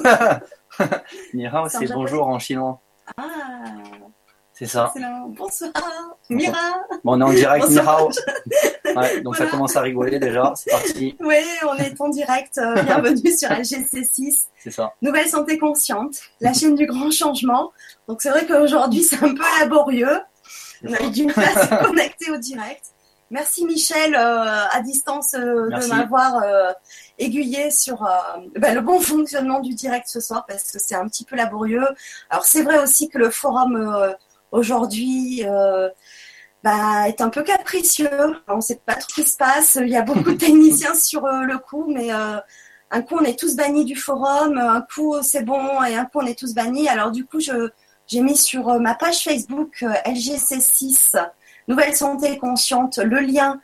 Ni hao, C'est bonjour en chinois. Ah, C'est ça. Bonsoir, Mira. Bon, on est en direct, ni Bonsoir. hao. Ouais, donc ça commence à rigoler déjà. C'est parti. Oui, on est en direct. euh, bienvenue sur LGC6. C'est ça. Nouvelle santé consciente, la chaîne du grand changement. Donc c'est vrai qu'aujourd'hui c'est un peu laborieux. On a eu du mal à se connecter au direct. Merci Michel euh, à distance euh, de m'avoir euh, aiguillé sur euh, ben, le bon fonctionnement du direct ce soir parce que c'est un petit peu laborieux. Alors c'est vrai aussi que le forum euh, aujourd'hui euh, bah, est un peu capricieux. On ne sait pas trop ce qui se passe. Il y a beaucoup de techniciens sur le coup, mais un coup on est tous bannis du forum, un coup c'est bon et un coup on est tous bannis. Alors du coup je j'ai mis sur ma page Facebook euh, LGC6 Nouvelle Santé Consciente le lien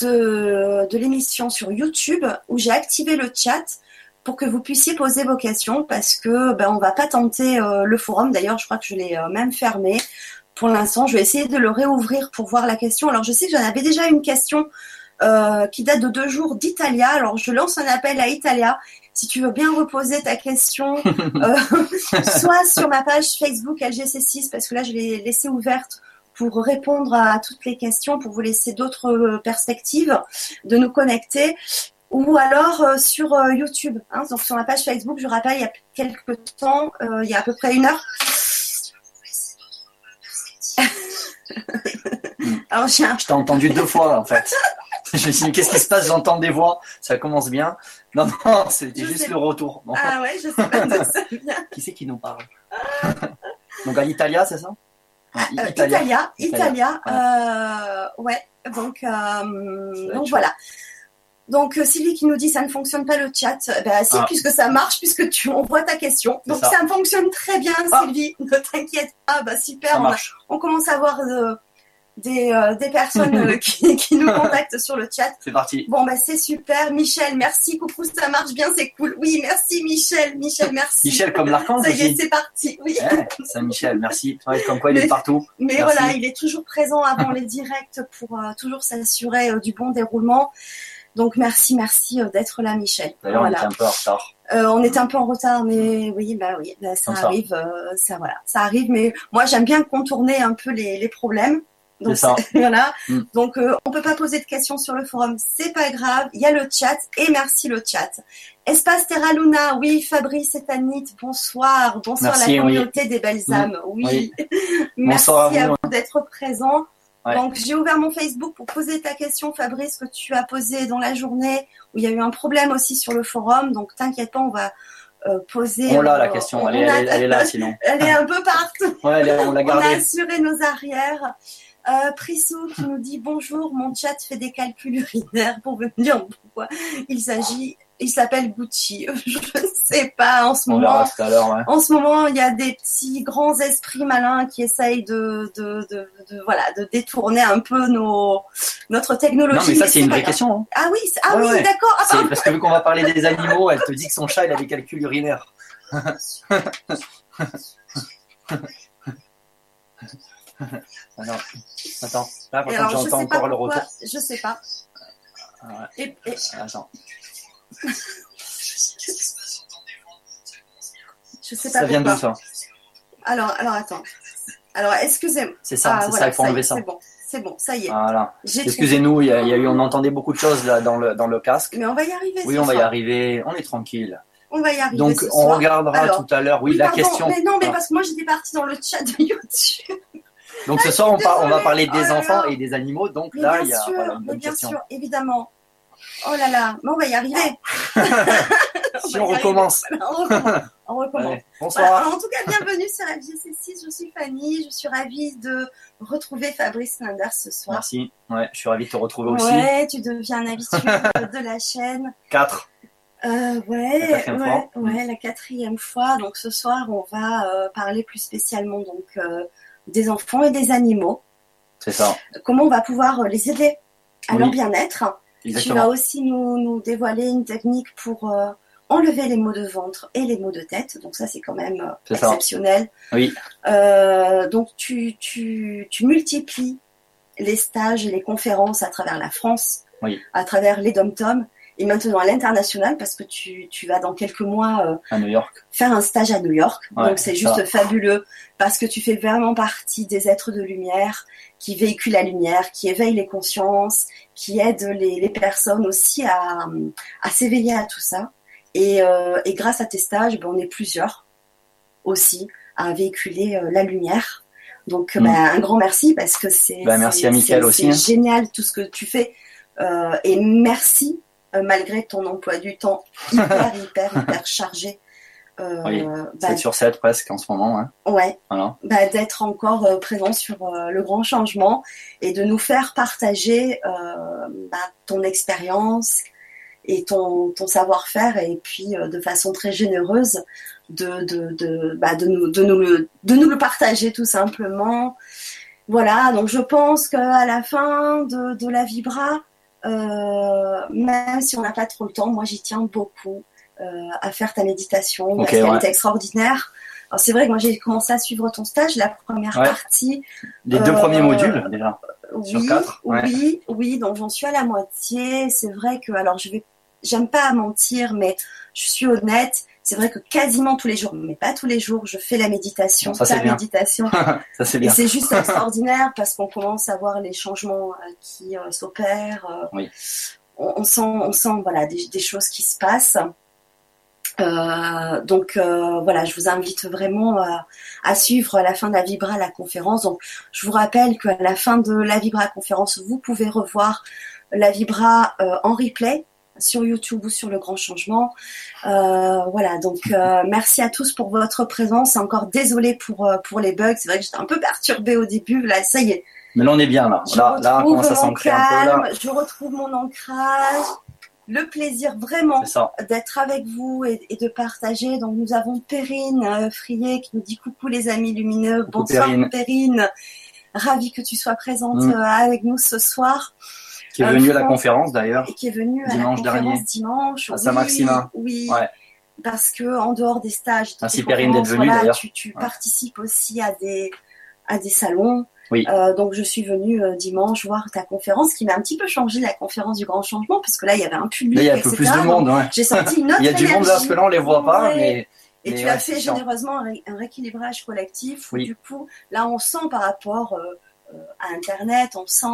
de, de l'émission sur YouTube où j'ai activé le chat pour que vous puissiez poser vos questions parce que ben on va pas tenter euh, le forum. D'ailleurs je crois que je l'ai euh, même fermé pour l'instant. Je vais essayer de le réouvrir pour voir la question. Alors je sais que j'en avais déjà une question euh, qui date de deux jours d'Italia. Alors je lance un appel à Italia. Si tu veux bien reposer ta question, soit sur ma page Facebook LGC6, parce que là je l'ai laissée ouverte pour répondre à toutes les questions, pour vous laisser d'autres euh, perspectives de nous connecter, ou alors euh, sur euh, YouTube. hein. donc sur ma page Facebook, je rappelle, il y a quelques temps, euh, il y a à peu près une heure. alors j'ai un Je t'ai entendu deux fois en fait. Je me suis dit, qu'est-ce qui se passe? J'entends des voix. Ça commence bien. Non, non, c'était juste sais. le retour. Bon, Ah ouais, je sais pas d'où ça vient. Qui c'est qui nous parle? Donc à l'Italia, c'est ça? Euh, Italia, Italia, Italia. euh, ouais. Donc, euh, donc voilà. Donc Sylvie qui nous dit ça ne fonctionne pas le chat. Ben si, Ah. puisque ça marche, puisque tu envoies ta question. Donc ça. ça. fonctionne très bien, Ah. Sylvie. Ne t'inquiète pas. Bah super. On, a- marche. on commence à avoir euh, des, euh, des personnes euh, qui, qui nous contactent sur le chat. C'est parti. Bon bah c'est super. Michel, merci. Coucou, ça marche bien, c'est cool. Oui, merci Michel. Michel, merci. Michel comme l'archange Ça y est, c'est parti. Oui. Ouais, Saint-Michel, merci. Ouais, comme quoi il est partout. Mais Merci. voilà, il est toujours présent avant les directs pour euh, toujours s'assurer euh, du bon déroulement. Donc merci, merci d'être là, Michel. D'ailleurs, on était un peu en retard. Euh, on était un peu en retard, mais oui, bah oui, bah, ça Comme ça. arrive, euh, ça voilà, ça arrive. Mais moi, j'aime bien contourner un peu les, les problèmes. Donc ça. voilà. Mm. Donc euh, on peut pas poser de questions sur le forum, c'est pas grave. Il y a le chat et merci le chat. Espace Terra Luna, oui, Fabrice et Tanit, bonsoir, bonsoir Merci, la oui. communauté des belles Mm. âmes, oui. Oui. merci Bonsoir à à vous. vous d'être présents. Ouais. Donc j'ai ouvert mon Facebook pour poser ta question, Fabrice, que tu as posée dans la journée où il y a eu un problème aussi sur le forum. Donc t'inquiète pas, on va euh, poser. On l'a euh, la question. on Elle a- elle est- elle est là sinon. Elle est un peu partout. Ouais, elle est- on l'a On a gardée. assuré nos arrières. Euh, Prissou qui nous dit bonjour, mon chat fait des calculs urinaires pour me dire pourquoi il s'agit, il s'appelle Gucci. Je ne sais pas en ce On moment. Ouais. En ce moment, il y a des petits grands esprits malins qui essayent de, de, de, de- voilà, de détourner un peu nos, notre technologie. Non, mais ça, c'est une vraie question. hein. Ah oui, ah Ouais, oui, ouais. d'accord. Ah, parce que vu qu'on va parler des animaux, elle te dit que son chat, il a des calculs urinaires. Attends, attends. Là, par Et contre, je j'entends encore le retour. je sais pas. Ah ouais, Et, et- Attends. je sais pas Ça vient d'où ça Alors, alors attends. Alors, excusez-moi. C'est ça, Ah, c'est voilà, ça, il faut enlever ça. C'est bon, c'est bon, ça y est. Voilà. Excusez-nous, il y, a, il y a eu, on entendait beaucoup de choses là dans le, dans le casque. Mais on va y arriver. Oui, on va y arriver, on est tranquille. On va y arriver. Donc, ce on soir. regardera Alors, tout à l'heure, oui, la pardon, question. Mais non, mais Ah. parce que moi j'étais partie dans le chat de YouTube. Donc, ce soir, on, par- on va parler des Oh enfants là. et des animaux. Donc, Mais là, bien il y a sûr, voilà, une mais bonne bien question. sûr, évidemment. Oh là là, mais on va y arriver. Si on y recommence. arriver. On recommence. On recommence. Allez, bonsoir. Alors, en tout cas, bienvenue sur la GC6. Je suis Fanny. Je suis ravie de retrouver Fabrice Linders ce soir. Merci. Ouais, je suis ravi de te retrouver aussi. Ouais, tu deviens un habitué de la chaîne. 4. Euh, ouais, La quatrième ouais, fois. ouais, la quatrième fois. Donc ce soir, on va euh, parler plus spécialement donc euh, des enfants et des animaux. C'est ça. Comment on va pouvoir les aider à Oui. leur bien-être. Tu vas aussi nous, nous dévoiler une technique pour euh, enlever les maux de ventre et les maux de tête. Donc ça, c'est quand même euh, ça. exceptionnel. Oui. Euh, donc tu, tu, tu multiplies les stages et les conférences à travers la France, Oui. à travers les dom-toms. Et maintenant à l'international parce que tu, tu vas dans quelques mois euh, À New York. faire un stage à New York. Ouais, Donc c'est ça. juste fabuleux parce que tu fais vraiment partie des êtres de lumière qui véhiculent la lumière, qui éveillent les consciences, qui aident les, les personnes aussi à, à s'éveiller à tout ça. Et, euh, et grâce à tes stages, ben, on est plusieurs aussi à véhiculer euh, la lumière. Donc Mm. ben, un grand merci parce que c'est Ben, hein. génial tout ce que tu fais. Euh, et merci malgré ton emploi du temps hyper, hyper, hyper chargé. Euh, Oui, bah, 7 sur 7 presque en ce moment. Hein. ouais, Voilà. bah, d'être encore euh, présent sur euh, le grand changement et de nous faire partager euh, bah, ton expérience et ton, ton savoir-faire et puis euh, de façon très généreuse de, de, de, bah, de, nous, de, nous le, de nous le partager tout simplement. Voilà, donc je pense qu'à la fin de, de la Vibra, euh, même si on n'a pas trop le temps, moi j'y tiens beaucoup euh, à faire ta méditation parce qu'elle ouais. était extraordinaire. Alors c'est vrai que moi j'ai commencé à suivre ton stage, la première Ouais. partie. Les deux Euh, premiers modules déjà. Sur Oui, quatre, ouais. oui, oui. Donc j'en suis à la moitié. C'est vrai que alors je vais, j'aime pas mentir, mais je suis honnête. C'est vrai que quasiment tous les jours, mais pas tous les jours, je fais la méditation, Bon, ça, bien. méditation. Ça c'est Et c'est juste extraordinaire parce qu'on commence à voir les changements euh, qui euh, s'opèrent. euh, Oui. on, on sent, on sent voilà des, des choses qui se passent. Euh, donc euh, voilà, je vous invite vraiment à, à suivre à la fin de la Vibra la conférence. Donc je vous rappelle qu'à la fin de la Vibra conférence, vous pouvez revoir la Vibra en replay sur YouTube ou sur le Grand Changement. Euh, voilà, donc euh, merci à tous pour votre présence. Encore désolée pour euh, pour les bugs. C'est vrai que j'étais un peu perturbée au début. Là, ça y est, Mais là on est bien là. je Là, là on retrouve commence à mon s'ancrer un peu là. calme, je retrouve mon ancrage, le plaisir vraiment d'être avec vous et, et de partager. Donc nous avons Perrine euh, Frier qui nous dit coucou les amis lumineux, Coucou, bonsoir Perrine. Perrine. Ravie que tu sois présente Mm. avec nous ce soir Qui est venu à la conférence d'ailleurs. qui est venue à Dimanche la dernier. dimanche. À oui, Saint-Maximin. Oui. Ouais. Parce que en dehors des stages, Merci Perrine d'être venue, voilà, d'ailleurs. tu, tu Ouais. participes aussi à des à des salons. Oui. Euh, donc je suis venue euh, dimanche voir ta conférence qui m'a un petit peu changé la conférence du grand changement parce que là il y avait un public. Là il y a un peu plus de monde. Ouais. J'ai senti une autre Il y a du monde là parce que là on les voit pas, mais Et mais tu as fait généreusement un, ré- un rééquilibrage collectif où Oui. du coup, là, on sent par rapport euh, à Internet, on sent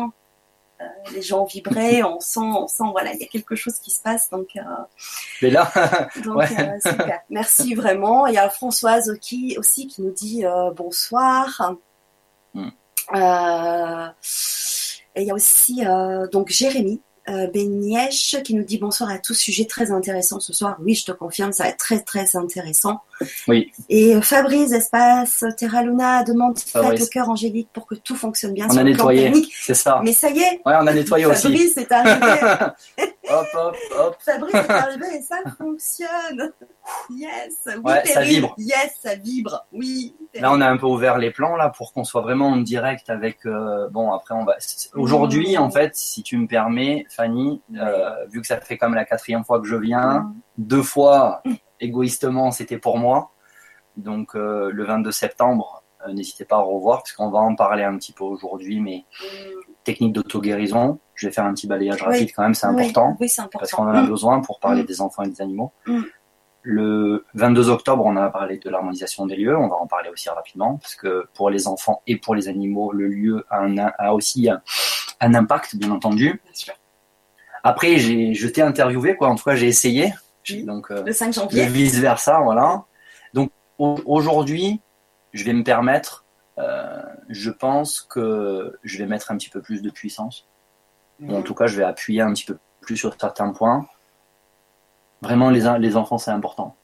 les gens vibrer, on sent, on sent, voilà, il y a quelque chose qui se passe. Donc, euh, mais là donc Ouais. euh, super. Merci vraiment. Il y a Françoise qui, aussi qui nous dit euh, bonsoir. Mm. Euh, et il y a aussi euh, donc Jérémy euh, Benièche qui nous dit bonsoir à tous, sujet très intéressant ce soir. Oui, je te confirme, ça va être très très intéressant. Oui. Et euh, Fabrice, espace Terra Luna demande faites le cœur angélique pour que tout fonctionne bien on sur a le nettoyé. C'est ça. Mais ça y est, Ouais, on a nettoyé aussi. Fabrice est arrivé. hop hop hop. Fabrice est arrivé et ça fonctionne. Yes. Oui, Ouais, ça vibre. Yes, ça vibre. Oui. Là, on a un peu ouvert les plans là pour qu'on soit vraiment en direct avec. euh, bon, après, on va. Aujourd'hui, Mmh. en fait, si tu me permets, Fanny, euh, vu que ça fait comme la quatrième fois que je viens, deux fois égoïstement, c'était pour moi. Donc, euh, le 22 septembre, n'hésitez pas à revoir puisqu'on va en parler un petit peu aujourd'hui, mais technique d'auto-guérison. Je vais faire un petit balayage Oui. rapide quand même, c'est Oui, important Oui, parce important. qu'on en a Mm. besoin pour parler Mm. des enfants et des animaux. Mm. Le 22 octobre, on a parlé de l'harmonisation des lieux. On va en parler aussi rapidement parce que pour les enfants et pour les animaux, le lieu a, un- a aussi un, un impact, bien entendu. Bien sûr. Après, j'ai, je t'ai interviewé, quoi. En tout cas, j'ai essayé. Oui. Donc, euh, Le 5 le janvier. vice versa, voilà. Donc au- aujourd'hui, je vais me permettre. euh, je pense que je vais mettre un petit peu plus de puissance. Ou en tout cas, je vais appuyer un petit peu plus sur certains points. Vraiment, les, les enfants, c'est important.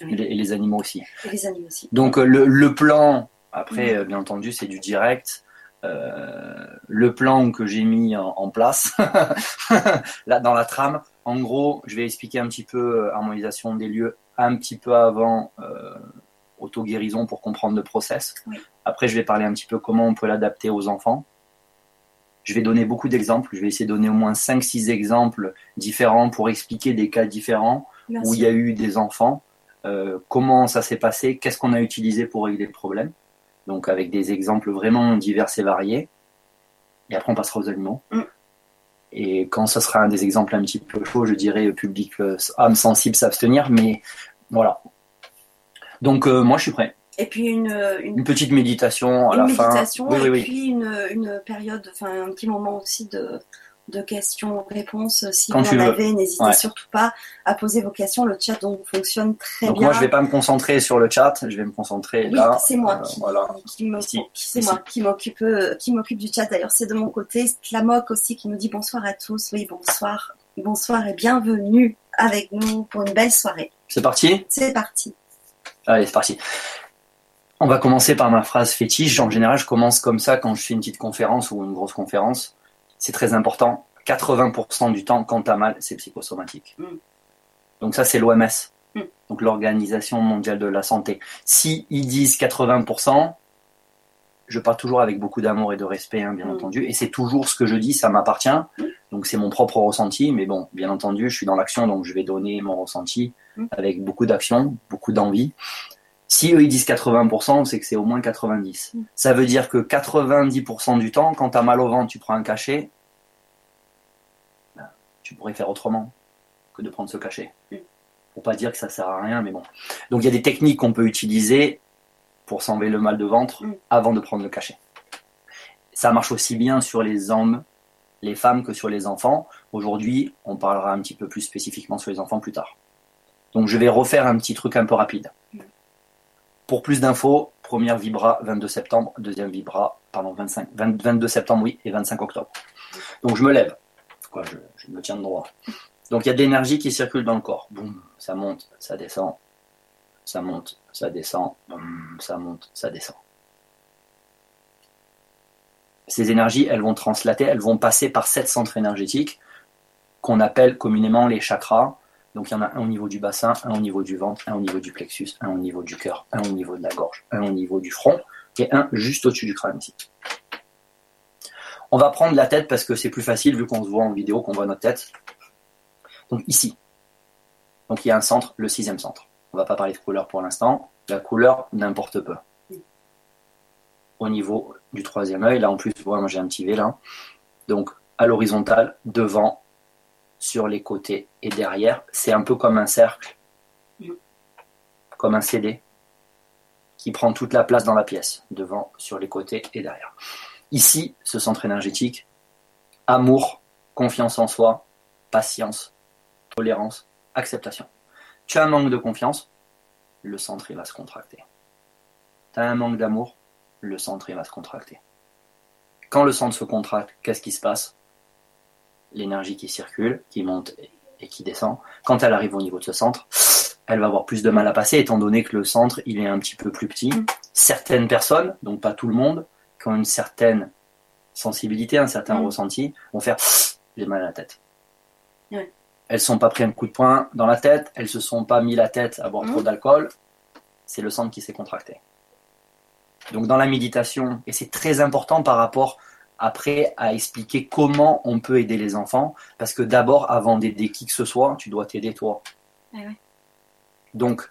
Et, les, et les animaux aussi. Et les animaux aussi. Donc, euh, le, le plan, après, Mhm. euh, bien entendu, c'est du direct. Euh, le plan que j'ai mis en, en place, là, dans la trame, en gros, je vais expliquer un petit peu harmonisation des lieux un petit peu avant euh, auto-guérison pour comprendre le process. Oui. Après, je vais parler un petit peu comment on peut l'adapter aux enfants. Je vais donner beaucoup d'exemples. Je vais essayer de donner au moins 5-6 exemples différents pour expliquer des cas différents Merci. où il y a eu des enfants, euh, comment ça s'est passé, qu'est-ce qu'on a utilisé pour régler le problème? Donc avec des exemples vraiment divers et variés. Et après on passera aux animaux. Mm. Et quand ce sera un des exemples un petit peu chaud, je dirais public âme sensible s'abstenir, mais voilà. Donc moi je suis prêt. Et puis une, une, petite méditation à la méditation fin. et puis une, une période, enfin un petit moment aussi de, de questions-réponses. Si vous en avez, n'hésitez surtout pas à poser vos questions. Le chat donc fonctionne très donc bien. Moi, je vais pas me concentrer sur le chat. Je vais me concentrer là. C'est moi, euh, qui, qui m'occupe, euh, qui m'occupe du chat. D'ailleurs, c'est de mon côté. Clamoc aussi qui nous dit bonsoir à tous. Oui, bonsoir, bonsoir et bienvenue avec nous pour une belle soirée. C'est parti? C'est parti. Allez, c'est parti. On va commencer par ma phrase fétiche. En général, je commence comme ça quand je fais une petite conférence ou une grosse conférence. C'est très important. 80% du temps, quand tu as mal, c'est psychosomatique. Mm. Donc ça, c'est l'OMS, mm. donc l'Organisation mondiale de la santé. Si ils disent 80%, je parle toujours avec beaucoup d'amour et de respect, hein, bien mm. entendu, et c'est toujours ce que je dis, ça m'appartient. Donc c'est mon propre ressenti, mais bon, bien entendu, je suis dans l'action, donc je vais donner mon ressenti avec beaucoup d'action, beaucoup d'envie. Si eux ils disent 80%, c'est que c'est au moins 90. Mm. Ça veut dire que 90% du temps, quand tu as mal au ventre, tu prends un cachet, ben, tu pourrais faire autrement que de prendre ce cachet. Mm. Pour pas dire que ça sert à rien, mais bon. Donc il y a des techniques qu'on peut utiliser pour s'enlever le mal de ventre mm. avant de prendre le cachet. Ça marche aussi bien sur les hommes, les femmes que sur les enfants. Aujourd'hui, on parlera un petit peu plus spécifiquement sur les enfants plus tard. Donc je vais refaire un petit truc un peu rapide. Pour plus d'infos, première Vibra 22 septembre, deuxième Vibra, pardon, 25, 22 septembre, oui, et 25 octobre. Donc je me lève. Quoi, je, me tiens de droit. Donc il y a de l'énergie qui circule dans le corps. Boum, ça monte, ça descend. Ça monte, ça descend. Boum, ça monte, ça descend. Ces énergies, elles vont translater, elles vont passer par sept centres énergétiques qu'on appelle communément les chakras. Donc il y en a un au niveau du bassin, un au niveau du ventre, un au niveau du plexus, un au niveau du cœur, un au niveau de la gorge, un au niveau du front et un juste au-dessus du crâne ici. On va prendre la tête parce que c'est plus facile vu qu'on se voit en vidéo, qu'on voit notre tête. Donc ici. Donc il y a un centre, le sixième centre. On va pas parler de couleur pour l'instant. La couleur n'importe peu. Au niveau du troisième œil, là en plus, moi j'ai un petit V là. Donc à l'horizontale, devant, sur les côtés et derrière. C'est un peu comme un cercle, comme un CD, qui prend toute la place dans la pièce, devant, sur les côtés et derrière. Ici, ce centre énergétique, amour, confiance en soi, patience, tolérance, acceptation. Tu as un manque de confiance, le centre il va se contracter. Tu as un manque d'amour, le centre il va se contracter. Quand le centre se contracte, qu'est-ce qui se passe? L'énergie qui circule, qui monte et qui descend, quand elle arrive au niveau de ce centre, elle va avoir plus de mal à passer, étant donné que le centre, il est un petit peu plus petit. Certaines personnes, donc pas tout le monde, qui ont une certaine sensibilité, un certain mm. ressenti, vont faire j'ai mal à la tête. Elles sont pas pris un coup de poing dans la tête, elles se sont pas mis la tête à boire trop mm. d'alcool, c'est le centre qui s'est contracté. Donc dans la méditation, et c'est très important par rapport après à expliquer comment on peut aider les enfants. Parce que d'abord, avant d'aider qui que ce soit, tu dois t'aider toi. Ah donc,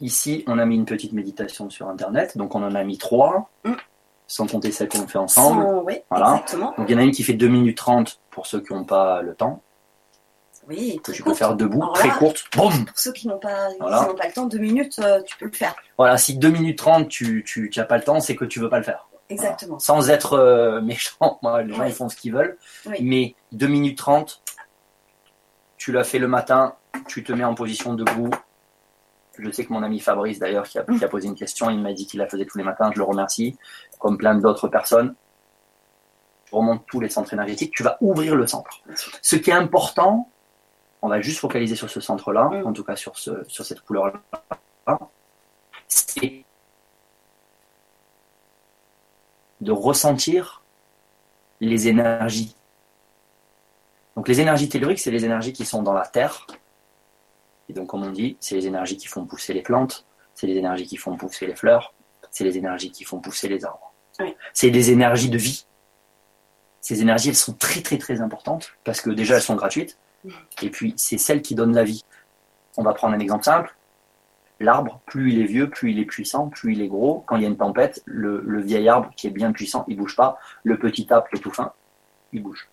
ici, on a mis une petite méditation sur Internet. Donc, on en a mis trois, mm. sans compter celle qu'on fait ensemble. voilà. Donc, il y en a une qui fait 2 minutes 30 pour ceux qui n'ont pas le temps. Oui, que tu peux faire debout, très courte. Pour ceux qui n'ont pas, pas, le temps, 2 minutes, euh, tu peux le faire. Voilà, si 2 minutes 30, tu n'as pas le temps, c'est que tu veux pas le faire. Exactement. Sans être euh, méchant, moi, les gens ils font ce qu'ils veulent. Mais 2 minutes 30, tu l'as fait le matin, tu te mets en position debout. Je sais que mon ami Fabrice, d'ailleurs, qui, a, posé une question, il m'a dit qu'il la faisait tous les matins, je le remercie, comme plein d'autres personnes. Tu remontes tous les centres énergétiques, tu vas ouvrir le centre. Ce qui est important, on va juste focaliser sur ce centre-là, mm. en tout cas sur, ce, sur cette couleur-là, c'est de ressentir les énergies. Donc les énergies telluriques, c'est les énergies qui sont dans la terre. Et donc comme on dit, c'est les énergies qui font pousser les plantes, c'est les énergies qui font pousser les fleurs, c'est les énergies qui font pousser les arbres. C'est des énergies de vie. Ces énergies, elles sont très très très importantes parce que déjà elles sont gratuites et puis c'est celles qui donnent la vie. On va prendre un exemple simple. L'arbre, plus il est vieux, plus il est puissant, plus il est gros. Quand il y a une tempête, le, vieil arbre qui est bien puissant, il bouge pas. Le petit arbre qui est tout fin, il bouge.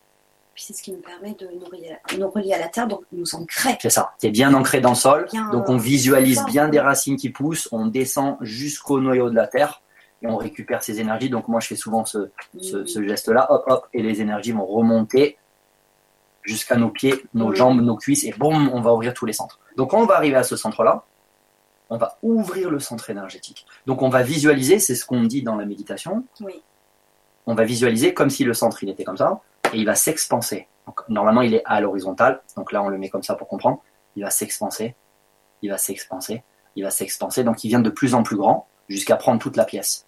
Puis c'est ce qui nous permet de nous relier, à, nous relier à la terre, donc nous ancrer. C'est ça. Es bien ancré dans le sol. Bien, donc on visualise bien des racines qui poussent. On descend jusqu'au noyau de la terre et on récupère ces énergies. Donc moi je fais souvent ce, ce, Mm. ce geste-là. Hop, hop. Et les énergies vont remonter jusqu'à nos pieds, nos jambes, nos cuisses. Et boum, on va ouvrir tous les centres. Donc quand on va arriver à ce centre-là, on va ouvrir le centre énergétique. Donc on va visualiser, c'est ce qu'on dit dans la méditation. Oui. On va visualiser comme si le centre il était comme ça et il va s'expanser. Normalement il est à l'horizontale, donc là on le met comme ça pour comprendre. Il va s'expanser, il va s'expanser, il va s'expanser. Donc il vient de plus en plus grand jusqu'à prendre toute la pièce.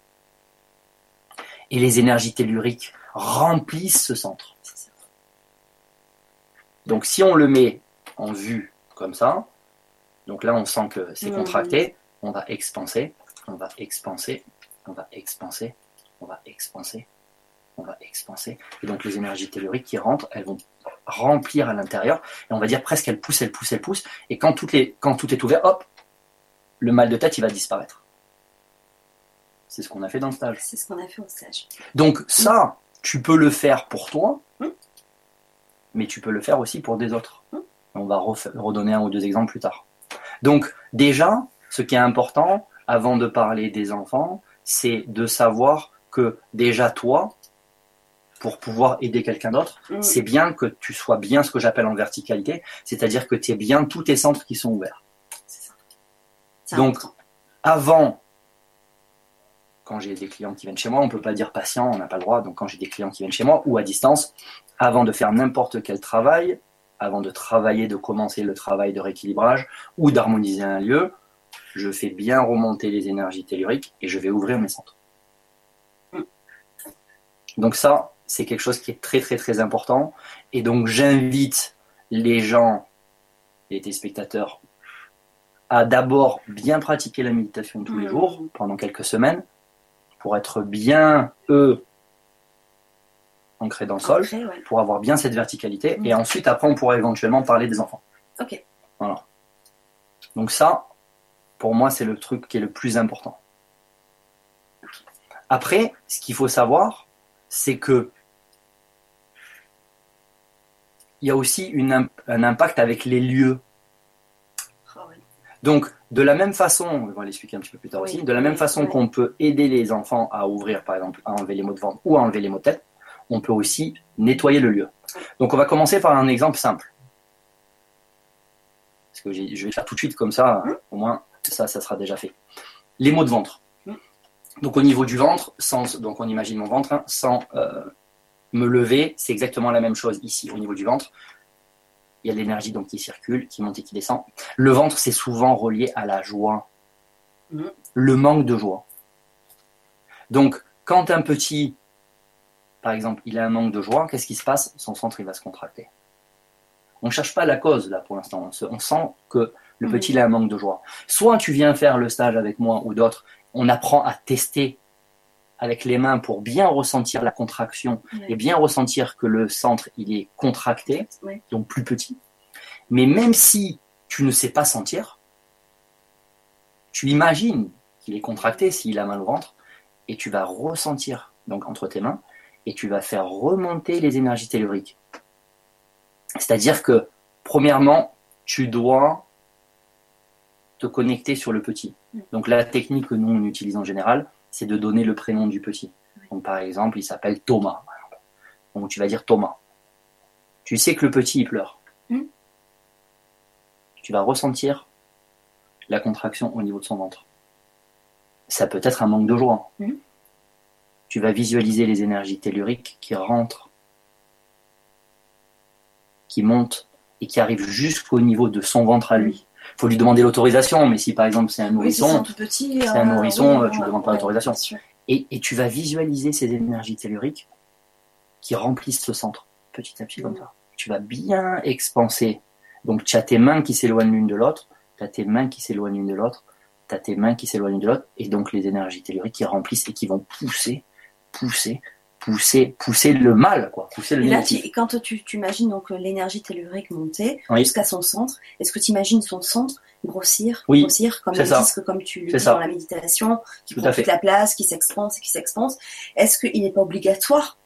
Et les énergies telluriques remplissent ce centre. Donc si on le met en vue comme ça, donc là on sent que c'est contracté, on va expanser, on va expanser, on va expanser, on va expanser, on va expanser. Et donc les énergies telluriques qui rentrent, elles vont remplir à l'intérieur, et on va dire presque elles poussent, elles poussent, elles poussent, et quand, toutes les, quand tout est ouvert, hop, le mal de tête il va disparaître. C'est ce qu'on a fait dans le stage. C'est ce qu'on a fait au stage. Donc ça, tu peux le faire pour toi. Mais tu peux le faire aussi pour des autres. On va redonner un ou deux exemples plus tard. Donc déjà, ce qui est important, avant de parler des enfants, c'est de savoir que déjà toi, pour pouvoir aider quelqu'un d'autre, Mm. c'est bien que tu sois bien ce que j'appelle en verticalité, c'est-à-dire que tu es bien tous tes centres qui sont ouverts. Ça. Donc, important. avant, quand j'ai des clients qui viennent chez moi, on peut pas dire patient, on n'a pas le droit. Donc quand j'ai des clients qui viennent chez moi ou à distance, avant de faire n'importe quel travail, avant de travailler, de commencer le travail de rééquilibrage ou d'harmoniser un lieu, je fais bien remonter les énergies telluriques et je vais ouvrir mes centres. Donc ça, c'est quelque chose qui est très très très important. Et donc j'invite les gens, les téléspectateurs, à d'abord bien pratiquer la méditation tous les Mhm. jours pendant quelques semaines pour être bien eux ancrés dans le sol, ouais. pour avoir bien cette verticalité. Et ensuite, après, on pourra éventuellement parler des enfants. Ok. Voilà. Donc ça, pour moi, c'est le truc qui est le plus important. Après, ce qu'il faut savoir, c'est que il y a aussi une un impact avec les lieux. Donc, de la même façon, on va l'expliquer un petit peu plus tard Oui, aussi, de la même façon oui. qu'on peut aider les enfants à ouvrir, par exemple, à enlever les maux de ventre ou à enlever les maux de tête, on peut aussi nettoyer le lieu. Donc, on va commencer par un exemple simple. Parce que je vais le faire tout de suite comme ça, Hum. au moins, ça, ça sera déjà fait. Les maux de ventre. Hum. Donc, au niveau du ventre, sans, donc on imagine mon ventre, hein, sans euh, me lever, c'est exactement la même chose ici, au niveau du ventre. Il y a de l'énergie donc qui circule, qui monte et qui descend. Le ventre, c'est souvent relié à la joie, le manque de joie. Donc, quand un petit, par exemple, il a un manque de joie, qu'est-ce qui se passe? Son centre, il va se contracter. On ne cherche pas la cause, là, pour l'instant. On, se- on sent que le Mhm. petit, il a un manque de joie. Soit tu viens faire le stage avec moi ou d'autres, on apprend à tester avec les mains pour bien ressentir la contraction Ouais. et bien ressentir que le centre, il est contracté Ouais. donc plus petit. Mais même si tu ne sais pas sentir, tu imagines qu'il est contracté s'il a mal au ventre, et tu vas ressentir donc entre tes mains, et tu vas faire remonter les énergies telluriques. C'est-à-dire que, premièrement, tu dois te connecter sur le petit. Donc la technique que nous on utilise en général, c'est de donner le prénom du petit. Donc par exemple, il s'appelle Thomas. Donc tu vas dire Thomas. Tu sais que le petit il pleure. Mm. Tu vas ressentir la contraction au niveau de son ventre. Ça peut être un manque de joie. Mm. Tu vas visualiser les énergies telluriques qui rentrent, qui montent et qui arrivent jusqu'au niveau de son ventre à lui. Il faut lui demander l'autorisation, mais si par exemple c'est un Oui, si nourrisson, c'est un nourrisson, oui, tu ouais, demandes pas ouais, l'autorisation. et, et tu vas visualiser ces énergies telluriques qui remplissent ce centre petit à petit comme Mm. ça. Tu vas bien expanser. Donc tu as tes mains qui s'éloignent l'une de l'autre, tu as tes mains qui s'éloignent l'une de l'autre, tu as tes mains qui s'éloignent l'une de l'autre, et donc les énergies telluriques qui remplissent et qui vont pousser, pousser, pousser, pousser le mal, quoi, pousser le Et là, négatif. tu- quand tu, tu imagines donc euh, l'énergie tellurique monter Oui. jusqu'à son centre, est-ce que tu imagines son centre grossir, Oui, grossir comme ça. disque, comme tu le dis ça. dans la méditation, qui Tout prend toute la place, qui s'expanse et qui s'expanse Est-ce qu'il n'est pas obligatoire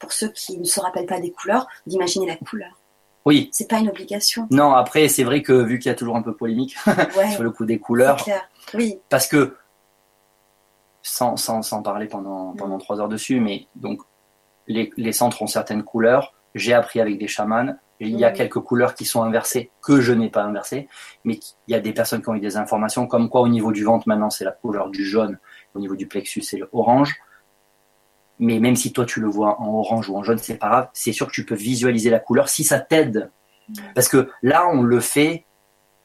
pour ceux qui ne se rappellent pas des couleurs, d'imaginer la couleur? Oui. C'est pas une obligation. Non, après, c'est vrai que vu qu'il y a toujours un peu polémique sur le coup des couleurs, clair. Oui. parce que sans, sans, sans parler pendant, pendant trois heures dessus, mais donc les, les centres ont certaines couleurs. J'ai appris avec des chamans. Il y a Mhm. quelques couleurs qui sont inversées, que je n'ai pas inversées, mais il y a des personnes qui ont eu des informations, comme quoi au niveau du ventre, maintenant, c'est la couleur du jaune, au niveau du plexus, c'est le orange. Mais même si toi, tu le vois en orange ou en jaune, c'est pas grave, c'est sûr que tu peux visualiser la couleur si ça t'aide. Mhm. Parce que là, on le fait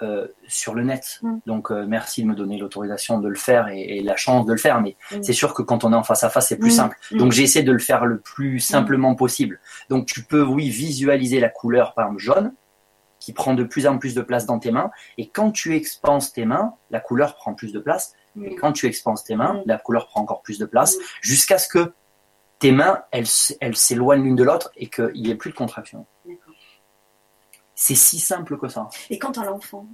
euh, sur le net. Mhm. Donc, euh, merci de me donner l'autorisation de le faire et, et la chance de le faire. Mais Mhm. c'est sûr que quand on est en face à face, c'est plus Mhm. simple. Donc, j'essaie de le faire le plus simplement possible. Donc, tu peux, oui, visualiser la couleur, par exemple, jaune, qui prend de plus en plus de place dans tes mains. Et quand tu expanses tes mains, la couleur prend plus de place. Et quand tu expanses tes mains, la couleur prend encore plus de place, jusqu'à ce que tes mains, elles s'éloignent l'une de l'autre et qu'il n'y ait plus de contraction. C'est si simple que ça. Et quand tu as l'enfant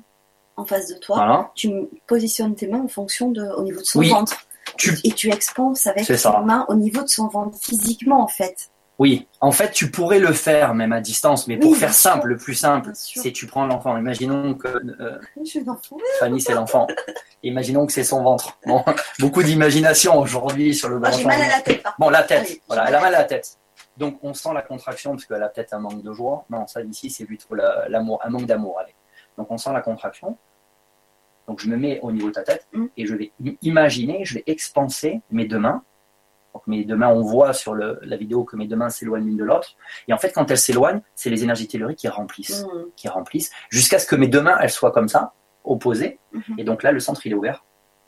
en face de toi, Voilà. tu positionnes tes mains en fonction de, au niveau de son Oui. ventre. Tu- Et tu expanses avec tes mains au niveau de son ventre, physiquement en fait. Oui, en fait, tu pourrais le faire même à distance, mais pour Oui, faire sûr. simple, le plus simple, c'est tu prends l'enfant. Imaginons que euh, Fanny, c'est l'enfant. Imaginons que c'est son ventre. Bon, beaucoup d'imagination aujourd'hui sur le Ah, j'ai mal à la tête. Bon, la tête. Voilà, elle a mal à la tête. Donc, on sent la contraction parce qu'elle a peut-être un manque de joie. Non, ça ici, c'est plutôt la- l'amour, un manque d'amour. Donc, on sent la contraction. Donc, je me mets au niveau de ta tête Mm. et je vais imaginer, je vais expanser mes deux mains. Donc, mes deux mains, on voit sur le- la vidéo que mes deux mains s'éloignent l'une de l'autre. Et en fait, quand elles s'éloignent, c'est les énergies telluriques qui remplissent, Mhm. qui remplissent, jusqu'à ce que mes deux mains, elles soient comme ça, opposées. Mhm. Et donc là, le centre, il est ouvert.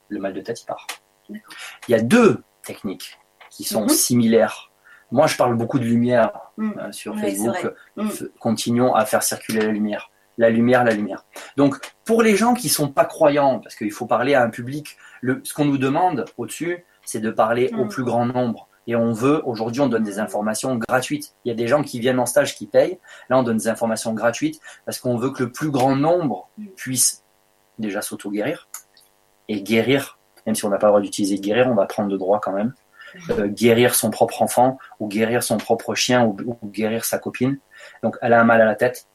Le mal de tête, il part. Il y a deux techniques qui sont Mhm. similaires. Moi, je parle beaucoup de lumière Mhm. euh, sur Facebook. F- Continuons à faire circuler la lumière. La lumière, la lumière. Donc, pour les gens qui sont pas croyants, parce qu'il faut parler à un public, le, ce qu'on nous demande au-dessus, c'est de parler au Mhm. plus grand nombre. Et on veut, aujourd'hui, on donne des informations gratuites. Il y a des gens qui viennent en stage qui payent. Là, on donne des informations gratuites parce qu'on veut que le plus grand nombre puisse déjà s'auto-guérir et guérir, même si on n'a pas le droit d'utiliser guérir, on va prendre de droit quand même, euh, guérir son propre enfant ou guérir son propre chien ou, ou guérir sa copine. Donc elle a un mal à la tête,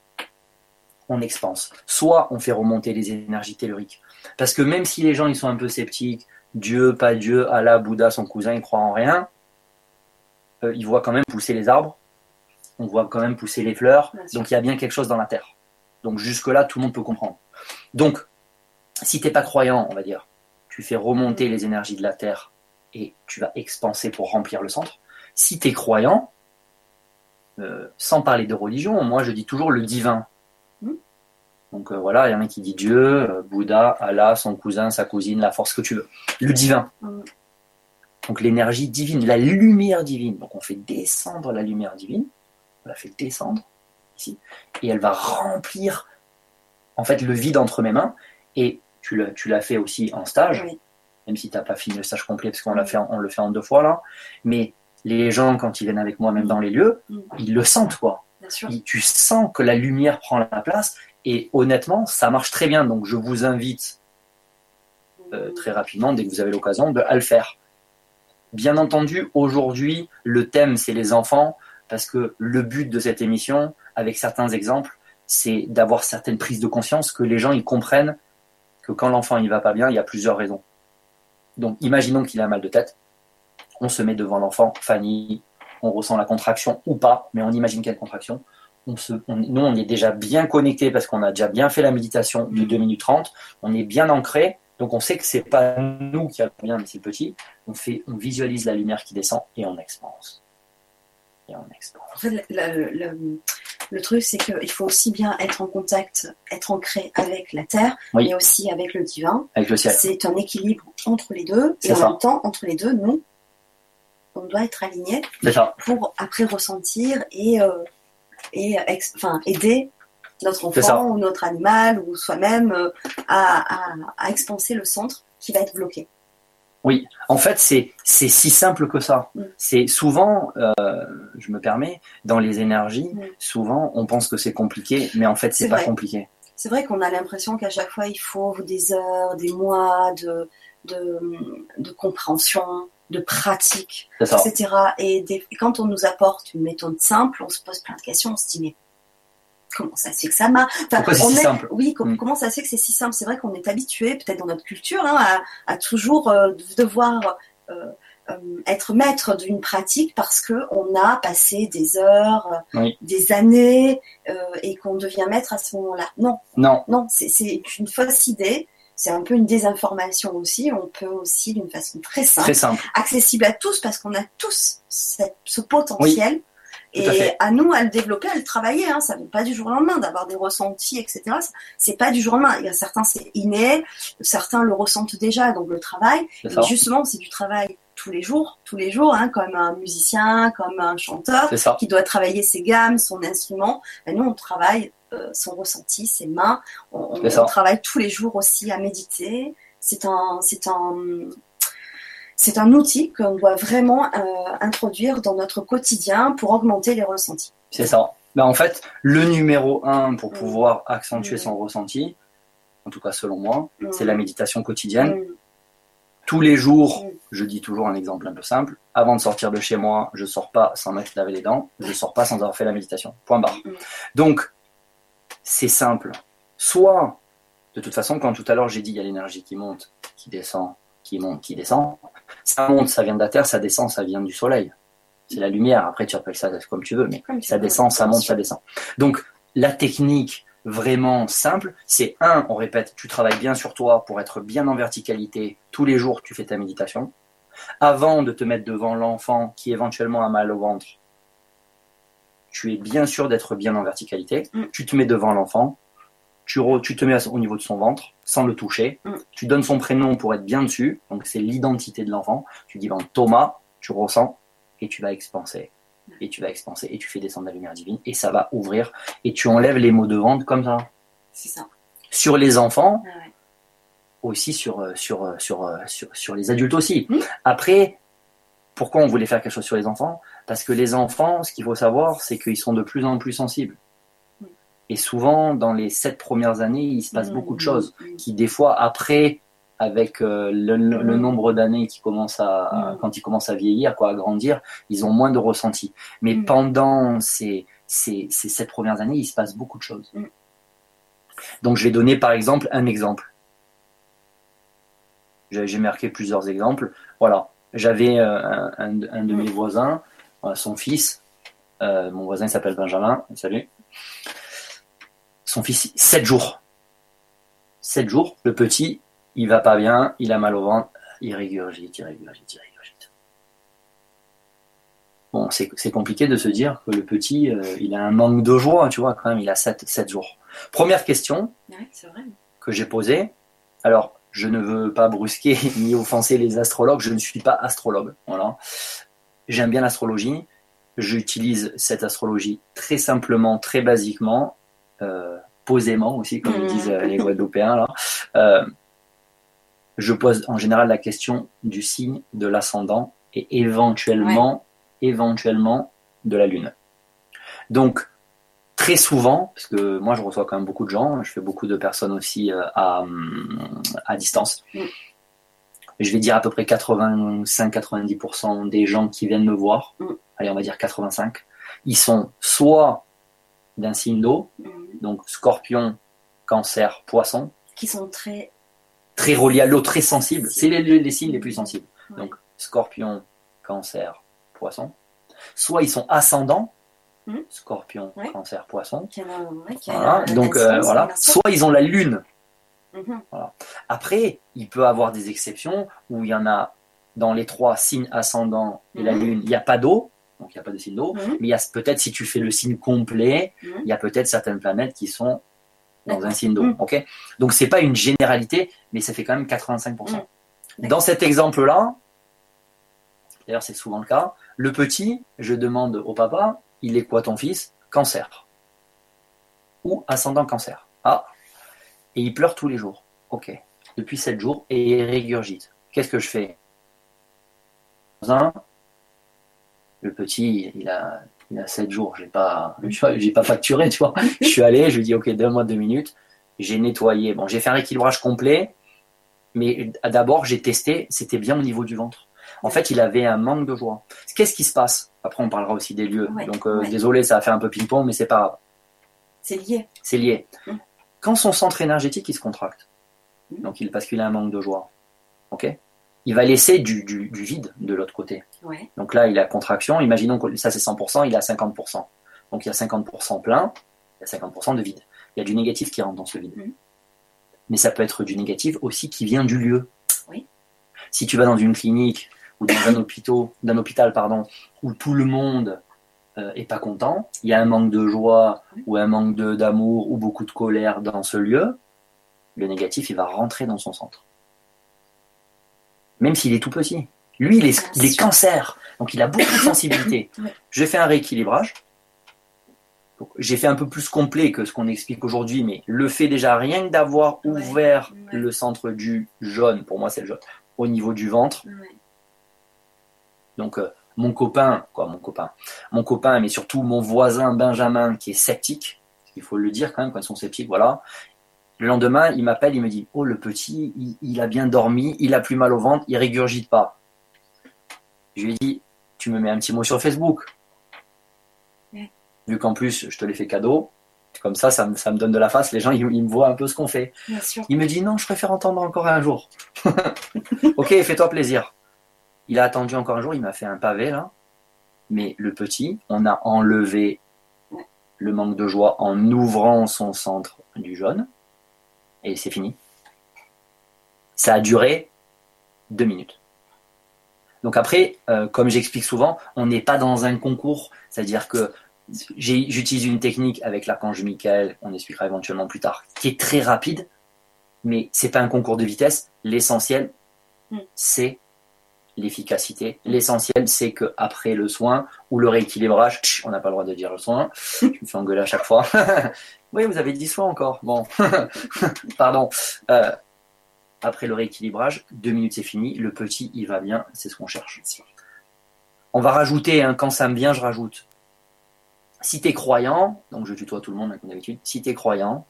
on expanse. Soit on fait remonter les énergies telluriques. Parce que même si les gens ils sont un peu sceptiques, Dieu, pas Dieu, Allah, Bouddha, son cousin, ils croient en rien, euh, ils voient quand même pousser les arbres, on voit quand même pousser les fleurs, donc il y a bien quelque chose dans la terre. Donc jusque-là, tout le monde peut comprendre. Donc, si t'es pas croyant, on va dire, tu fais remonter les énergies de la terre et tu vas expanser pour remplir le centre. Si tu es croyant, euh, sans parler de religion, moi je dis toujours le divin. Mhm. Donc euh, voilà, il y en a qui dit Dieu, euh, Bouddha, Allah, son cousin, sa cousine, la force que tu veux. Le divin. Mhm. Donc l'énergie divine, la lumière divine. Donc on fait descendre la lumière divine, on la fait descendre ici, et elle va remplir en fait le vide entre mes mains. Et tu l'as, tu l'as fait aussi en stage, Oui. Même si tu n'as pas fini le stage complet, parce qu'on l'a fait, on le fait en deux fois là. Mais les gens, quand ils viennent avec moi, même dans les lieux, Mhm. ils le sentent quoi. Bien sûr. Il- Tu sens que la lumière prend la place. Et honnêtement, ça marche très bien. Donc je vous invite euh, très rapidement, dès que vous avez l'occasion, de à le faire. Bien entendu, aujourd'hui, le thème, c'est les enfants, parce que le but de cette émission, avec certains exemples, c'est d'avoir certaines prises de conscience, que les gens ils comprennent que quand l'enfant il va pas bien, il y a plusieurs raisons. Donc, imaginons qu'il a mal de tête, on se met devant l'enfant, Fanny, on ressent la contraction ou pas, mais on imagine quelle contraction. On se, on- nous, on est déjà bien connecté parce qu'on a déjà bien fait la méditation de 2 minutes 30, on est bien ancré, donc on sait que c'est pas nous qui allons bien, mais c'est petit. On fait, on visualise la lumière qui descend et on expanse. Et. En fait, le, le- le- le truc, c'est qu'il faut aussi bien être en contact, être ancré avec la terre, Oui. mais aussi avec le divin. Avec le ciel. C'est un équilibre entre les deux. Et en ça. même temps, entre les deux, nous, on doit être ça. pour après ressentir et, euh, et ex- enfin, aider notre enfant ou notre animal ou soi-même euh, à, à, à expanser le centre qui va être bloqué. Oui, en fait, c'est c'est si simple que ça. Mm. C'est souvent, euh, je me permets, dans les énergies, Mm. souvent on pense que c'est compliqué, mais en fait c'est pas vrai. compliqué. C'est vrai qu'on a l'impression qu'à chaque fois, il faut des heures, des mois de, de, de compréhension. de pratique, etc. Et, des- et quand on nous apporte une méthode simple, on se pose plein de questions, on se dit mais comment ça se fait que ça marche? Enfin, Pourquoi on si est- simple? Oui, com- Mm. comment ça se fait que c'est si simple? C'est vrai qu'on est habitué, peut-être dans notre culture, hein, à, à toujours euh, devoir euh, euh, être maître d'une pratique parce que on a passé des heures, euh, Oui. des années, euh, et qu'on devient maître à ce moment-là. Non, Non, non, c'est c'est une fausse idée. C'est un peu une désinformation aussi. On peut aussi, d'une façon très simple, très simple. accessible à tous, parce qu'on a tous cette- ce potentiel. Tout et à nous à le développer, à le travailler. Hein. Ça ne vient pas du jour au lendemain d'avoir des ressentis, etc. C'est pas du jour au lendemain. Il y a certains c'est inné, certains le ressentent déjà, donc le travail. Et justement, c'est du travail tous les jours, tous les jours, hein, comme un musicien, comme un chanteur qui doit travailler ses gammes, son instrument. Ben, nous, on travaille euh, son ressenti, ses mains. On, on- on travaille tous les jours aussi à méditer. C'est un, c'est un, c'est un outil qu'on doit vraiment euh, introduire dans notre quotidien pour augmenter les ressentis. C'est ça. Ben, en fait, le numéro un pour Mm. pouvoir accentuer Mm. son ressenti, en tout cas selon moi, Mm. c'est la méditation quotidienne. Tous les jours, je dis toujours un exemple un peu simple. Avant de sortir de chez moi, je sors pas sans m'être lavé les dents. Je sors pas sans avoir fait la méditation. Point barre. Donc, c'est simple. Soit, de toute façon, quand tout à l'heure j'ai dit il y a l'énergie qui monte, qui descend, qui monte, qui descend. Ça monte, ça vient de la terre, ça descend, ça vient du soleil. C'est la lumière. Après, tu appelles ça comme tu veux, mais Comme ça veux, descend, ça monte, ça descend. Donc, la technique vraiment simple, c'est un, on répète, tu travailles bien sur toi pour être bien en verticalité. Tous les jours, tu fais ta méditation. Avant de te mettre devant l'enfant qui éventuellement a mal au ventre, tu es bien sûr d'être bien en verticalité. Mm. Tu te mets devant l'enfant, tu, re- tu te mets au niveau de son ventre sans le toucher. Mm. Tu donnes son prénom pour être bien dessus. Donc, c'est l'identité de l'enfant. Tu dis ben, Thomas, tu ressens et tu vas expanser. Et tu vas expanser et tu fais descendre la lumière divine et ça va ouvrir et tu enlèves les mots de vente comme ça. C'est ça. Sur les enfants, ouais. aussi sur, euh, sur, euh, sur, euh, sur, sur les adultes aussi. Mm. Après, pourquoi on voulait faire quelque chose sur les enfants? Parce que les enfants, ce qu'il faut savoir, c'est qu'ils sont de plus en plus sensibles. Et souvent, dans les sept premières années, il se passe Mm, beaucoup de choses mm. qui, des fois, après, avec euh, le, le- le Mm. nombre d'années qui commencent à, à- quand ils commencent à vieillir, quoi, à grandir, ils ont moins de ressenti. Mais pendant ces, ces, ces sept premières années, il se passe beaucoup de choses. Donc, je vais donner par exemple un exemple. J'ai marqué plusieurs exemples. Voilà, j'avais euh, un, un- un de mes voisins, euh, son fils, euh, mon voisin il s'appelle Benjamin, salut. Son fils, 7 jours. 7 jours, le petit, il va pas bien, il a mal au ventre, il régurgite, il régurgite, il régurgite. Bon, c'est compliqué de se dire que le petit, euh, il a un manque de joie, tu vois, quand même, il a 7, 7 jours. Première question, Ouais, c'est vrai. que j'ai posé. Alors, je ne veux pas brusquer ni offenser les astrologues, je ne suis pas astrologue. Voilà. J'aime bien l'astrologie. J'utilise cette astrologie très simplement, très basiquement, posément aussi, comme Mhm. disent euh, les Guadeloupéens. Là. Euh, je pose en général la question du signe, de l'ascendant et éventuellement, éventuellement de la lune. Donc, très souvent, parce que moi je reçois quand même beaucoup de gens, je fais beaucoup de personnes aussi euh, à, hum, à distance. Mm. Je vais dire à peu près 85-90% des gens qui viennent me voir, Mm. allez on va dire 85, ils sont soit d'un signe d'eau, Mm. Donc scorpion, cancer, poisson, Qui sont très. très reliés à l'eau, très sensibles. C'est les, signes les plus sensibles. Ouais. Donc scorpion, cancer, poisson. Soit ils sont ascendants, Mm. scorpion, Ouais. cancer, poisson. Qui a, ouais, qui a Voilà. un Donc euh, voilà. Soit ils ont la lune. Mhm. Après, il peut avoir des exceptions où il y en a dans les trois signes ascendants et la Mhm. lune, il n'y a pas d'eau, donc il n'y a pas de signe d'eau. Mhm. Mais il y a peut-être si tu fais le signe complet, Mhm. il y a peut-être certaines planètes qui sont dans un signe d'eau. Mhm. ok? Donc c'est pas une généralité, mais ça fait quand même 85%. Mhm. Dans cet exemple-là, d'ailleurs c'est souvent le cas, le petit, je demande au papa, il est quoi ton fils? Cancer. Ou ascendant cancer. Ah, et il pleure tous les jours. Ok. Depuis 7 jours et il régurgite. Qu'est-ce que je fais? Un, le petit, il a, il a 7 jours. J'ai pas, j'ai pas facturé, tu vois. Je suis allé, je lui ai dit, ok, donne-moi deux minutes. J'ai nettoyé. Bon, j'ai fait un rééquilibrage complet. Mais d'abord, j'ai testé, c'était bien au niveau du ventre. En fait, il avait un manque de joie. Qu'est-ce qui se passe? Après, on parlera aussi des lieux. Ouais, Donc, euh, ouais. désolé, ça a fait un peu ping-pong, mais c'est pas grave. C'est lié. C'est lié. Mm. Quand son centre énergétique, il se contracte, donc il, parce qu'il a un manque de joie, ok? Il va laisser du, du- du vide de l'autre côté. Ouais. Donc là, il a contraction. Imaginons que ça, c'est 100%, il a 50%. Donc il y a 50% plein, il y a 50% de vide. Il y a du négatif qui rentre dans ce vide. Mhm. Mais ça peut être du négatif aussi qui vient du lieu. Oui. Si tu vas dans une clinique ou dans un hôpital, d'un hôpital pardon, où tout le monde euh, est pas content, il y a un manque de joie ou un manque de- d'amour ou beaucoup de colère dans ce lieu, le négatif, il va rentrer dans son centre. Même s'il est tout petit. Lui, il est, Bien il est sûr. cancer, donc il a beaucoup de sensibilité. Ouais. J'ai fait un rééquilibrage. J'ai fait un peu plus complet que ce qu'on explique aujourd'hui, mais le fait déjà rien que d'avoir ouvert Ouais. le centre du jaune, pour moi c'est le jaune, au niveau du ventre, Ouais. donc euh, mon copain, quoi, mon copain, mon copain, mais surtout mon voisin Benjamin qui est sceptique, il faut le dire quand même quand ils sont sceptiques, voilà. Le lendemain, il m'appelle, il me dit, oh le petit, il, il a bien dormi, il a plus mal au ventre, il régurgite pas. Je lui ai dit, tu me mets un petit mot sur Facebook. Vu qu'en plus je te l'ai fait cadeau, comme ça, ça me, ça me donne de la face. Les gens, ils, ils me voient un peu ce qu'on fait. Bien sûr. Il me dit non, je préfère entendre encore un jour. ok, fais-toi plaisir. Il a attendu encore un jour, il m'a fait un pavé là. Mais le petit, on a enlevé le manque de joie en ouvrant son centre du jaune. Et c'est fini. Ça a duré deux minutes. Donc après, euh, comme j'explique souvent, on n'est pas dans un concours. C'est-à-dire que j'utilise une technique avec l'archange Michael, on expliquera éventuellement plus tard, qui est très rapide, mais c'est pas un concours de vitesse. L'essentiel, Mm. c'est l'efficacité. L'essentiel, c'est que après le soin ou le rééquilibrage, tch, on n'a pas le droit de dire le soin, je me fais engueuler à chaque fois. oui, vous avez dit soin encore. Bon, pardon. Euh, après le rééquilibrage, deux minutes c'est fini. Le petit, il va bien, c'est ce qu'on cherche. On va rajouter, hein, quand ça me vient, je rajoute. Si tu es croyant, donc je tutoie tout le monde hein, comme d'habitude, si tu es croyant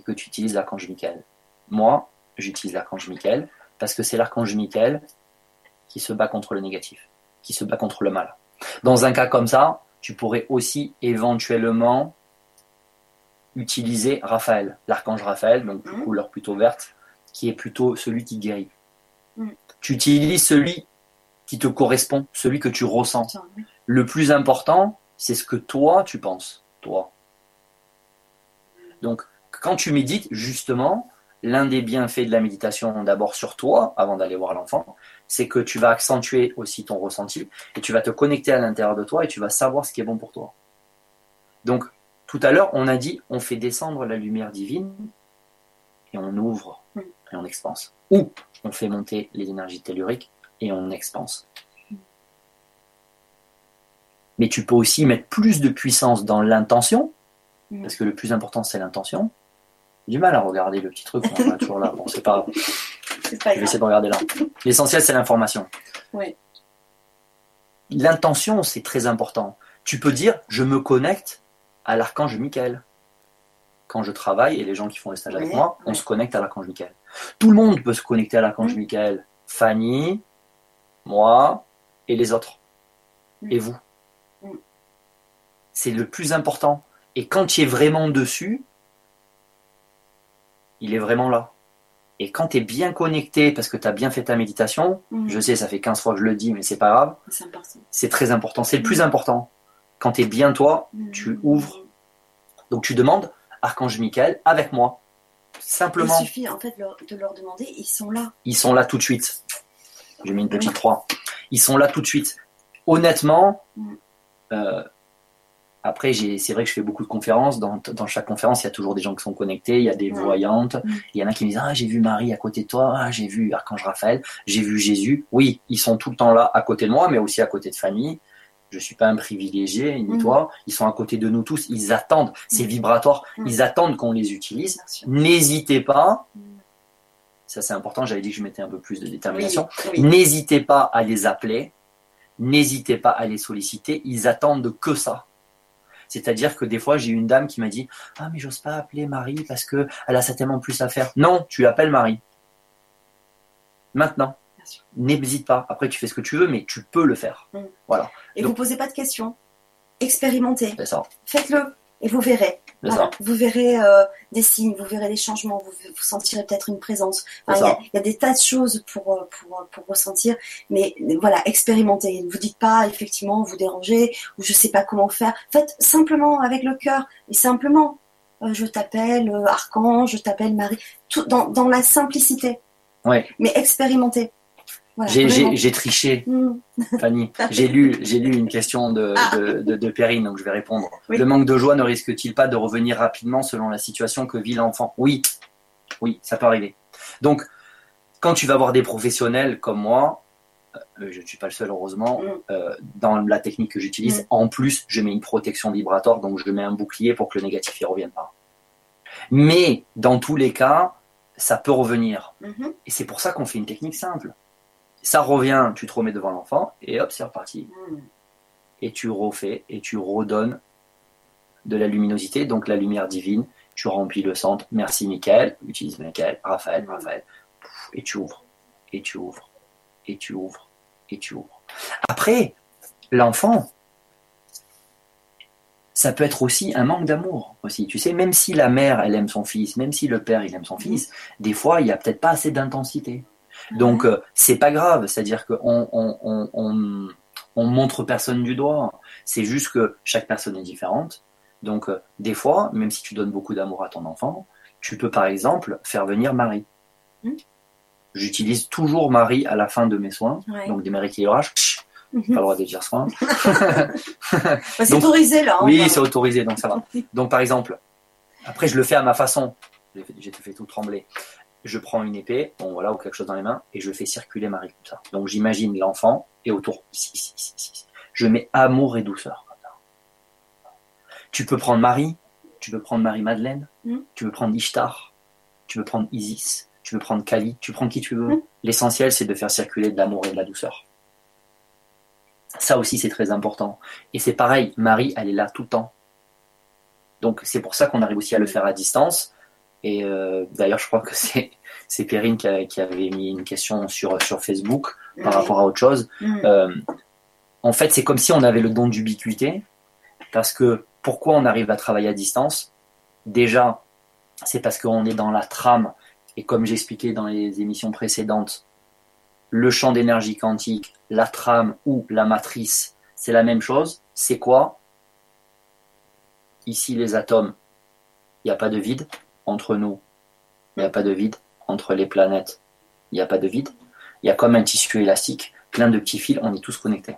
et que tu utilises l'archange Michael, moi, j'utilise l'archange Michael parce que c'est l'archange Michael qui se bat contre le négatif, qui se bat contre le mal. Dans un cas comme ça, tu pourrais aussi éventuellement utiliser Raphaël, l'archange Raphaël, donc Mhm. couleur plutôt verte, qui est plutôt celui qui guérit. Mhm. Tu utilises celui qui te correspond, celui que tu ressens. Le plus important, c'est ce que toi tu penses, toi. Donc, quand tu médites, justement, l'un des bienfaits de la méditation, d'abord sur toi, avant d'aller voir l'enfant, c'est que tu vas accentuer aussi ton ressenti et tu vas te connecter à l'intérieur de toi et tu vas savoir ce qui est bon pour toi. Donc, tout à l'heure, on a dit, on fait descendre la lumière divine et on ouvre et on expanse. Ou on fait monter les énergies telluriques et on expanse. Mais tu peux aussi mettre plus de puissance dans l'intention, parce que le plus important c'est l'intention. Du mal à regarder le petit truc, on est toujours là. Bon, c'est pas. Je vais essayer de regarder là. L'essentiel, c'est l'information. Oui. L'intention, c'est très important. Tu peux dire, je me connecte à l'archange Michael. Quand je travaille, et les gens qui font les stages avec Oui, moi, on oui. se connecte à l'archange Michael. Tout le monde peut se connecter à l'archange Mm. Michael. Fanny, moi et les autres. Mm. Et vous. Mm. C'est le plus important. Et quand tu es vraiment dessus, il est vraiment là. Et quand tu es bien connecté, parce que tu as bien fait ta méditation, Mhm. je sais, ça fait 15 fois que je le dis, mais c'est pas grave, C'est très important. C'est le plus important. Quand tu es bien toi, tu Mhm. ouvres. Donc tu demandes, Archange Michael, avec moi. Simplement, Il suffit en fait de leur demander, ils sont là. ils sont là tout de suite. J'ai mis une petite croix. Ils sont là tout de suite. Honnêtement, euh, après, c'est vrai que je fais beaucoup de conférences. Dans, dans chaque conférence, il y a toujours des gens qui sont connectés. Il y a des Mm. voyantes. Mm. Il y en a qui me disent Ah, j'ai vu Marie à côté de toi. Ah, j'ai vu Archange Raphaël. J'ai vu Jésus. Oui, ils sont tout le temps là à côté de moi, mais aussi à côté de famille. Je suis pas un privilégié, ni Mm. toi. Ils sont à côté de nous tous. Ils attendent. C'est vibratoire. Mm. Ils attendent qu'on les utilise. N'hésitez pas. Mm. Ça, c'est important. J'avais dit que je mettais un peu plus de détermination. Oui, oui. N'hésitez pas à les appeler, n'hésitez pas à les solliciter, ils attendent que ça. C'est-à-dire que des fois, j'ai une dame qui m'a dit Ah, mais j'ose pas appeler Marie parce que elle a certainement plus à faire. Non, tu appelles Marie. Maintenant. N'hésite pas. Après, tu fais ce que tu veux, mais tu peux le faire. Mm. Voilà. Et Donc- vous posez pas de questions. Expérimentez. Faites-le et vous verrez. Voilà. Vous verrez euh, des signes, vous verrez des changements, vous, vous sentirez peut-être une présence. Enfin, il, y a, y des tas de choses pour, euh, pour, euh, pour ressentir, mais voilà, expérimentez. Ne vous dites pas effectivement vous dérangez ou je sais pas comment faire. Faites simplement avec le cœur et simplement. euh, je t'appelle euh, Archange, je t'appelle Marie, tout dans, dans la simplicité. Ouais. Mais expérimentez. Voilà, J'ai- triché, Mm. Fanny. J'ai lu, j'ai lu une question de, de, de, de Perrine, donc je vais répondre. Ah. Oui. Le manque de joie ne risque-t-il pas de revenir rapidement selon la situation que vit l'enfant? Oui, oui, ça peut arriver. Donc, quand tu vas voir des professionnels comme moi, euh, je ne suis pas le seul heureusement, Mm. euh, dans la technique que j'utilise, Mm. en plus, je mets une protection vibratoire, donc je mets un bouclier pour que le négatif ne revienne pas. Mais dans tous les cas, ça peut revenir. Mhm. Et c'est pour ça qu'on fait une technique simple. Ça revient, tu te remets devant l'enfant et hop, c'est reparti. Mm. Et tu refais et tu redonnes de la luminosité, donc la lumière divine. Tu remplis le centre. Merci Michael. Utilise Michael, Raphaël, Raphaël. Pouf, Et tu ouvres. Et tu ouvres. Et tu ouvres. Et tu ouvres. Après, l'enfant, ça peut être aussi un manque d'amour aussi. Tu sais, même si la mère, elle aime son fils, même si le père, il aime son fils, des fois, il n'y a peut-être pas assez d'intensité. Donc, euh, c'est pas grave. C'est-à-dire qu'on on, on, on, on montre personne du doigt. C'est juste que chaque personne est différente. Donc, euh, des fois, même si tu donnes beaucoup d'amour à ton enfant, tu peux par exemple faire venir Marie. Mhm. J'utilise toujours Marie à la fin de mes soins, Ouais. donc des rééquilibrages. Psh, Mhm. Pas le droit de dire soins. Bah, c'est autorisé là. hein, Oui, c'est autorisé, donc ça va. Donc par exemple, après je le fais à ma façon. J'ai fait tout trembler. Je prends une épée, bon voilà, ou quelque chose dans les mains, et je fais circuler Marie comme ça. Donc j'imagine l'enfant et autour, ici, ici, ici, ici, ici. Je mets amour et douceur. Tu peux prendre Marie, tu peux prendre Marie-Madeleine, Mm. tu peux prendre Ishtar, tu peux prendre Isis, tu peux prendre Kali, tu prends qui tu veux. Mm. L'essentiel, c'est de faire circuler de l'amour et de la douceur. Ça aussi, c'est très important. Et c'est pareil, Marie, elle est là tout le temps. Donc c'est pour ça qu'on arrive aussi à le faire à distance. Et euh, d'ailleurs, je crois que c'est c'est Perrine qui, a- qui avait mis une question sur, sur Facebook par rapport à autre chose. Mm. Euh, en fait, c'est comme si on avait le don d'ubiquité. Parce que pourquoi on arrive à travailler à distance? Déjà, c'est parce qu'on est dans la trame. Et comme j'expliquais dans les émissions précédentes, le champ d'énergie quantique, la trame ou la matrice, c'est la même chose. C'est quoi? Ici, les atomes, il n'y a pas de vide entre nous. Il n'y a pas de vide entre les planètes. Il n'y a pas de vide. Il y a comme un tissu élastique, plein de petits fils, on est tous connectés.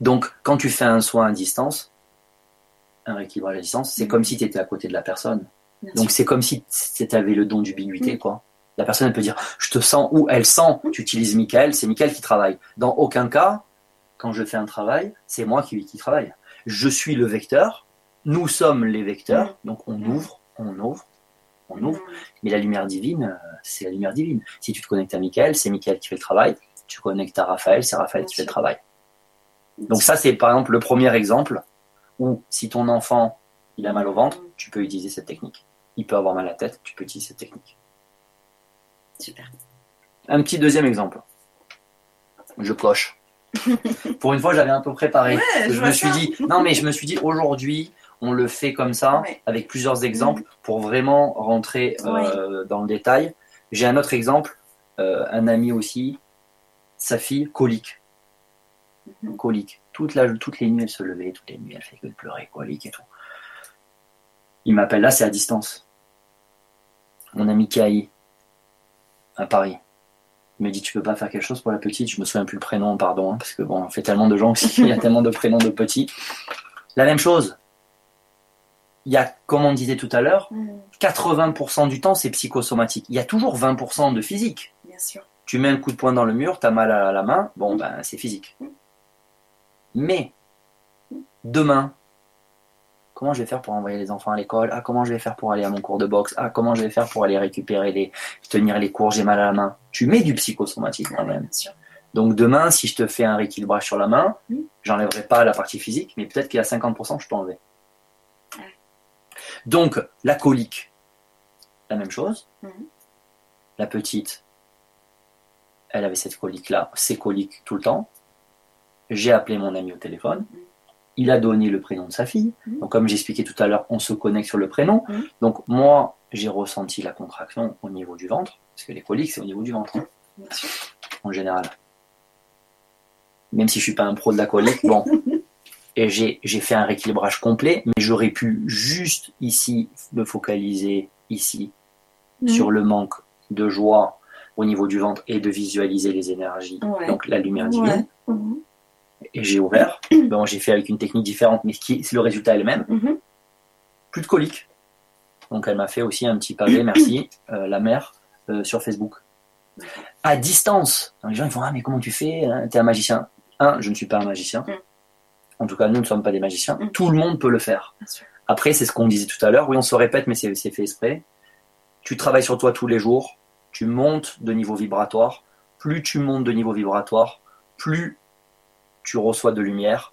Donc, quand tu fais un soin à distance, un rééquilibrage à distance, c'est comme si tu étais à côté de la personne. Bien Donc c'est comme si tu avais le don d'ubiquité, quoi. La personne elle peut dire je te sens ou elle sent, tu utilises Michael, c'est Michael qui travaille. Dans aucun cas, quand je fais un travail, c'est moi qui, qui travaille. Je suis le vecteur, nous sommes les vecteurs, donc on Mm. ouvre, on ouvre, on Mm. ouvre. Mais la lumière divine, euh, c'est la lumière divine. Si tu te connectes à Michael, c'est Michael qui fait le travail. Tu te connectes à Raphaël, c'est Raphaël qui fait le travail. Donc ça, c'est par exemple le premier exemple où si ton enfant il a mal au ventre, tu peux utiliser cette technique. Il peut avoir mal à la tête, tu peux utiliser cette technique. Super. Un petit deuxième exemple. Je coche. Pour une fois, j'avais un peu préparé. Ouais, je me suis dit, non mais je me suis dit aujourd'hui, on le fait comme ça, Ouais. avec plusieurs exemples pour vraiment rentrer euh, dans le détail. J'ai un autre exemple, euh, un ami aussi, sa fille colique. Mhm. Colique. Toute la, toutes les nuits, elle se levait, toutes les nuits, elle fait que de pleurer, colique et tout. Il m'appelle là, c'est à distance. Mon ami Kai, à Paris. Il me dit, tu peux pas faire quelque chose pour la petite? Je me souviens plus le prénom, pardon, hein, parce que bon, on fait tellement de gens aussi, il y a tellement de prénoms de petits. La même chose. Il y a, comme on disait tout à l'heure, Mm. 80% du temps, c'est psychosomatique. Il y a toujours 20% de physique. Bien sûr. Tu mets un coup de poing dans le mur, tu as mal à la main, bon, ben, c'est physique. Mais, demain, comment je vais faire pour envoyer les enfants à l'école? Ah, comment je vais faire pour aller à mon cours de boxe? Ah, comment je vais faire pour aller récupérer les, tenir les cours, j'ai mal à la main. Tu mets du psychosomatique quand même. Bien sûr. Donc demain, si je te fais un rééquilibrage sur la main, Mm. j'enlèverai pas la partie physique, mais peut-être qu'il y a 50%, je peux enlever. Donc, la colique, la même chose. Mhm. La petite, elle avait cette colique-là, ces coliques tout le temps. J'ai appelé mon ami au téléphone. Il a donné le prénom de sa fille. Donc, comme j'expliquais tout à l'heure, on se connecte sur le prénom. Donc, moi, j'ai ressenti la contraction au niveau du ventre, parce que les coliques, c'est au niveau du ventre, hein, en général. Même si je suis pas un pro de la colique, bon. Et j'ai fait un rééquilibrage complet, mais j'aurais pu juste ici me focaliser ici sur le manque de joie au niveau du ventre et de visualiser les énergies, donc la lumière divine. Mhm. Et j'ai ouvert. Bon, j'ai fait avec une technique différente, mais qui, le résultat est le même. Mhm. Plus de coliques. Donc elle m'a fait aussi un petit pavé, merci, euh, la mère, euh, sur Facebook. À distance. les gens ils font Ah, mais comment tu fais hein, Tu es un magicien. Un, je ne suis pas un magicien. En tout cas, nous ne sommes pas des magiciens. Mm. Tout le monde peut le faire. Après, c'est ce qu'on disait tout à l'heure. Oui, on se répète, mais c'est fait exprès. Tu travailles sur toi tous les jours. Tu montes de niveau vibratoire. Plus tu montes de niveau vibratoire, plus tu reçois de lumière,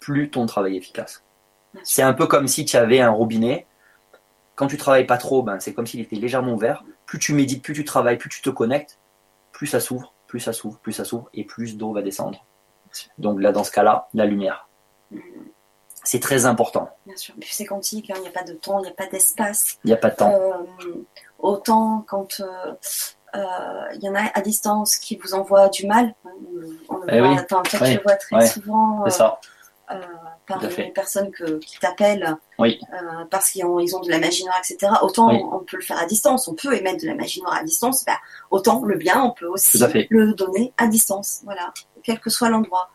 plus ton travail est efficace. C'est un peu comme si tu avais un robinet quand tu travailles pas trop, ben, c'est comme s'il était légèrement ouvert. Plus tu médites, plus tu travailles, plus tu te connectes, plus ça s'ouvre, plus ça s'ouvre, plus ça s'ouvre, et plus d'eau va descendre. Donc là, dans ce cas-là, la lumière. C'est très important. Bien sûr. Puis c'est quantique, hein. il n'y a pas de temps, il n'y a pas d'espace. Il n'y a pas de temps. Euh, autant quand euh, euh, il y en a à distance qui vous envoient du mal. On le eh voit, toi, tu le vois très souvent. Ça par les personnes qui t'appellent parce qu'ils ont, ils ont de la magie noire, etc. Autant on peut le faire à distance, on peut émettre de la magie noire à distance, bah, autant le bien, on peut aussi le donner à distance, voilà, quel que soit l'endroit.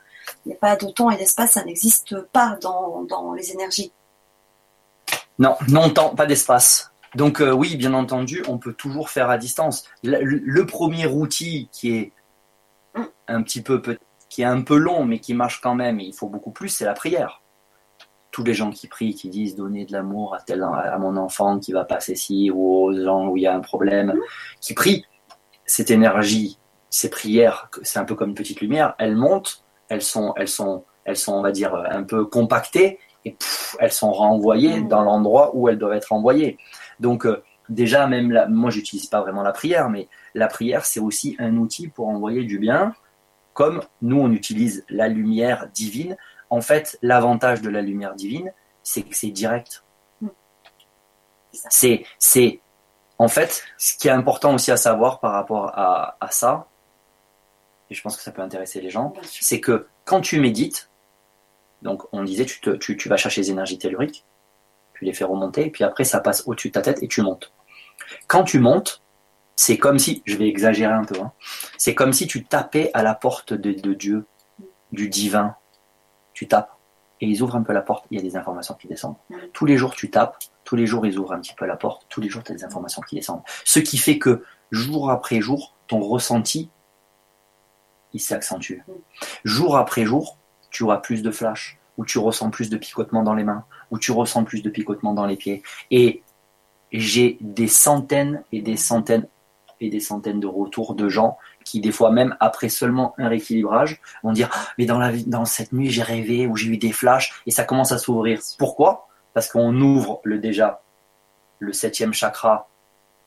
Il n'y a pas de temps et d'espace, ça n'existe pas dans, dans, les énergies. Non, non temps, pas d'espace. Donc euh, oui, bien entendu, on peut toujours faire à distance. Le, premier outil qui est hum. un petit peu qui est un peu long, mais qui marche quand même, et il faut beaucoup plus, c'est la prière tous les gens qui prient, qui disent donner de l'amour à tel à mon enfant qui va passer ci ou aux gens où il y a un problème, qui prient, cette énergie, ces prières, c'est un peu comme une petite lumière, elles montent, elles sont, elles sont, elles sont, on va dire, un peu compactées et elles sont renvoyées mmh. dans l'endroit où elles doivent être envoyées. Donc euh, déjà même là, moi j'utilise pas vraiment la prière, mais la prière c'est aussi un outil pour envoyer du bien, comme nous on utilise la lumière divine en fait, l'avantage de la lumière divine, c'est que c'est direct. C'est, c'est, en fait, ce qui est important aussi à savoir par rapport à, ça, et je pense que ça peut intéresser les gens, c'est que quand tu médites, donc on disait, tu, te, tu, vas chercher les énergies telluriques, tu les fais remonter, et puis après ça passe au-dessus de ta tête et tu montes. Quand tu montes, c'est comme si, je vais exagérer un peu, hein, c'est comme si tu tapais à la porte de Dieu, du divin, tu tapes et ils ouvrent un peu la porte, il y a des informations qui descendent. Tous les jours, tu tapes, tous les jours, ils ouvrent un petit peu la porte, tous les jours, tu as des informations qui descendent. Ce qui fait que jour après jour, ton ressenti, il s'accentue. Jour après jour, tu auras plus de flash, ou tu ressens plus de picotements dans les mains, ou tu ressens plus de picotements dans les pieds. Et j'ai des centaines et des centaines et des centaines de retours de gens qui, des fois, même après seulement un rééquilibrage, vont dire ah, Mais dans cette nuit, j'ai rêvé ou j'ai eu des flashs, et ça commence à s'ouvrir. Pourquoi? Parce qu'on ouvre le déjà le septième chakra,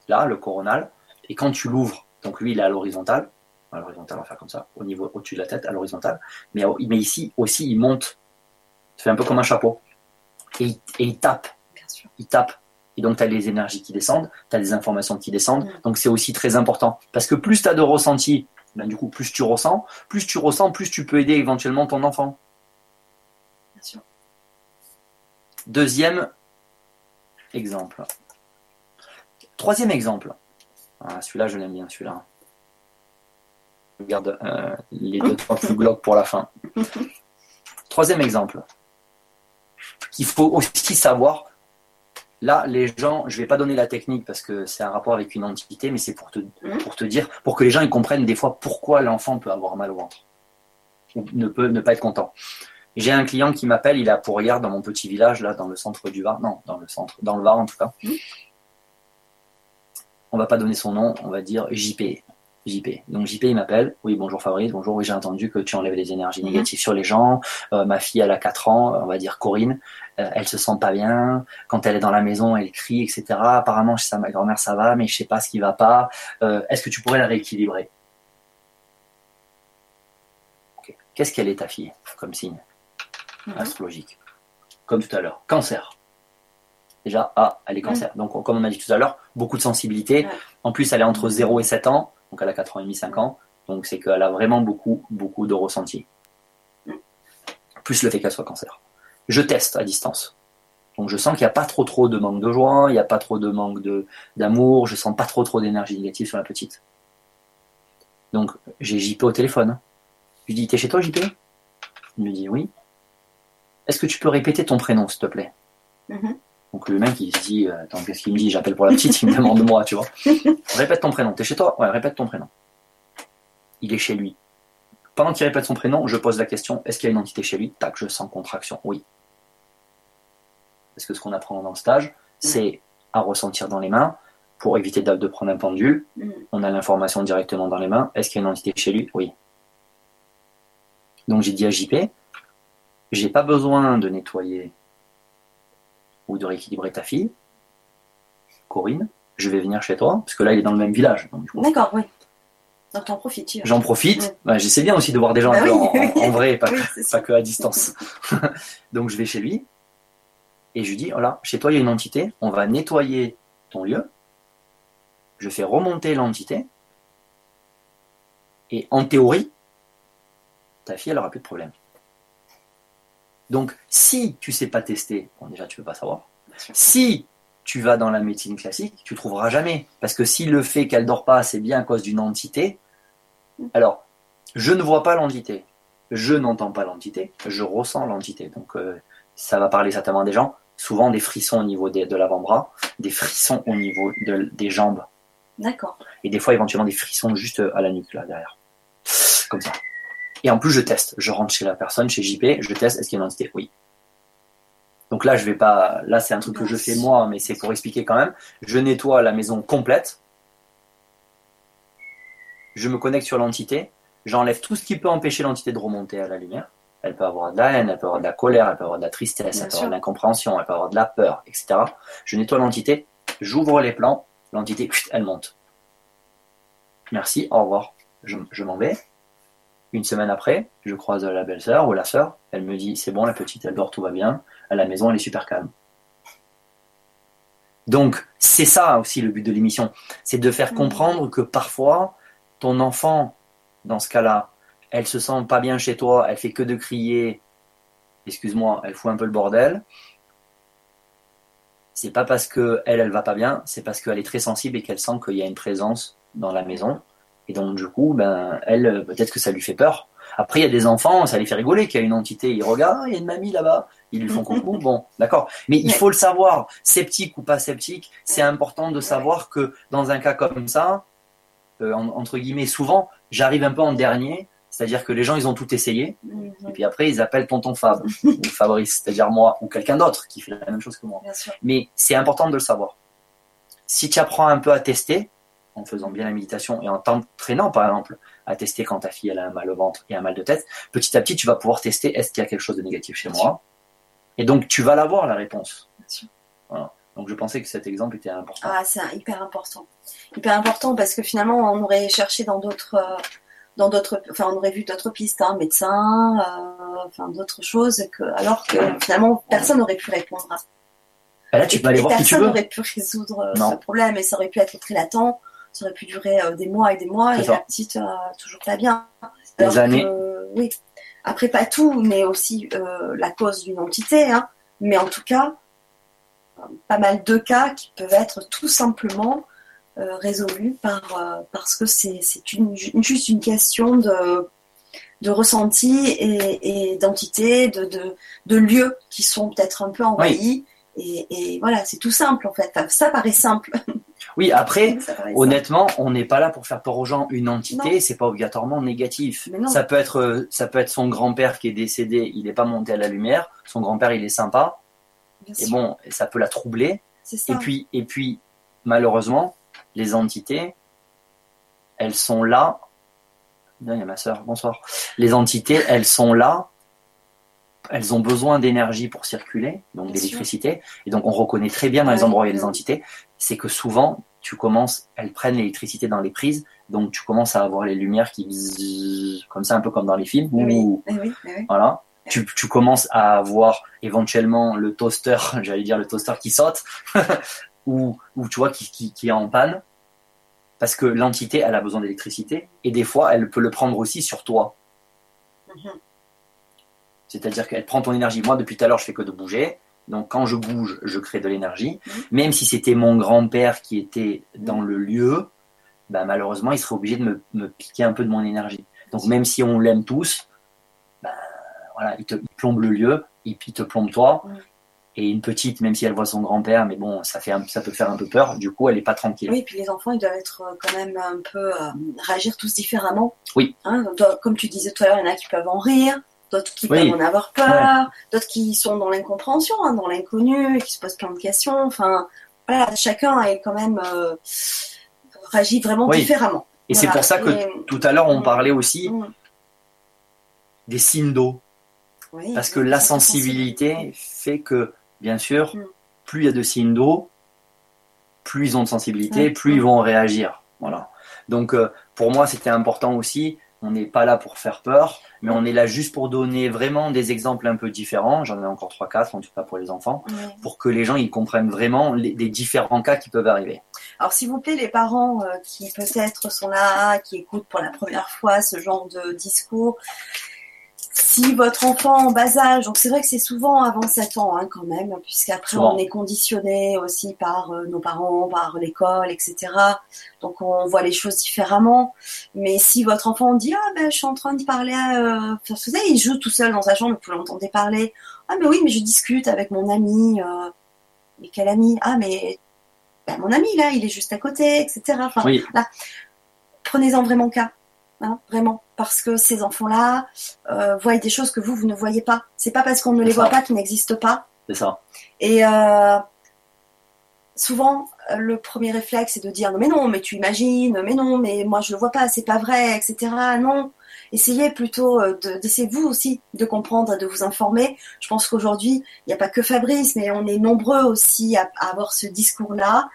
là, le coronal, et quand tu l'ouvres, donc lui, il est à l'horizontale, à l'horizontale, on va faire comme ça, au niveau au-dessus de la tête, à l'horizontale, mais, mais ici aussi, il monte, fait un peu comme un chapeau, et, et il tape, il tape et donc, tu as les énergies qui descendent, tu as des informations qui descendent. Mm. Donc, c'est aussi très important. Parce que plus tu as de ressenti, ben, du coup, plus tu ressens. Plus tu ressens, plus tu peux aider éventuellement ton enfant. Bien sûr. Deuxième exemple. Troisième exemple. Ah, celui-là, je l'aime bien, celui-là. Garde euh, les deux, trois plus glauques pour la fin. Troisième exemple. Il faut aussi savoir Là, les gens, je ne vais pas donner la technique parce que c'est un rapport avec une entité, mais c'est pour te, mmh. pour te dire, pour que les gens ils comprennent des fois pourquoi l'enfant peut avoir mal au ventre ou ne peut ne pas être content. J'ai un client qui m'appelle, il a pour hier dans mon petit village, là, dans le centre du Var, non, dans le centre, dans le Var en tout cas. On va pas donner son nom, on va dire JP. JP. Donc JP il m'appelle, oui bonjour Fabrice, bonjour, oui j'ai entendu que tu enlèves les énergies mhm. négatives sur les gens, euh, ma fille elle a 4 ans, on va dire Corinne, euh, elle se sent pas bien, quand elle est dans la maison elle crie, etc. Apparemment chez sa grand-mère ça va, mais je sais pas ce qui va pas, euh, est-ce que tu pourrais la rééquilibrer? Qu'est-ce qu'elle est ta fille comme signe Mhm. astrologique? Comme tout à l'heure, cancer. Déjà, ah, elle est cancer. Donc, comme on a dit tout à l'heure, beaucoup de sensibilité. Ouais. En plus, elle est entre 0 et 7 ans, donc elle a 4 ans et demi, 5 ans. Donc, c'est qu'elle a vraiment beaucoup, beaucoup de ressenti. Plus le fait qu'elle soit cancer. Je teste à distance. Donc, je sens qu'il n'y a pas trop, trop de manque de joie, il n'y a pas trop de manque d'amour, je sens pas trop, trop d'énergie négative sur la petite. Donc, j'ai JP au téléphone. Je lui dis, t'es chez toi, JP Il me dit, oui. Est-ce que tu peux répéter ton prénom, s'il te plaît? Mhm. Donc le mec, il se dit, euh, attends, qu'est-ce qu'il me dit? J'appelle pour la petite, il me demande moi, tu vois. Répète ton prénom. T'es chez toi? Ouais, répète ton prénom. Il est chez lui. Pendant qu'il répète son prénom, je pose la question, est-ce qu'il y a une entité chez lui? Tac, je sens contraction. Oui. Parce que ce qu'on apprend dans le stage, c'est à ressentir dans les mains. Pour éviter de, prendre un pendule, Mhm. on a l'information directement dans les mains. Est-ce qu'il y a une entité chez lui? Oui. Donc j'ai dit à JP, j'ai pas besoin de nettoyer ou de rééquilibrer ta fille, Corinne, je vais venir chez toi, parce que là il est dans le même village. D'accord, oui. Donc t'en profites. J'en profite. Bah, J'essaie bien aussi de voir des gens Bah oui. en, vrai, pas, Oui, pas que à distance. Donc je vais chez lui et je lui dis voilà, chez toi il y a une entité, on va nettoyer ton lieu. Je fais remonter l'entité et en théorie, ta fille elle aura plus de problème. Donc si tu sais pas tester, bon déjà tu peux pas savoir. Si tu vas dans la médecine classique, tu trouveras jamais. Parce que si le fait qu'elle dort pas, c'est bien à cause d'une entité, alors, je ne vois pas l'entité, je n'entends pas l'entité, je ressens l'entité. Donc, euh, ça va parler certainement à des gens, souvent des frissons au niveau des- de l'avant-bras, des frissons au niveau de- des jambes, D'accord. et des fois éventuellement des frissons juste à la nuque, là, derrière. Comme ça. Et en plus, je teste. Je rentre chez la personne, chez JP, je teste, est-ce qu'il y a une entité? Oui. Donc là, je vais pas. Là, c'est un truc que je fais moi, mais c'est pour expliquer quand même. Je nettoie la maison complète. Je me connecte sur l'entité. J'enlève tout ce qui peut empêcher l'entité de remonter à la lumière. Elle peut avoir de la haine, elle peut avoir de la colère, elle peut avoir de la tristesse, Bien elle peut sûr. avoir de l'incompréhension, elle peut avoir de la peur, etc. Je nettoie l'entité, j'ouvre les plans, l'entité, elle monte. Merci, au revoir. Je, je m'en vais. Une semaine après, je croise la belle-sœur ou la sœur. Elle me dit c'est bon, la petite, elle dort, tout va bien. À la maison, elle est super calme. Donc, c'est ça aussi le but de l'émission. C'est de faire Mhm. comprendre que parfois, ton enfant, dans ce cas-là, elle se sent pas bien chez toi, elle fait que de crier, excuse-moi, elle fout un peu le bordel. C'est pas parce que elle, elle va pas bien, c'est parce qu'elle est très sensible et qu'elle sent qu'il y a une présence dans la maison. Et donc, du coup, ben, elle, euh, peut-être que ça lui fait peur. Après, il y a des enfants, ça les fait rigoler qu'il y a une entité. Ils regardent, Ah, il y a une mamie là-bas. Ils lui font coucou. Bon, d'accord. Mais il faut le savoir. Sceptique ou pas sceptique, c'est important de savoir que dans un cas comme ça, euh, en- entre guillemets, souvent, j'arrive un peu en dernier. C'est-à-dire que les gens, ils ont tout essayé. Mhm. Et puis après, ils appellent tonton Fab ou Fabrice, c'est-à-dire moi ou quelqu'un d'autre qui fait la même chose que moi. Mais c'est important de le savoir. Si tu apprends un peu à tester, en faisant bien la méditation et en t'entraînant par exemple à tester quand ta fille elle a un mal au ventre et un mal de tête, petit à petit tu vas pouvoir tester est-ce qu'il y a quelque chose de négatif chez Bien moi? Et donc tu vas l'avoir la réponse. Bien sûr. Voilà. Donc je pensais que cet exemple était important. Ah, c'est hyper important. Hyper important parce que finalement, on aurait cherché dans d'autres, euh, dans d'autres, enfin, on aurait vu d'autres pistes, hein, médecins, euh, enfin, d'autres choses, que, alors que finalement, personne n'aurait pu répondre à ça. Et là tu Et- peux aller et voir qui tu personne veux. n'aurait pu résoudre euh, Non. ce problème et ça aurait pu être très latent, ça aurait pu durer euh, des mois et des mois et ça. la petite euh, toujours pas bien. Des Alors années. que, oui. Après, pas tout, mais aussi euh, la cause d'une entité, hein. mais en tout cas, euh, pas mal de cas qui peuvent être tout simplement euh, résolus par, euh, parce que c'est une, juste une question de, de ressenti et, et d'entité, de, de, de lieux qui sont peut-être un peu envahis. Et, et voilà, c'est tout simple en fait. Enfin, ça paraît simple. Oui, après, honnêtement, on n'est pas là pour faire peur aux gens. Une entité, c'est pas obligatoirement négatif. Ça peut être, euh, ça peut être son grand-père qui est décédé, il n'est pas monté à la lumière. Son grand-père, il est sympa. Bien Et sûr, bon, ça peut la troubler. ça. Et puis, et puis, malheureusement, les entités, elles sont là. Il y a ma sœur, bonsoir. Les entités, elles sont là. Elles ont besoin d'énergie pour circuler, donc d'électricité. Et donc, on reconnaît très bien dans les endroits où il y a des entités, c'est que souvent, tu commences, elles prennent l'électricité dans les prises, Donc tu commences à avoir les lumières qui comme ça, un peu comme dans les films. Oui, Ouh, eh oui, eh oui. voilà. Tu, tu commences à avoir éventuellement le toaster, j'allais dire le toaster qui saute, ou, ou tu vois qui, qui, qui est en panne, parce que l'entité elle a besoin d'électricité et des fois elle peut le prendre aussi sur toi. Mhm. C'est-à-dire qu'elle prend ton énergie. Moi depuis tout à l'heure je fais que de bouger, donc quand je bouge je crée de l'énergie. Mhm. Même si c'était mon grand-père qui était dans le lieu, bah, malheureusement il serait obligé de me, me piquer un peu de mon énergie. Donc même si on l'aime tous, bah, voilà, il te il plombe le lieu, et il te plombe toi. Mm. Et une petite, même si elle voit son grand-père, mais bon, ça, fait un- ça peut faire un peu peur, du coup elle est pas tranquille. Oui, puis les enfants, ils doivent être euh, quand même un peu euh, réagir tous différemment. Oui. Hein, comme tu disais tout à l'heure, il y en a qui peuvent en rire, d'autres qui Oui. peuvent en avoir peur, d'autres qui sont dans l'incompréhension, hein, dans l'inconnu, qui se posent plein de questions. Enfin, voilà, chacun est quand même euh, réagit vraiment Oui. différemment. Et c'est pour ça que Et- tout à l'heure on Mm. parlait aussi Mm. des signes d'eau. Oui, Parce que la sensibilité fait que, bien sûr, Mm. plus il y a de signes d'eau, plus ils ont de sensibilité, plus ils vont réagir. Voilà. Donc, euh, pour moi, c'était important aussi. On n'est pas là pour faire peur, mais on est là juste pour donner vraiment des exemples un peu différents. J'en ai encore trois, quatre, en tout cas pour les enfants, pour que les gens ils comprennent vraiment les, les différents cas qui peuvent arriver. Alors, s'il vous plaît, les parents euh, qui peut-être sont là, qui écoutent pour la première fois ce genre de discours, si votre enfant en bas âge, donc c'est vrai que c'est souvent avant 7 ans hein, quand même, puisqu'après on est conditionné aussi par euh, nos parents, par l'école, etc. Donc on voit les choses différemment. Mais si votre enfant dit ah ben je suis en train de parler, à, euh... vous savez, il joue tout seul dans sa chambre, vous l'entendez parler. Ah mais oui, mais je discute avec mon ami. Euh... Mais quel ami? Ah mais ben, mon ami là, il est juste à côté, etc. Enfin, Oui. prenez-en vraiment cas, hein, vraiment, parce que ces enfants-là euh, voient des choses que vous vous ne voyez pas. C'est pas parce qu'on ne les voit pas qu'ils n'existent pas. C'est ça. Et euh, souvent, le premier réflexe c'est de dire non mais non, mais tu imagines, mais non, mais moi je le vois pas, c'est pas vrai, etc. Non. Essayez plutôt euh, de- d'essayer vous aussi de comprendre, de vous informer. Je pense qu'aujourd'hui, il n'y a pas que Fabrice, mais on est nombreux aussi à, à avoir ce discours-là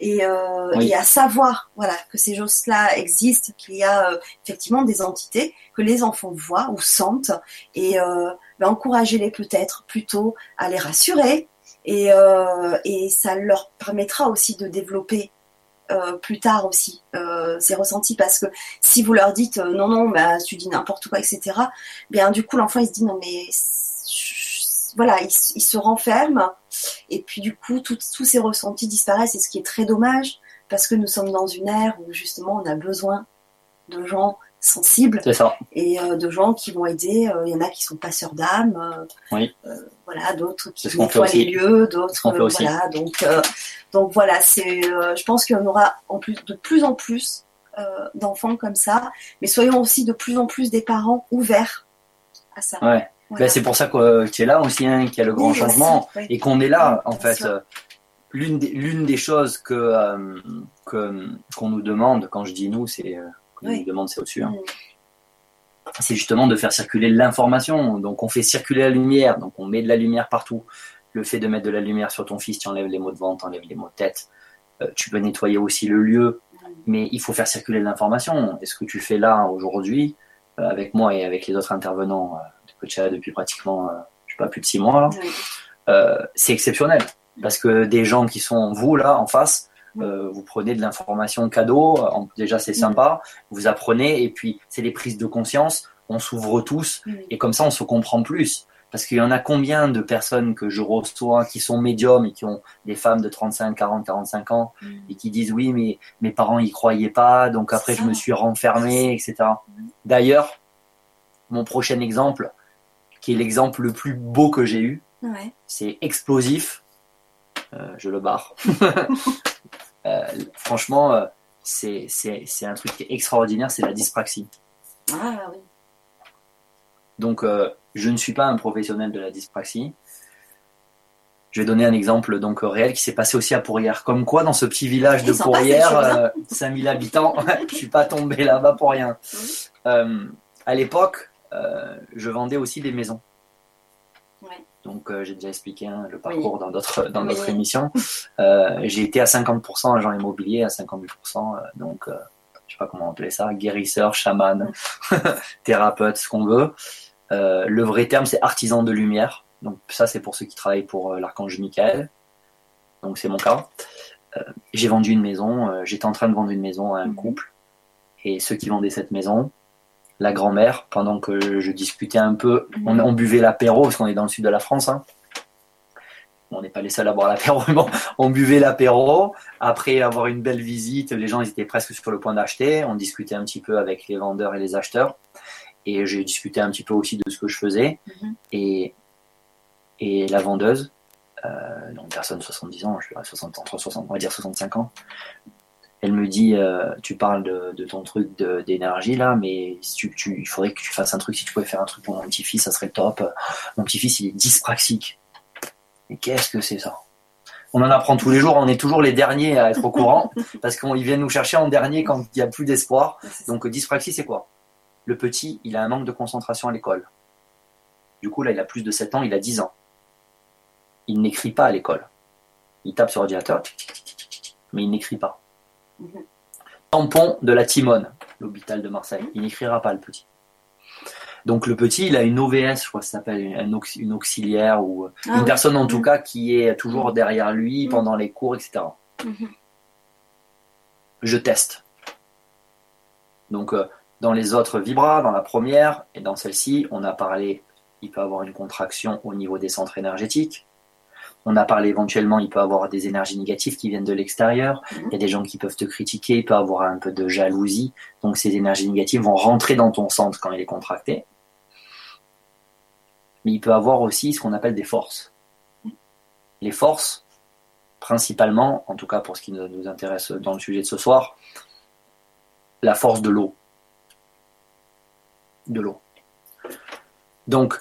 et, euh, Oui. et à savoir voilà que ces choses-là existent, qu'il y a euh, effectivement des entités que les enfants voient ou sentent et euh, ben, encouragez-les peut-être plutôt à les rassurer et, et ça leur permettra aussi de développer plus tard aussi. Euh, ces ressentis parce que si vous leur dites euh, non non bah tu dis n'importe quoi etc bien du coup l'enfant il se dit non mais voilà il, il se renferme. Et puis du coup tous ces ressentis disparaissent. Et ce qui est très dommage parce que nous sommes dans une ère où justement on a besoin de gens sensibles C'est ça. et euh, de gens qui vont aider. Euh, Il y en a qui sont passeurs d'âme, euh, Oui. euh, voilà, d'autres qui nettoient les lieux, d'autres, euh, voilà. Donc, euh, donc voilà, c'est, euh, je pense qu'il y en aura en plus de plus en plus euh, d'enfants comme ça, mais soyons aussi de plus en plus des parents ouverts à ça. Ouais. Voilà. Ben, c'est pour ça que euh, tu es là aussi, hein, qu'il y a le grand Oui, changement. oui. et qu'on est là Oui, en fait euh, l'une des, l'une des choses que euh, que- qu'on nous demande quand je dis nous c'est Oui. nous demande c'est au-dessus hein, c'est justement de faire circuler l'information. Donc on fait circuler la lumière. Donc on met de la lumière partout. Le fait de mettre de la lumière sur ton fils tu enlèves les mots de vent tu enlèves les mots de tête. Euh, tu peux nettoyer aussi le lieu. Mais il faut faire circuler l'information. Et ce que tu fais là aujourd'hui euh, avec moi et avec les autres intervenants euh, de depuis pratiquement je sais pas plus de six mois Oui. c'est exceptionnel. Parce que des gens qui sont vous là en face, euh, vous prenez de l'information cadeau, déjà c'est sympa, vous apprenez et puis c'est des prises de conscience, on s'ouvre tous Mm. et comme ça on se comprend plus. Parce qu'il y en a combien de personnes que je reçois qui sont médiums et qui ont des femmes de 35, 40, 45 ans Mm. et qui disent oui mais mes parents y croyaient pas donc après je me suis renfermé etc. D'ailleurs mon prochain exemple qui est l'exemple le plus beau que j'ai eu Ouais. c'est explosif. Euh, je le barre. Euh, franchement, euh, c'est un truc extraordinaire, c'est la dyspraxie. Ah oui. Donc, euh, je ne suis pas un professionnel de la dyspraxie. Je vais donner un exemple donc réel qui s'est passé aussi à Pourrières. Comme quoi, dans ce petit village Ils de Pourrières, ces choses-là. euh, 5000 habitants, je suis pas tombé là-bas pour rien. Euh, à l'époque, euh, je vendais aussi des maisons. Ouais. Donc, euh, j'ai déjà expliqué hein, le parcours dans d'autres dans Oui. émissions. Euh, j'ai été à 50% agent immobilier, à 58%. euh, donc, euh, sais pas comment appeler ça, guérisseur, chaman, thérapeute, ce qu'on veut. Le vrai terme, c'est artisan de lumière. Donc ça, c'est pour ceux qui travaillent pour l'archange Michael. Donc c'est mon cas. J'ai vendu une maison, j'étais en train de vendre une maison à un couple. Et ceux qui vendaient cette maison, la grand-mère, pendant que je discutais un peu, on, on buvait l'apéro, parce qu'on est dans le sud de la France. Hein. On n'est pas les seuls à boire l'apéro, mais bon, on buvait l'apéro. Après avoir une belle visite, les gens ils étaient presque sur le point d'acheter. On discutait un petit peu avec les vendeurs et les acheteurs. Et j'ai discuté un petit peu aussi de ce que je faisais. Mhm. Et, et la vendeuse, euh, donc personne de 70 ans, je dirais 60, entre 60, on va dire 65 ans, elle me dit euh, Tu parles de, de ton truc d'énergie là, mais si tu, tu- il faudrait que tu fasses un truc. Si tu pouvais faire un truc pour mon petit-fils, ça serait top. Mon petit-fils, il est dyspraxique. Mais qu'est-ce que c'est ça? On en apprend tous les jours, on est toujours les derniers à être au courant, parce qu'ils viennent nous chercher en dernier quand il n'y a plus d'espoir. Donc dyspraxie, c'est quoi? Le petit, il a un manque de concentration à l'école. Du coup, là, il a plus de 7 ans, il a 10 ans. Il n'écrit pas à l'école. Il tape sur l'ordinateur, mais il n'écrit pas. Tampon de la Timone, l'hôpital de Marseille. Il n'écrira pas, le petit. Donc le petit, il a une OVS, je crois que ça s'appelle une auxiliaire ou euh, Ah une oui. personne en tout Mhm. cas qui est toujours derrière lui Mhm. pendant les cours, etc. Mhm. je teste. Donc, euh, dans les autres vibras, dans la première et dans celle-ci, on a parlé, il peut avoir une contraction au niveau des centres énergétiques. On a parlé éventuellement, il peut avoir des énergies négatives qui viennent de l'extérieur. Mhm. Il y a des gens qui peuvent te critiquer, il peut avoir un peu de jalousie. Donc, ces énergies négatives vont rentrer dans ton centre quand il est contracté. Mais il peut avoir aussi ce qu'on appelle des forces. Les forces, principalement, en tout cas pour ce qui nous nous intéresse dans le sujet de ce soir, la force de l'eau. De l'eau. Donc,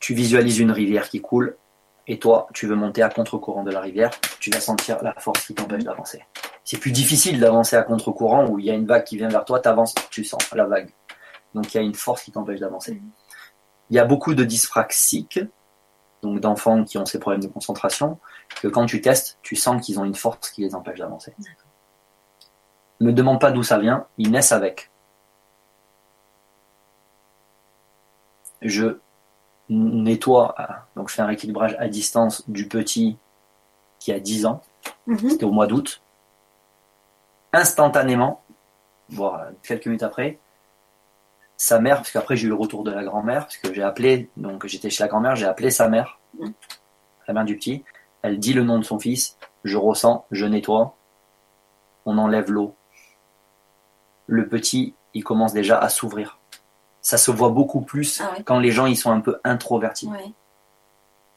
tu visualises une rivière qui coule, et toi, tu veux monter à contre-courant de la rivière, tu vas sentir la force qui t'empêche d'avancer. C'est plus difficile d'avancer à contre-courant où il y a une vague qui vient vers toi, tu avances, tu sens la vague. Donc il y a une force qui t'empêche d'avancer. Mhm. Il y a beaucoup de dyspraxiques, donc d'enfants qui ont ces problèmes de concentration, que quand tu testes, tu sens qu'ils ont une force qui les empêche d'avancer. Ne me demande pas d'où ça vient, ils naissent avec. Je nettoie, euh, donc je fais un rééquilibrage à distance du petit qui a 10 ans, Mhm. c'était au mois d'août. Instantanément, voire quelques minutes après, sa mère, parce qu'après j'ai eu le retour de la grand-mère, parce que j'ai appelé, donc j'étais chez la grand-mère, j'ai appelé sa mère, Mhm. la mère du petit, elle dit le nom de son fils, je ressens, je nettoie, on enlève l'eau. Le petit, il commence déjà à s'ouvrir. Ça se voit beaucoup plus Ah ouais. quand les gens ils sont un peu introvertis Ouais.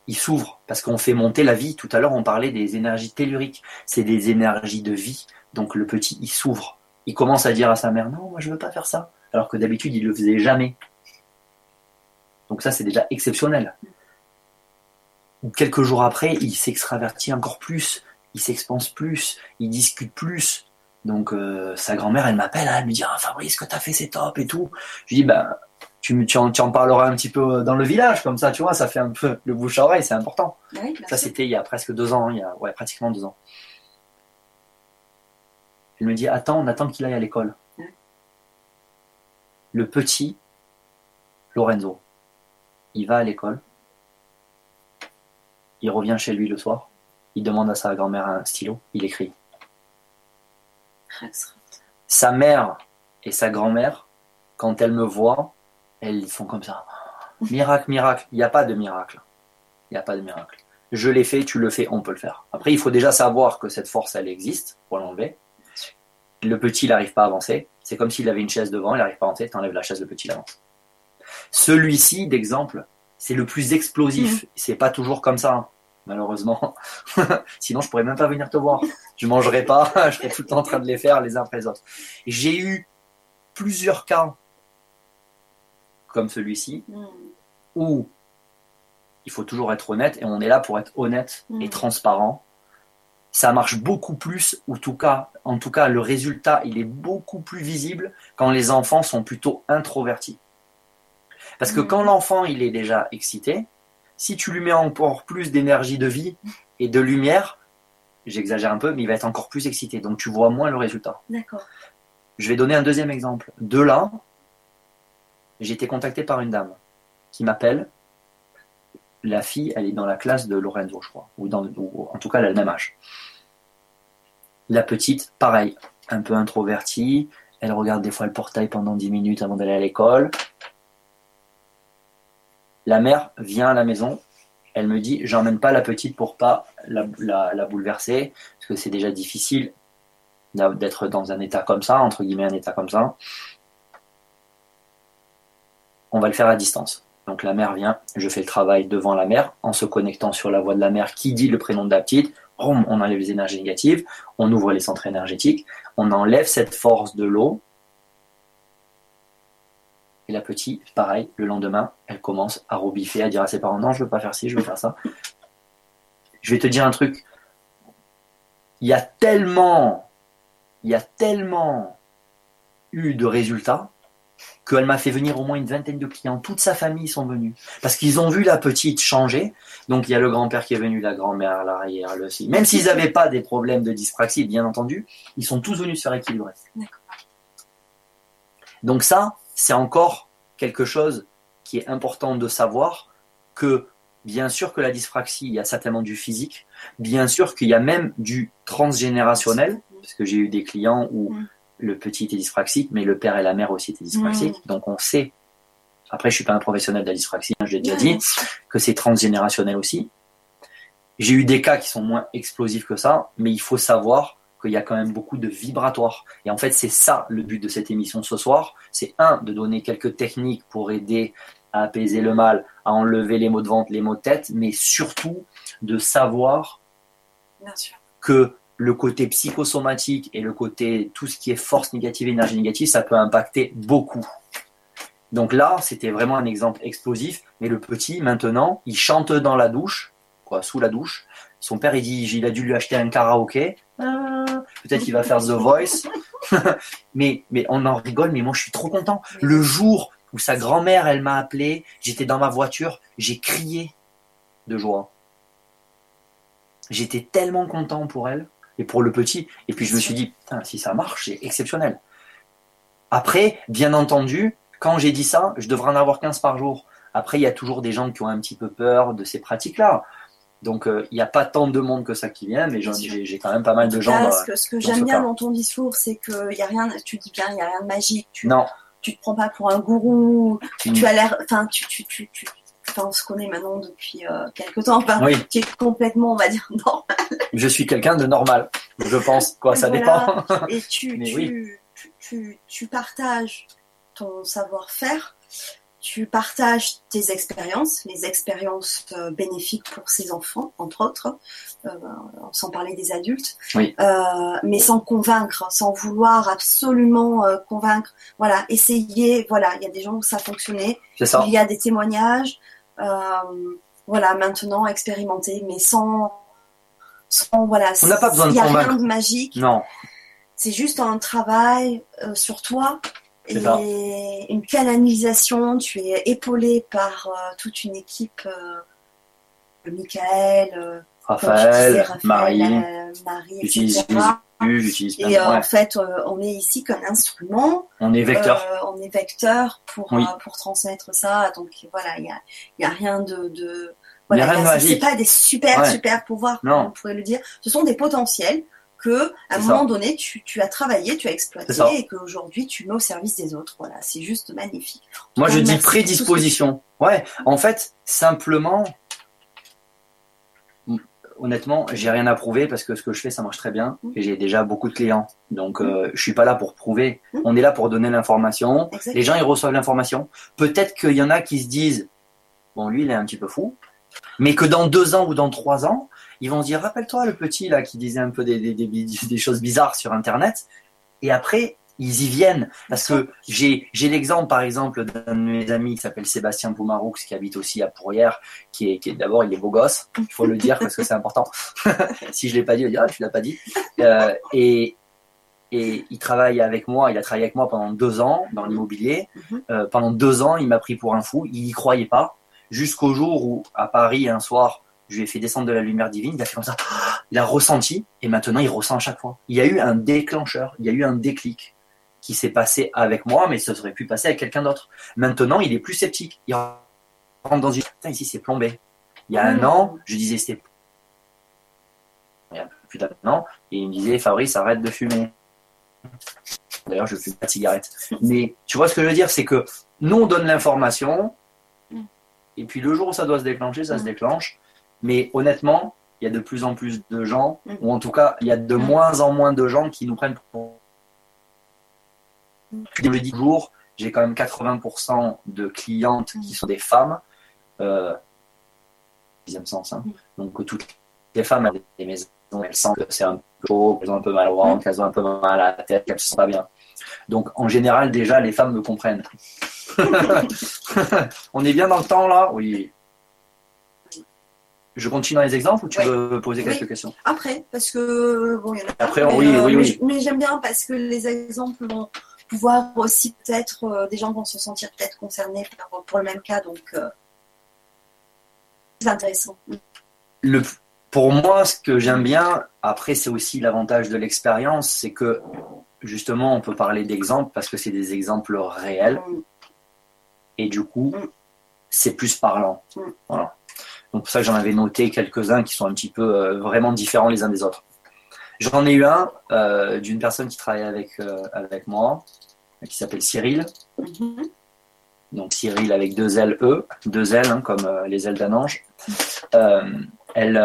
il s'ouvre parce qu'on fait monter la vie. Tout à l'heure, on parlait des énergies telluriques. C'est des énergies de vie. Donc le petit, il s'ouvre. Il commence à dire à sa mère Non, moi je veux pas faire ça. Alors que d'habitude, il le faisait jamais. Donc ça, c'est déjà exceptionnel. Quelques jours après, il s'extravertit encore plus. Il s'expanse plus. Il discute plus. Donc euh, sa grand-mère, elle m'appelle. Elle me dit Ah, Fabrice, ce que t'as fait, c'est top et tout. Je dis Ben, tu, tu, en, tu en parleras un petit peu dans le village, comme ça, tu vois, ça fait un peu le bouche à oreille, c'est important. Bien Ça, c'était il y a presque deux ans, hein, il y a ouais, pratiquement deux ans. Elle me dit Attends, on attend qu'il aille à l'école. Le petit, Lorenzo, il va à l'école, il revient chez lui le soir, il demande à sa grand-mère un stylo, il écrit. Sa mère et sa grand-mère, quand elles me voient, elles font comme ça. Miracle, miracle. Il n'y a pas de miracle. Il n'y a pas de miracle. Je l'ai fait, tu le fais, on peut le faire. Après, il faut déjà savoir que cette force, elle existe pour l'enlever. Le petit, il n'arrive pas à avancer. C'est comme s'il avait une chaise devant, il n'arrive pas à avancer, t'enlèves la chaise, le petit, il avance. Celui-ci, d'exemple, c'est le plus explosif. C'est pas toujours comme ça, hein, malheureusement. Sinon, je pourrais même pas venir te voir. Je mangerais pas, je serais tout le temps en train de les faire les uns après les autres. J'ai eu plusieurs cas comme celui-ci Mhm. où il faut toujours être honnête et on est là pour être honnête et Mhm. transparent. Ça marche beaucoup plus, ou tout cas, en tout cas, le résultat, il est beaucoup plus visible quand les enfants sont plutôt introvertis. Parce que Mhm. quand l'enfant, il est déjà excité, si tu lui mets encore plus d'énergie de vie et de lumière, j'exagère un peu, mais il va être encore plus excité. Donc tu vois moins le résultat. D'accord. Je vais donner un deuxième exemple. De là, j'ai été contacté par une dame qui m'appelle. La fille, elle est dans la classe de Lorenzo, je crois, ou, dans, ou en tout cas, elle a le même âge. La petite, pareil, un peu introvertie, elle regarde des fois le portail pendant 10 minutes avant d'aller à l'école. La mère vient à la maison, elle me dit j'emmène pas la petite pour pas la, la bouleverser, parce que c'est déjà difficile d'être dans un état comme ça, entre guillemets un état comme ça. On va le faire à distance. Donc la mère vient, je fais le travail devant la mère en se connectant sur la voix de la mère qui dit le prénom de la petite. On enlève les énergies négatives, on ouvre les centres énergétiques, on enlève cette force de l'eau. Et la petite, pareil, le lendemain, elle commence à robiffer, à dire à ses parents non, je veux pas faire ci, je veux faire ça. Je vais te dire un truc. Il y a tellement, il y a tellement eu de résultats qu'elle m'a fait venir au moins une vingtaine de clients. Toute sa famille sont venus. Parce qu'ils ont vu la petite changer. Donc il y a le grand-père qui est venu, la grand-mère, l'arrière, le si. Même s'ils n'avaient pas des problèmes de dyspraxie, bien entendu, ils sont tous venus se faire équilibrer. Donc ça, c'est encore quelque chose qui est important de savoir que bien sûr que la dyspraxie, il y a certainement du physique, bien sûr qu'il y a même du transgénérationnel, parce que j'ai eu des clients où mm le petit était dyspraxique, mais le père et la mère aussi étaient dyspraxiques. Mm. Donc on sait, après je suis pas un professionnel de la dyspraxie, hein, je l'ai déjà dit, que c'est transgénérationnel aussi. J'ai eu des cas qui sont moins explosifs que ça, mais il faut savoir qu'il y a quand même beaucoup de vibratoires. Et en fait, c'est ça le but de cette émission ce soir. C'est un, de donner quelques techniques pour aider à apaiser le mal, à enlever les maux de vente, les maux de tête, mais surtout de savoir que le côté psychosomatique et le côté tout ce qui est force négative, énergie négative, ça peut impacter beaucoup. Donc là, c'était vraiment un exemple explosif. Mais le petit, maintenant, il chante dans la douche, quoi, sous la douche. Son père, il dit, il a dû lui acheter un karaoké. Ah, peut-être qu'il va faire The Voice. mais, mais on en rigole, mais moi, je suis trop content. Le jour où sa grand-mère, elle m'a appelé, j'étais dans ma voiture, j'ai crié de joie. J'étais tellement content pour elle et pour le petit. Et puis je me suis dit, si ça marche, c'est exceptionnel. Après, bien entendu, quand j'ai dit ça, je devrais en avoir 15 par jour. Après, il y a toujours des gens qui ont un petit peu peur de ces pratiques-là. Donc, euh, il n'y a pas tant de monde que ça qui vient, mais j'ai quand même pas mal de gens. ce que, ce que j'aime bien dans ton discours, c'est qu'il y a rien, tu dis bien, il n'y a rien de magique. Tu, non. Tu te prends pas pour un gourou. Tu, mm. as l'air, enfin, tu, tu, tu, tu, on se connaît maintenant depuis euh, quelques temps, enfin, qui est complètement, on va dire, normal. Je suis quelqu'un de normal, je pense, quoi, ça dépend. Et tu, tu, tu, tu, partages ton savoir-faire, tu partages tes expériences, les expériences euh, bénéfiques pour ces enfants, entre autres, euh, sans parler des adultes, euh, mais sans convaincre, sans vouloir absolument convaincre. Voilà, essayer. Voilà, il y a des gens où ça fonctionnait. Il y a des témoignages. Voilà, maintenant expérimenter, mais sans, sans voilà. On n'a pas besoin de. Il n'y a rien de magique. Non. C'est juste un travail sur toi et une canalisation. Tu es épaulé par euh, toute une équipe, euh, Michael, Raphaël, Marie, Marie etc. Et euh, en fait, euh, on est ici comme instrument. On est vecteur. Euh, on est vecteur pour, pour transmettre ça. Donc voilà, il n'y a, y a rien de. de voilà, c'est pas des super, super pouvoirs, on pourrait le dire. Ce sont des potentiels que, à un moment donné, tu, tu, as travaillé, tu as exploité et qu'aujourd'hui tu mets au service des autres. Voilà, c'est juste magnifique. Moi, je dis prédisposition. Ouais, en fait, simplement, honnêtement, j'ai rien à prouver parce que ce que je fais, ça marche très bien mm. et j'ai déjà beaucoup de clients. Donc, je euh, je suis pas là pour prouver. Mm. On est là pour donner l'information. Les gens, ils reçoivent l'information. Peut-être qu'il y en a qui se disent, bon, lui, il est un petit peu fou, mais que dans deux ans ou dans trois ans, ils vont se dire, rappelle-toi le petit là qui disait un peu des, des choses bizarres sur Internet. Et après, ils y viennent. Parce que j'ai, j'ai l'exemple, par exemple, d'un de mes amis qui s'appelle Sébastien Poumaroux, qui habite aussi à Pourrières, qui est, qui est d'abord, il est beau gosse, il faut le dire parce que c'est important. si je l'ai pas dit, on dire, ah, tu l'as pas dit. Euh, et, et il travaille avec moi, il a travaillé avec moi pendant deux ans dans l'immobilier. Mhm. Euh, pendant deux ans, il m'a pris pour un fou, il y croyait pas. Jusqu'au jour où, à Paris, un soir, je lui ai fait descendre de la lumière divine, il a fait comme ça, il a ressenti, et maintenant il ressent à chaque fois. Il y a eu un déclencheur, il y a eu un déclic qui s'est passé avec moi, mais ça serait pu passer avec quelqu'un d'autre. Maintenant, il est plus sceptique. Il rentre dans une. Putain, ici, c'est plombé. Il y a un Mmh. an, je disais c'était. Il y a plus d'un an, et il me disait Fabrice, arrête de fumer. D'ailleurs, je fume pas de cigarette. Mais tu vois ce que je veux dire, c'est que nous, on donne l'information, Mm. et puis le jour où ça doit se déclencher, ça se Mm. déclenche. Mais honnêtement, il y a de plus en plus de gens, Mm. ou en tout cas, il y a de Mm. moins en moins de gens qui nous prennent pour. Je le dis toujours, j'ai quand même 80% de clientes qui Mm. sont des femmes. Euh, dixième sens. Hein. Donc toutes les femmes ont des maisons, elles sentent que c'est un peu chaud, qu'elles ont un peu mal au ventre, qu'elles ont un peu mal à la tête, qu'elles se sentent pas bien. Donc en général, déjà, les femmes me comprennent. On est bien dans le temps là? Oui. Je continue dans les exemples ou tu Oui. veux poser quelques Oui. questions? Après, parce que bon, il y en a Après, mais, oui, oui, mais oui. j- Mais j'aime bien parce que les exemples vont pouvoir aussi peut-être euh, des gens vont se sentir peut-être concernés par- pour le même cas, donc euh, c'est intéressant. le, pour moi, ce que j'aime bien, après, c'est aussi l'avantage de l'expérience, c'est que justement, on peut parler d'exemples parce que c'est des exemples réels Mm. et du coup, Mm. c'est plus parlant. Mm. Voilà. Donc, pour ça que j'en avais noté quelques-uns qui sont un petit peu euh, vraiment différents les uns des autres. J'en ai eu un euh, d'une personne qui travaille avec, euh, avec moi, qui s'appelle Cyril. Mhm. donc Cyril avec deux L E, deux L hein, comme les ailes d'un ange. Elle,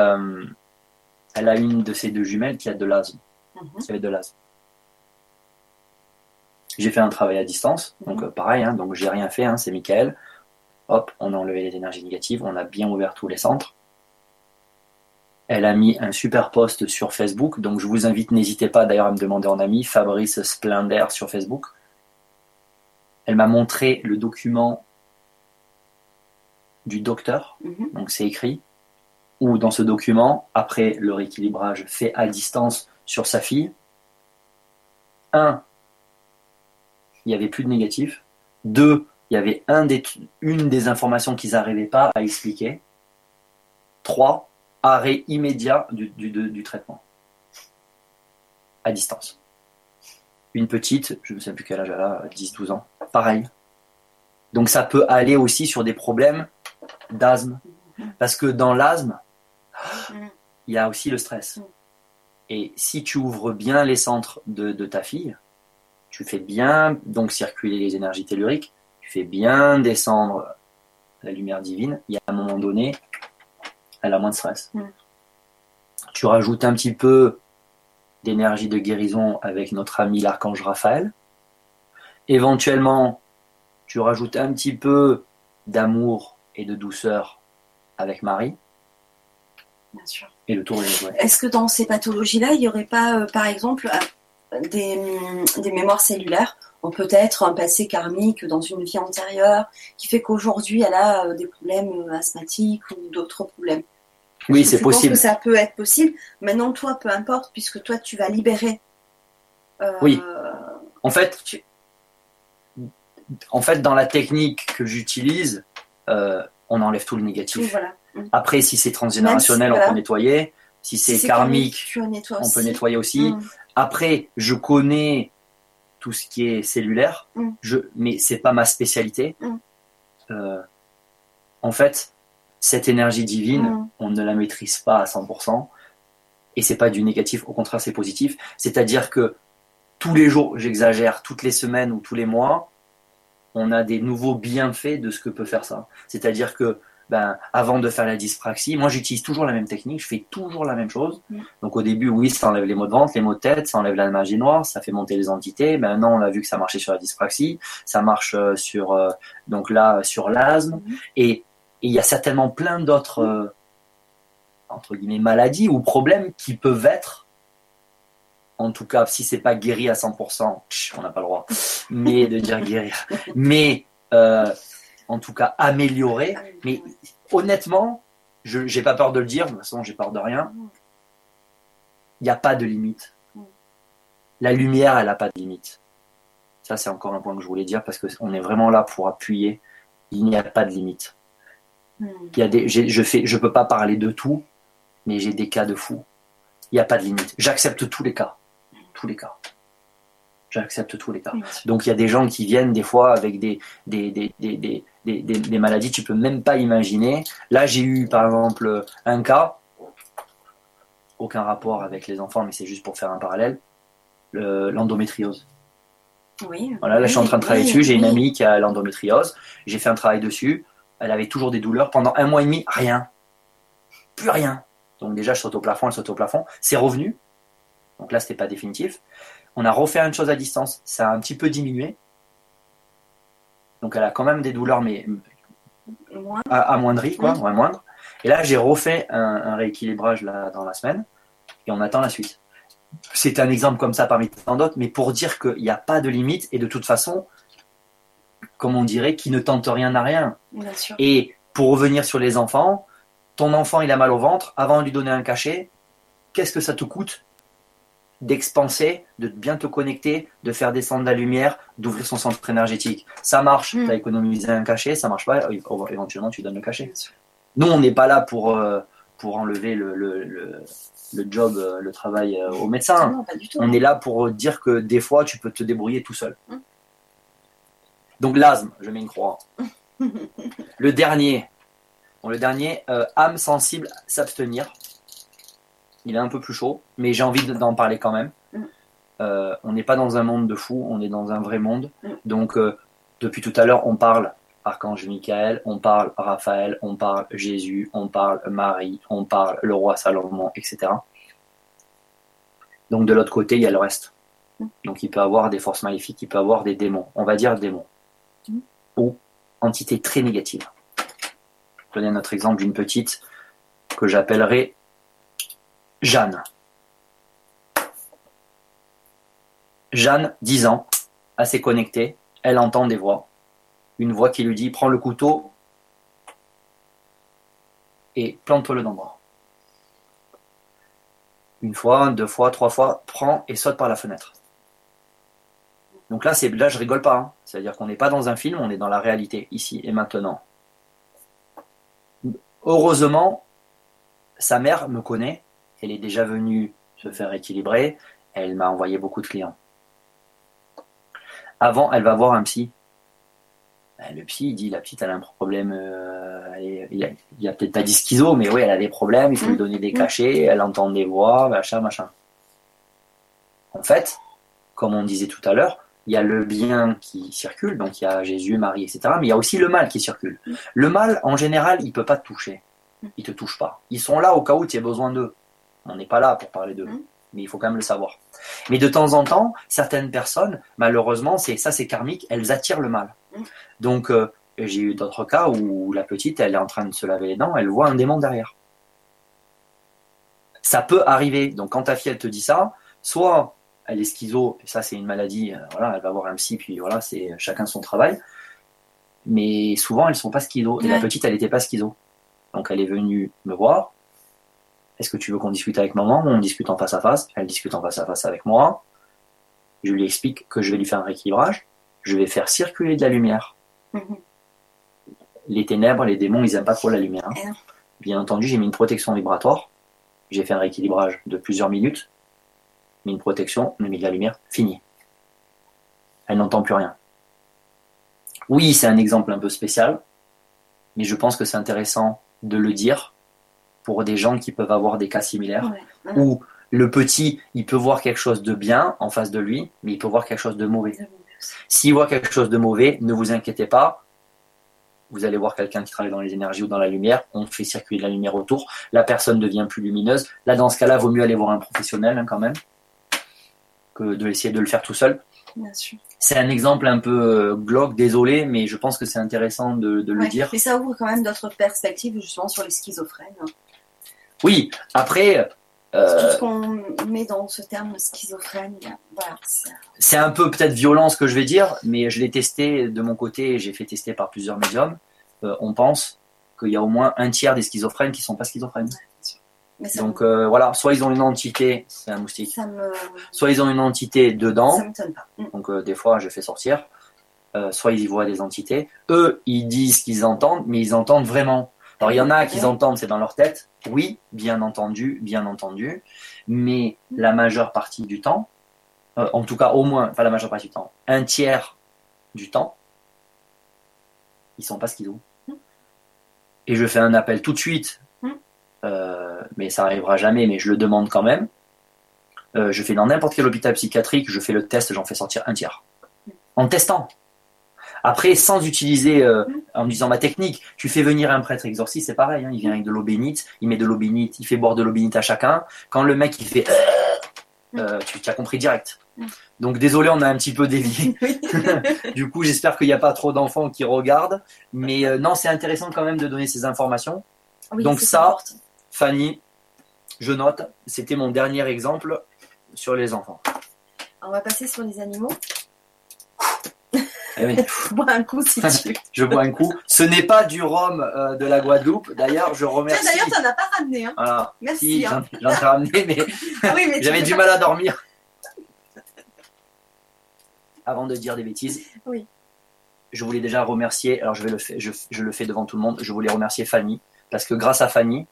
elle a une de ses deux jumelles qui a de l'asthme, Mhm. de l'asthme. J'ai fait un travail à distance, donc Mhm. pareil, hein, donc j'ai rien fait, hein, c'est Michael. Hop, on a enlevé les énergies négatives, on a bien ouvert tous les centres. Elle a mis un super post sur Facebook, donc je vous invite, n'hésitez pas d'ailleurs à me demander en ami, Fabrice Splender sur Facebook. Elle m'a montré le document du docteur, Mhm. donc c'est écrit, où dans ce document, après le rééquilibrage fait à distance sur sa fille, un, il n'y avait plus de négatif, deux, il y avait une des informations qu'ils n'arrivaient pas à expliquer, trois, arrêt immédiat du, traitement, à distance. Une petite, je ne sais plus quel âge elle a, 10-12 ans, pareil. Donc ça peut aller aussi sur des problèmes d'asthme. Parce que dans l'asthme, il y a aussi le stress. Et si tu ouvres bien les centres de, de ta fille, tu fais bien donc circuler les énergies telluriques, tu fais bien descendre la lumière divine, il y a un moment donné, elle a moins de stress. Mhm. Tu rajoutes un petit peu d'énergie de guérison avec notre ami l'archange Raphaël. Éventuellement, tu rajoutes un petit peu d'amour et de douceur avec Marie, Bien sûr. et le tour est joué. Est-ce que dans ces pathologies-là, il n'y aurait pas, euh, par exemple, euh, des, des mémoires cellulaires ou peut-être un passé karmique dans une vie antérieure qui fait qu'aujourd'hui, elle a euh, des problèmes euh, asthmatiques ou d'autres problèmes Oui, c'est pense possible. que ça peut être possible. Maintenant, toi, peu importe, puisque toi, tu vas libérer. euh, Oui. En fait, en fait, dans la technique que j'utilise, euh, on enlève tout le négatif. voilà. Hum. Après, si c'est transgénérationnel, on peut nettoyer. Si c'est Si karmique, on peut nettoyer aussi. Hum. Après, je connais tout ce qui est cellulaire, Mm. je, mais c'est pas ma spécialité. Mm. Euh, en fait, cette énergie divine, Hum. on ne la maîtrise pas à 100%. Et c'est pas du négatif, au contraire, c'est positif. C'est-à-dire que tous les jours, j'exagère, toutes les semaines ou tous les mois, on a des nouveaux bienfaits de ce que peut faire ça. C'est-à-dire que, ben, avant de faire la dyspraxie, moi j'utilise toujours la même technique, je fais toujours la même chose. Mm. Donc au début, oui, ça enlève les maux de ventre, les maux de tête, ça enlève la magie noire, ça fait monter les entités. Maintenant, on a vu que ça marchait sur la dyspraxie, ça marche euh, sur, euh, donc là, sur l'asthme. Mhm. Et il y a certainement plein d'autres, euh, entre guillemets, maladies ou problèmes qui peuvent être, en tout cas, si c'est pas guéri à 100%, tch, on n'a pas le droit, mais de dire guérir, mais euh, en tout cas amélioré. Mais honnêtement, je j'ai pas peur de le dire, de toute façon, j'ai peur de rien. Il n'y a pas de limite. La lumière, elle n'a pas de limite. Ça, c'est encore un point que je voulais dire parce qu'on est vraiment là pour appuyer. Il n'y a pas de limite. Hum. Il y a des, je je peux pas parler de tout, mais j'ai des cas de fous. Il n'y a pas de limite. J'accepte tous les cas, tous les cas. J'accepte tous les cas. Oui. Donc il y a des gens qui viennent des fois avec des, des, des, des, des, maladies que tu peux même pas imaginer. Là, j'ai eu par exemple un cas, aucun rapport avec les enfants, mais c'est juste pour faire un parallèle, le- l'endométriose. Oui. Voilà, là je suis en train de travailler Oui, dessus, j'ai une amie qui a l'endométriose, j'ai fait un travail dessus, elle avait toujours des douleurs, pendant un mois et demi, rien. Plus rien. Donc déjà je saute au plafond, elle saute au plafond, c'est revenu, donc là c'était pas définitif. On a refait une chose à distance, ça a un petit peu diminué. Donc elle a quand même des douleurs, mais Moins. a- amoindries, quoi, ouais, moindres. Et là j'ai refait un, un rééquilibrage là, dans la semaine, et on attend la suite. C'est un exemple comme ça parmi tant d'autres, mais pour dire qu'il n'y a pas de limite, et de toute façon, comme on dirait, qui ne tente rien n'a rien. Bien sûr. Et pour revenir sur les enfants, ton enfant il a mal au ventre, avant de lui donner un cachet, qu'est-ce que ça te coûte d'expanser, de bien te connecter, de faire descendre la lumière, d'ouvrir son centre énergétique. Ça marche, Mm. tu as économisé un cachet, ça marche pas, éventuellement tu donnes le cachet. Nous, on n'est pas là pour, euh, pour enlever le, le, le, le job, euh, le travail euh, au médecin. Non, pas du tout. On est là pour dire que des fois, tu peux te débrouiller tout seul. Mm. Donc l'asthme, je mets une croix. le dernier, bon, le dernier, euh, âme sensible, s'abstenir. Il est un peu plus chaud, mais j'ai envie de- d'en parler quand même. Mm. Euh, on n'est pas dans un monde de fous, on est dans un vrai monde. Mm. Donc euh, depuis tout à l'heure, on parle Archange Michael, on parle Raphaël, on parle Jésus, on parle Marie, on parle le roi Salomon, etc. Donc de l'autre côté, il y a le reste. Donc il peut avoir des forces maléfiques, il peut avoir des démons. On va dire démons. Ou entités très négatives. Je vais donner notre exemple d'une petite que j'appellerai Jeanne. Jeanne, 10 ans, assez connectée, elle entend des voix. Une voix qui lui dit Prends le couteau et plante-toi le dans le bras. Une fois, deux fois, trois fois, prends et saute par la fenêtre. Donc là, c'est là, je rigole pas. hein. C'est-à-dire qu'on n'est pas dans un film, on est dans la réalité, ici et maintenant. Heureusement, sa mère me connaît. Elle est déjà venue se faire équilibrer. Elle m'a envoyé beaucoup de clients. Avant, elle va voir un psy. Ben, Le psy, il dit la petite, elle a un problème. euh, est- il a, il a peut-être pas dit schizo, mais oui, elle a des problèmes. Il faut lui Mm. donner des Mm. cachets. Elle entend des voix, machin, machin. En fait, comme on disait tout à l'heure, il y a le bien qui circule, donc il y a Jésus, Marie, etc. Mais il y a aussi le mal qui circule. Mm. Le mal, en général, il peut pas te toucher. Il te touche pas. Ils sont là au cas où tu as besoin d'eux. On n'est pas là pour parler d'eux, Mm. mais il faut quand même le savoir. Mais de temps en temps, certaines personnes, malheureusement, c'est ça, c'est karmique, elles attirent le mal. Mm. Donc, euh, j'ai eu d'autres cas où la petite, elle est en train de se laver les dents, elle voit un démon derrière. Ça peut arriver. Donc, quand ta fille, elle te dit ça, soit elle est schizo, et ça, c'est une maladie, euh, voilà, elle va voir un psy, puis voilà, c'est chacun son travail. Mais souvent, elles sont pas schizo. Et la petite, elle était pas schizo. Donc, elle est venue me voir. Est-ce que tu veux qu'on discute avec maman On discute en face à face? Elle discute en face à face avec moi. Je lui explique que je vais lui faire un rééquilibrage. Je vais faire circuler de la lumière. Mhm. Les ténèbres, les démons, ils aiment pas trop la lumière. hein. Eh. Bien entendu, j'ai mis une protection vibratoire. J'ai fait un rééquilibrage de plusieurs minutes. Mis une protection, on a mis de la lumière, fini. Elle n'entend plus rien. Oui, c'est un exemple un peu spécial, mais je pense que c'est intéressant de le dire pour des gens qui peuvent avoir des cas similaires Ouais. où le petit, il peut voir quelque chose de bien en face de lui, mais il peut voir quelque chose de mauvais. S'il voit quelque chose de mauvais, ne vous inquiétez pas. Vous allez voir quelqu'un qui travaille dans les énergies ou dans la lumière. On fait circuler de la lumière autour. La personne devient plus lumineuse. Là, dans ce cas-là, vaut mieux aller voir un professionnel hein, quand même que de essayer de le faire tout seul. C'est un exemple un peu euh, glauque, désolé, mais je pense que c'est intéressant de, de le dire. Mais ça ouvre quand même d'autres perspectives justement sur les schizophrènes. Oui, après, Tout euh, ce qu'on met dans ce terme schizophrène, voilà. c'est- un peu peut-être violent ce que je vais dire, mais je l'ai testé de mon côté, j'ai fait tester par plusieurs médiums. Euh, on pense qu'il y a au moins un tiers des schizophrènes qui sont pas schizophrènes. Mais Donc euh, voilà, soit ils ont une entité, c'est un moustique, me, soit ils ont une entité dedans, ça pas. Mm. donc euh, des fois je fais sortir, euh, soit ils y voient des entités. Eux, ils disent qu'ils entendent, mais ils entendent vraiment. Alors il y en a qui entendent, c'est dans leur tête, oui, bien entendu, bien entendu, mais la majeure partie du temps, euh, en tout cas au moins, pas la majeure partie du temps, un tiers du temps, ils sont pas skidoo. Mm. Et je fais un appel tout de suite, Mm. euh, mais ça arrivera jamais, mais je le demande quand même. Euh, je fais dans n'importe quel hôpital psychiatrique, je fais le test, j'en fais sortir un tiers. En testant. Après, sans utiliser, euh, Mm. en disant ma technique, tu fais venir un prêtre exorciste, c'est pareil, hein, il vient avec de l'eau bénite, il met de l'eau bénite, il fait boire de l'eau bénite à chacun. Quand le mec il fait, euh, tu, tu as compris direct. Mm. Donc désolé, on a un petit peu dévié. Du coup, j'espère qu'il n'y a pas trop d'enfants qui regardent. Mais euh, non, c'est intéressant quand même de donner ces informations. Oui, Donc ça- important. Fanny, je note, c'était mon dernier exemple sur les enfants. On va passer sur les animaux. Eh oui, Bois un coup si tu veux. je bois un coup. Ce n'est pas du rhum euh, de la Guadeloupe. D'ailleurs, je remercie. D'ailleurs, tu n'en as pas ramené. Hein. Voilà. Merci. Si, hein. j'en ai ramené, mais Oui, mais tu j'avais du mal à dormir. Avant de dire des bêtises. Oui. Je voulais déjà remercier, alors je, vais le faire, je, je le fais devant tout le monde, je voulais remercier Fanny, parce que grâce à Fanny,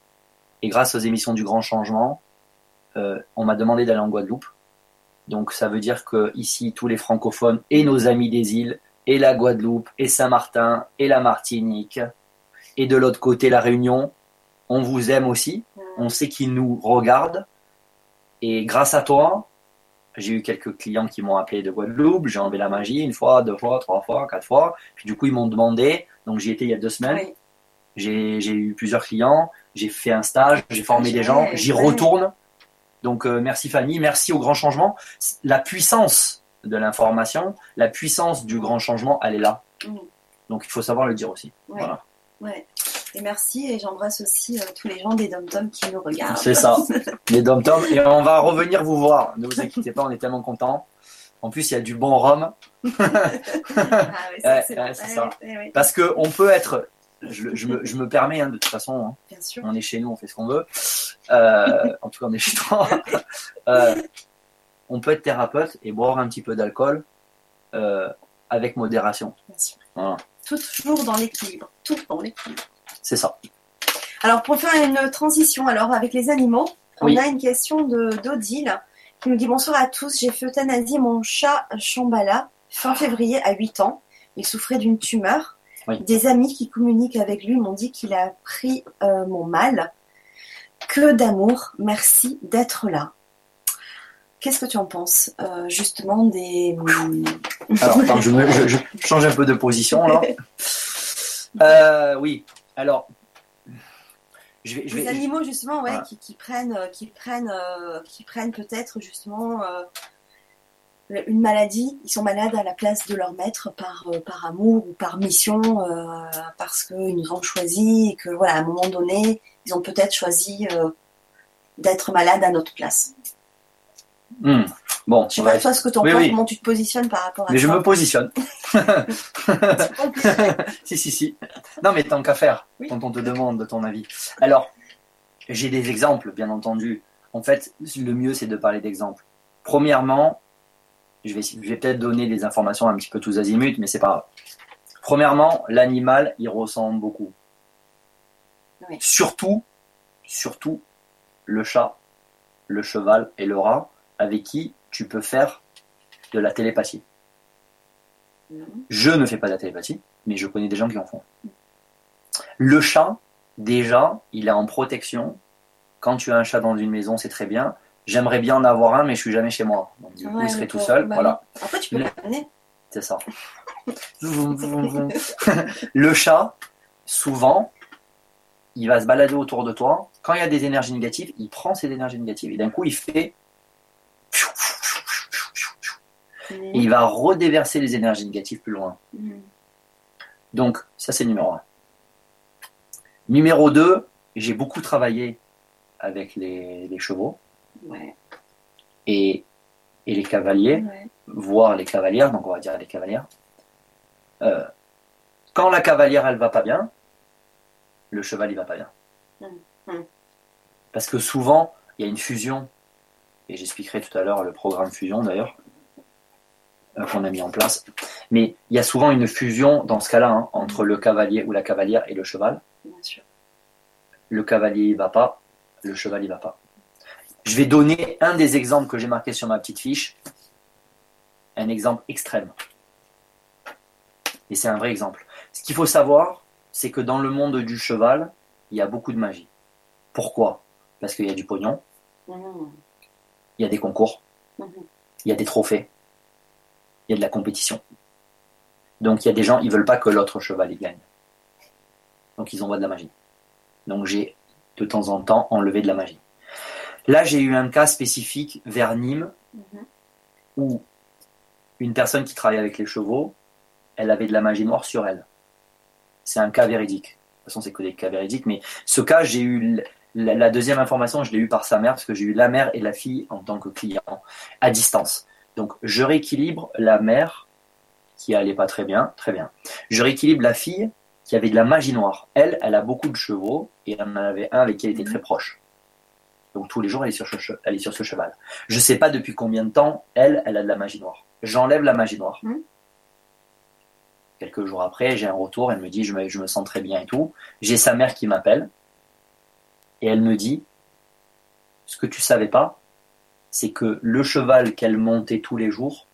et grâce aux émissions du Grand Changement, euh, on m'a demandé d'aller en Guadeloupe. Donc ça veut dire que ici, tous les francophones et nos amis des îles, et la Guadeloupe, et Saint-Martin, et la Martinique, et de l'autre côté la Réunion, on vous aime aussi, on sait qu'ils nous regardent. Et grâce à toi, j'ai eu quelques clients qui m'ont appelé de Guadeloupe, j'ai enlevé la magie une fois, deux fois, trois fois, quatre fois. Puis du coup, ils m'ont demandé, donc j'y étais il y a deux semaines, Oui. j'ai eu plusieurs clients, j'ai fait un stage, j'ai formé des gens, j'y retourne. Donc euh, merci Fanny, merci au grand changement. La puissance de l'information, la puissance du grand changement, elle est là. Mm. Donc il faut savoir le dire aussi. Ouais. Voilà. Ouais. Et merci, et j'embrasse aussi euh, tous les gens des dom qui nous regardent. C'est ça. Les dom et on va revenir vous voir. Ne vous inquiétez pas, on est tellement contents. En plus, il y a du bon rhum Ah oui, c'est Ouais, ça. ouais, parce que on peut être. Je, je me, je me permets hein, de toute façon. hein, Bien sûr. on est chez nous, on fait ce qu'on veut. Euh, en tout cas, on est chez toi. Euh, on peut être thérapeute et boire un petit peu d'alcool euh, avec modération. Bien sûr. Voilà. Toujours dans l'équilibre. Tout dans l'équilibre. C'est ça. Alors, pour faire une transition, alors avec les animaux, Oui. on a une question de d'Odile qui nous dit Bonsoir à tous, j'ai fait euthanasier mon chat Chambala fin février à 8 ans. Il souffrait d'une tumeur. Oui. Des amis qui communiquent avec lui m'ont dit qu'il a pris euh, mon mal. Que d'amour, merci d'être là. Qu'est-ce que tu en penses euh, justement des. Alors, attends, je, me- je- je change un peu de position là. Euh, oui. Alors, je vais, je Les animaux justement, ouais, Voilà. qui, qui prennent, euh, qui prennent, euh, qui prennent peut-être justement une maladie. Ils sont malades à la place de leur maître par, par amour ou par mission, euh, parce qu'ils nous ont choisi et que voilà, à un moment donné, ils ont peut-être choisi euh, d'être malades à notre place. Hmm. Bon, Je sais pas toi ce que tu en Oui, penses, oui. comment tu te positionnes par rapport à mais je ça. me positionne. si, si, si. Non, mais tant qu'à faire, Oui. quand on te demande de ton avis. Alors, j'ai des exemples, bien entendu. En fait, le mieux, c'est de parler d'exemples. Premièrement, je vais, je vais peut-être donner des informations un petit peu tous azimuts, mais c'est pas grave. Premièrement, l'animal, il ressemble beaucoup. Surtout, surtout, le chat, le cheval et le rat, avec qui tu peux faire de la télépathie. Je ne fais pas de la télépathie, mais je connais des gens qui en font. Le chat, déjà, il est en protection. Quand tu as un chat dans une maison, c'est très bien. J'aimerais bien en avoir un, mais je suis jamais chez moi. Donc, du coup, Ouais, il serait tout seul. Bah voilà. Après, tu peux Le- l'amener. c'est ça. Le chat, souvent, il va se balader autour de toi. Quand il y a des énergies négatives, il prend ces énergies négatives et d'un coup, il fait. Et il va redéverser les énergies négatives plus loin. Mhm. Donc, ça, c'est numéro un. Numéro 2, j'ai beaucoup travaillé avec les, les chevaux Ouais, et, et les cavaliers, ouais. voire les cavalières, donc on va dire les cavalières. Euh, quand la cavalière, elle va pas bien, le cheval, il va pas bien. Mm. Mm. Parce que souvent, il y a une fusion, et j'expliquerai tout à l'heure le programme fusion d'ailleurs, euh, qu'on a mis en place. Mais il y a souvent une fusion dans ce cas-là, hein, entre le cavalier ou la cavalière et le cheval. Bien sûr. le cavalier il va pas, le cheval il va pas. Je vais donner un des exemples que j'ai marqué sur ma petite fiche. un exemple extrême. Et c'est un vrai exemple. Ce qu'il faut savoir, c'est que dans le monde du cheval, il y a beaucoup de magie. Pourquoi? Parce qu'il y a du pognon, Mhm. Il y a des concours, Mhm. il y a des trophées, il y a de la compétition. Donc il y a des gens, ils veulent pas que l'autre cheval y gagne. Donc ils envoient de la magie. Donc j'ai de temps en temps enlevé de la magie. Là j'ai eu un cas spécifique vers Nîmes Mhm. où une personne qui travaille avec les chevaux, elle avait de la magie noire sur elle. C'est un cas véridique. De toute façon, c'est que des cas véridiques, mais ce cas, j'ai eu la, la deuxième information, je l'ai eu par sa mère, parce que j'ai eu la mère et la fille en tant que client, à distance. Donc, je rééquilibre la mère, qui allait pas très bien, très bien. Je rééquilibre la fille, qui avait de la magie noire. Elle, elle a beaucoup de chevaux, et elle en avait un avec qui elle était très proche. Donc, tous les jours, elle est sur ce, che- elle est sur ce cheval. Je sais pas depuis combien de temps, elle, elle a de la magie noire. J'enlève la magie noire. Mhm. Quelques jours après, j'ai un retour, elle me dit je me, je me sens très bien et tout. J'ai sa mère qui m'appelle et elle me dit ce que tu savais pas, c'est que le cheval qu'elle montait tous les jours,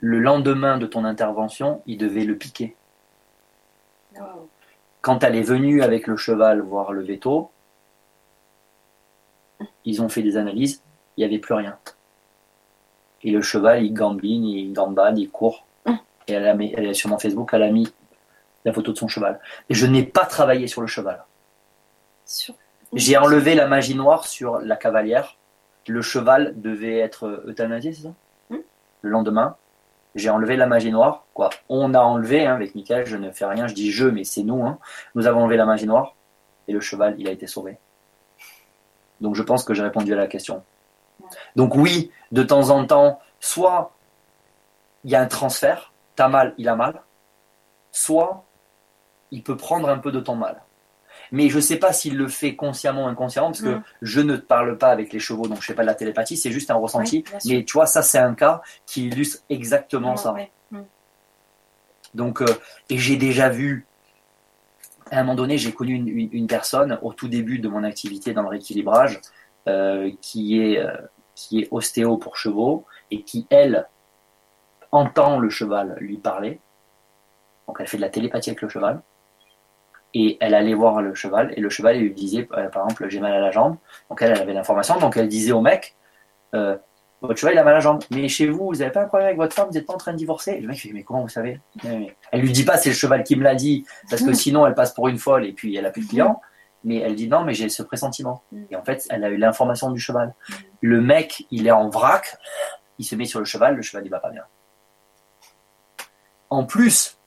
le lendemain de ton intervention, il devait le piquer. Wow. Quand elle est venue avec le cheval voir le veto, ils ont fait des analyses, il n'y avait plus rien. Et le cheval, il gambine, il gambade, il court. Et elle a mis, elle est sur mon Facebook, elle a mis la photo de son cheval. Et je n'ai pas travaillé sur le cheval. Sur- J'ai enlevé la magie noire sur la cavalière. Le cheval devait être euthanasié, c'est ça Hmm. Le lendemain, j'ai enlevé la magie noire. Quoi On a enlevé, hein, avec Michael, je ne fais rien, je dis je, mais c'est nous. hein. Nous avons enlevé la magie noire et le cheval, il a été sauvé. Donc je pense que j'ai répondu à la question. Donc oui, de temps en temps, soit il y a un transfert, t'as mal, il a mal, soit il peut prendre un peu de ton mal. Mais je ne sais pas s'il le fait consciemment ou inconsciemment, parce que Mm. je ne parle pas avec les chevaux, donc je ne fais pas de la télépathie, c'est juste un ressenti. Oui, mais tu vois, ça c'est un cas qui illustre exactement ça. Ouais. Mhm. Donc, euh, et j'ai déjà vu, à un moment donné, j'ai connu une, une- une personne au tout début de mon activité dans le rééquilibrage, euh, qui, est, euh, qui est ostéo pour chevaux, et qui, elle, entend le cheval lui parler. Donc, elle fait de la télépathie avec le cheval. Et elle allait voir le cheval, et le cheval il lui disait, euh, par exemple, j'ai mal à la jambe. Donc, elle, elle avait l'information, donc elle disait au mec, euh, votre cheval il a mal à la jambe. Mais chez vous, vous n'avez pas un problème avec votre femme, vous n'êtes pas en train de divorcer? Et Le mec fait, mais comment vous savez? Elle lui dit pas, c'est le cheval qui me l'a dit, parce que sinon elle passe pour une folle et puis elle a plus de clients. Mais elle dit non, mais j'ai ce pressentiment. Et en fait, elle a eu l'information du cheval. Le mec, il est en vrac, il se met sur le cheval, le cheval il va pas bien. En plus,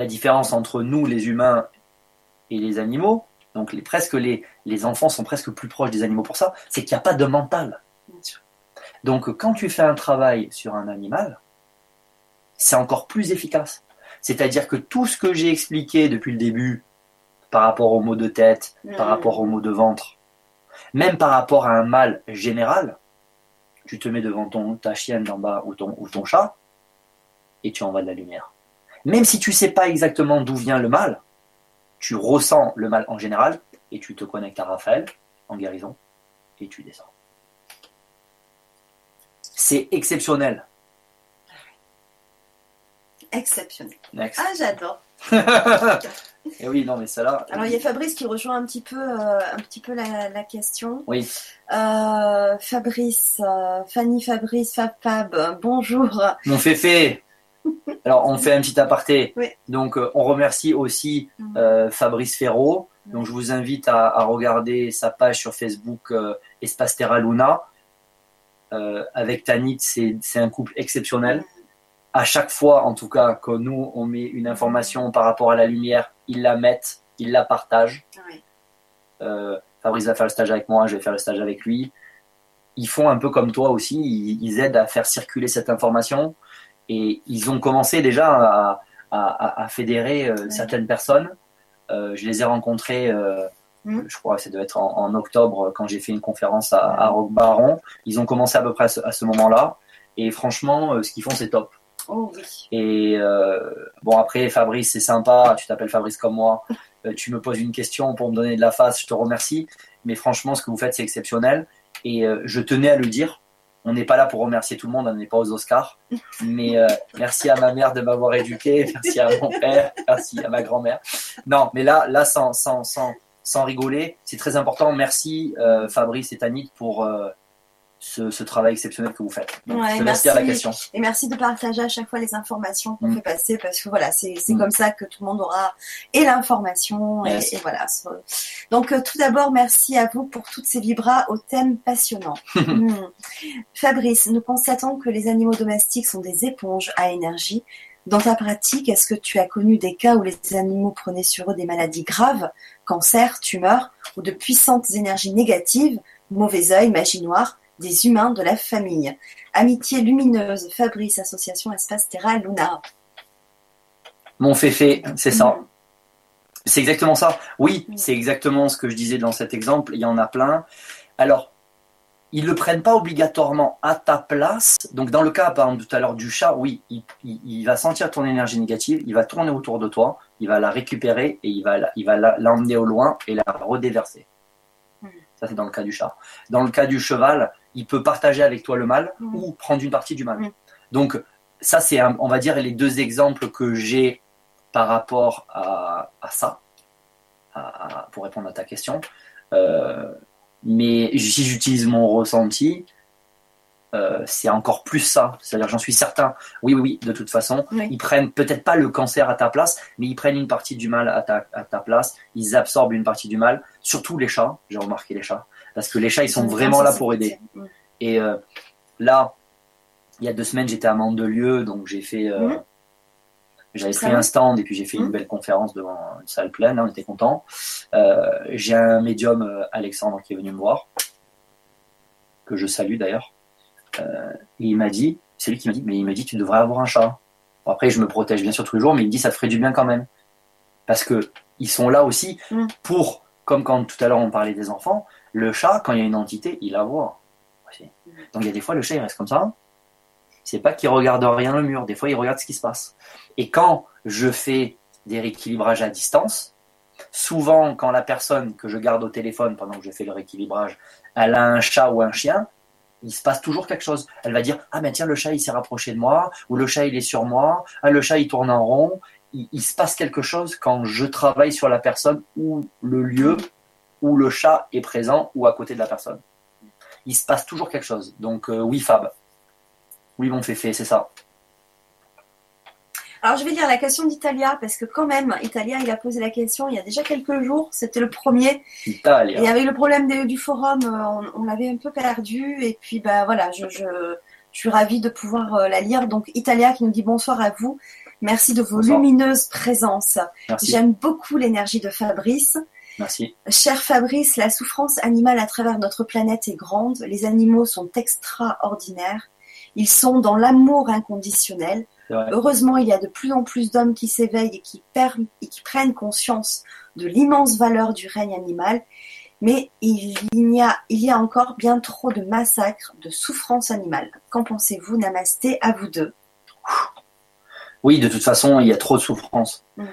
la différence entre nous, les humains, et les animaux, donc les, presque les, les enfants sont presque plus proches des animaux pour ça, c'est qu'il n'y a pas de mental. Bien sûr. Donc quand tu fais un travail sur un animal, c'est encore plus efficace. C'est-à-dire que tout ce que j'ai expliqué depuis le début, par rapport aux maux de tête, par Mhm. rapport aux maux de ventre, même par rapport à un mal général, tu te mets devant ton, ta chienne d'en bas ou ton, ou ton chat, et tu envoies de la lumière. Même si tu sais pas exactement d'où vient le mal, tu ressens le mal en général, et tu te connectes à Raphaël en guérison, et tu descends. C'est exceptionnel. Exceptionnel. Next. Ah, j'adore. et oui, non, mais ça là. Alors, il y a Fabrice qui rejoint un petit peu, euh, un petit peu la, la question. Oui, Euh, Fabrice, euh, Fanny Fabrice, Fab Fab, bonjour. mon féfé. Alors, on fait un petit aparté. Oui. Donc, euh, on remercie aussi Mhm. euh, Fabrice Ferraud. Mhm. Donc, je vous invite à, à regarder sa page sur Facebook euh, Espace Terra Luna. Euh, avec Tanit, c'est un couple exceptionnel. À chaque fois, en tout cas, que nous, on met une information par rapport à la lumière, ils la mettent, ils la partagent. Oui. Fabrice va faire le stage avec moi, je vais faire le stage avec lui. Ils font un peu comme toi aussi, ils, ils aident à faire circuler cette information et ils ont commencé déjà à, à- fédérer euh, Ouais. certaines personnes. Euh, je les ai rencontrés, euh, Mhm. je crois que ça devait être en, en octobre quand j'ai fait une conférence à, à Rock Baron. Ils ont commencé à peu près à ce, moment-là et franchement, ce qu'ils font, c'est top. Oh oui. Et euh, bon, après, Fabrice, c'est sympa, tu t'appelles Fabrice comme moi, euh, tu me poses une question pour me donner de la face, je te remercie. Mais franchement, ce que vous faites, c'est exceptionnel. Et euh, je tenais à le dire on n'est pas là pour remercier tout le monde, on n'est pas aux Oscars. Mais euh, merci à ma mère de m'avoir éduqué, merci à mon père, merci à ma grand-mère. Non, mais là, là sans, sans, sans, sans rigoler, c'est très important. Merci euh, Fabrice et Tanit pour euh, ce, travail exceptionnel que vous faites. merci, à la question. Et merci de partager à chaque fois les informations qu'on mm. fait passer parce que voilà, c'est mm. comme ça que tout le monde aura et l'information et, voilà. Donc euh, tout d'abord, merci à vous pour toutes ces vibras au thème passionnant. Mm. Fabrice, nous constatons que les animaux domestiques sont des éponges à énergie. Dans ta pratique, est-ce que tu as connu des cas où les animaux prenaient sur eux des maladies graves, cancer, tumeurs ou de puissantes énergies négatives, mauvais œil, magie noire des humains de la famille. Amitié lumineuse, Fabrice, Association Espace Terra Luna. Mon féfé, c'est ça. Mm. C'est exactement ça. Oui, mm. c'est exactement ce que je disais dans cet exemple. Il y en a plein. Alors, ils ne le prennent pas obligatoirement à ta place. Donc, dans le cas, par exemple, tout à l'heure du chat, oui, il, va sentir ton énergie négative, il va tourner autour de toi, il va la récupérer et il va, il va l'emmener au loin et la redéverser. Mm. Ça, c'est dans le cas du chat. Dans le cas du cheval, il peut partager avec toi le mal ou prendre une partie du mal. Donc ça, c'est, on va dire, les deux exemples que j'ai par rapport à, ça, pour répondre à ta question. Euh, mais si j'utilise mon ressenti, euh, c'est encore plus ça. C'est-à-dire, j'en suis certain. Oui, oui, oui, de toute façon, ils prennent peut-être pas le cancer à ta place, mais ils prennent une partie du mal à ta, à ta place. Ils absorbent une partie du mal. Surtout les chats. J'ai remarqué les chats parce que les chats, ils sont vraiment là pour aider. Et euh, là, il y a deux semaines, j'étais à Mandelieu, donc j'ai fait, euh, mhm. j'avais pris un stand et puis j'ai fait une mhm. belle conférence devant une salle pleine, on était content. Euh, j'ai un médium, Alexandre, qui est venu me voir, que je salue d'ailleurs. il m'a dit, c'est lui qui m'a dit, mais il m'a dit, tu devrais avoir un chat. après, je me protège bien sûr tous les jours, mais il me dit, ça te ferait du bien quand même. Parce que ils sont là aussi mhm. pour, comme quand tout à l'heure on parlait des enfants, le chat, quand il y a une entité, il la voit. Donc il y a des fois, le chat, il reste comme ça. C'est pas qu'il regarde rien le mur. Des fois, il regarde ce qui se passe. Et quand je fais des rééquilibrages à distance, souvent, quand la personne que je garde au téléphone pendant que je fais le rééquilibrage, elle a un chat ou un chien, il se passe toujours quelque chose. Elle va dire Ah, ben tiens, le chat, il s'est rapproché de moi, ou le chat, il est sur moi, ah, le chat, il tourne en rond. il se passe quelque chose quand je travaille sur la personne ou le lieu où le chat est présent ou à côté de la personne. Il se passe toujours quelque chose. Donc euh, oui, Fab. Oui, mon féfé, c'est ça. Alors je vais lire la question d'Italia parce que quand même, Italia, il a posé la question il y a déjà quelques jours, c'était le premier. Italia. Et avec le problème du forum, euh, on, l'avait un peu perdu et puis bah voilà, je, suis ravie de pouvoir euh, la lire. Donc Italia qui nous dit bonsoir à vous. Merci de vos lumineuses présences. J'aime beaucoup l'énergie de Fabrice. Merci. Cher Fabrice, la souffrance animale à travers notre planète est grande. Les animaux sont extraordinaires. Ils sont dans l'amour inconditionnel. Heureusement, il y a de plus en plus d'hommes qui s'éveillent et qui, et qui prennent conscience de l'immense valeur du règne animal. Mais il y, a, il y a encore bien trop de massacres, de souffrances animales. Qu'en pensez-vous Namasté, à vous deux? Oui, de toute façon, il y a trop de souffrances. Mm.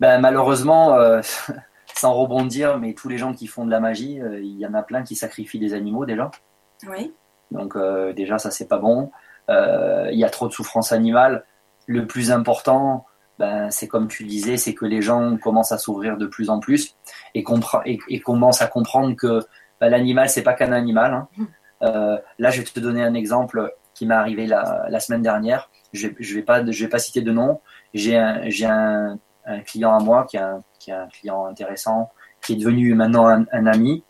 Ben, malheureusement, euh, sans rebondir, mais tous les gens qui font de la magie, euh, il y en a plein qui sacrifient des animaux déjà. Oui. Donc euh, déjà, ça c'est pas bon. Euh, il y a trop de souffrance animale. Le plus important, ben, c'est comme tu disais, c'est que les gens commencent à s'ouvrir de plus en plus et, et, commencent à comprendre que ben, l'animal, c'est pas qu'un animal. Hein. Mmh. là, je vais te donner un exemple qui m'est arrivé la, semaine dernière. Je ne vais, pas, je vais pas citer de nom. J'ai un, un, un, client à moi qui a un qui est un client intéressant, qui est devenu maintenant un, ami.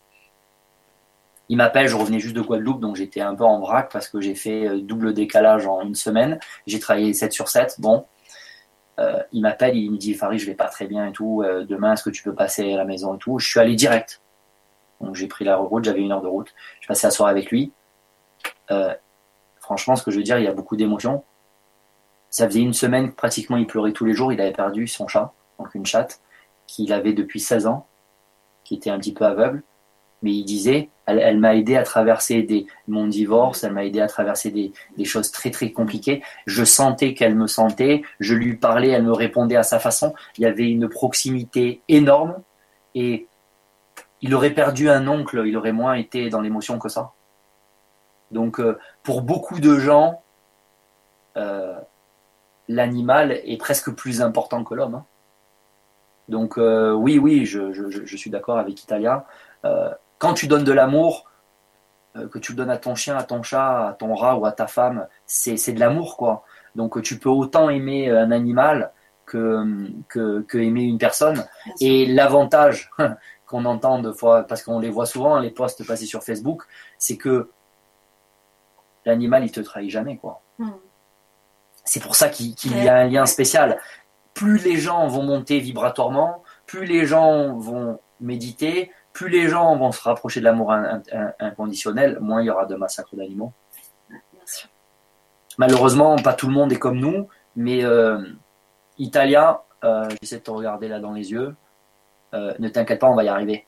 Il m'appelle, je revenais juste de Guadeloupe, donc j'étais un peu en vrac parce que j'ai fait euh, double décalage en une semaine. J'ai travaillé 7 sur 7. Bon, euh, il m'appelle, il me dit Farid, je vais pas très bien et tout. Euh, demain, est-ce que tu peux passer à la maison et tout? Je suis allé direct. Donc j'ai pris la route, j'avais une heure de route. Je passais la soirée avec lui. franchement, ce que je veux dire, il y a beaucoup d'émotions. Ça faisait une semaine pratiquement il pleurait tous les jours. Il avait perdu son chat, donc une chatte qu'il avait depuis 16 ans, qui était un petit peu aveugle. Mais il disait, elle, m'a aidé à traverser mon divorce, elle m'a aidé à traverser des, des, choses très très compliquées. Je sentais qu'elle me sentait, je lui parlais, elle me répondait à sa façon. Il y avait une proximité énorme et il aurait perdu un oncle, il aurait moins été dans l'émotion que ça. Donc, euh, pour beaucoup de gens, euh, l'animal est presque plus important que l'homme. hein. Donc, euh, oui, oui, je, je- je- je suis d'accord avec Italia. Euh, quand tu donnes de l'amour, euh, que tu le donnes à ton chien, à ton chat, à ton rat ou à ta femme, c'est de l'amour, quoi. Donc, tu peux autant aimer un animal que, que, que aimer une personne. Et l'avantage qu'on entend de fois, parce qu'on les voit souvent, les posts passés sur Facebook, c'est que l'animal, il te trahit jamais, quoi. Hmm. C'est pour ça qu'il y a un lien spécial. Plus les gens vont monter vibratoirement, plus les gens vont méditer, plus les gens vont se rapprocher de l'amour in- in- inconditionnel, moins il y aura de massacres d'animaux. Malheureusement, pas tout le monde est comme nous, mais euh, Italia, euh, j'essaie de te regarder là dans les yeux, euh, ne t'inquiète pas, on va y arriver.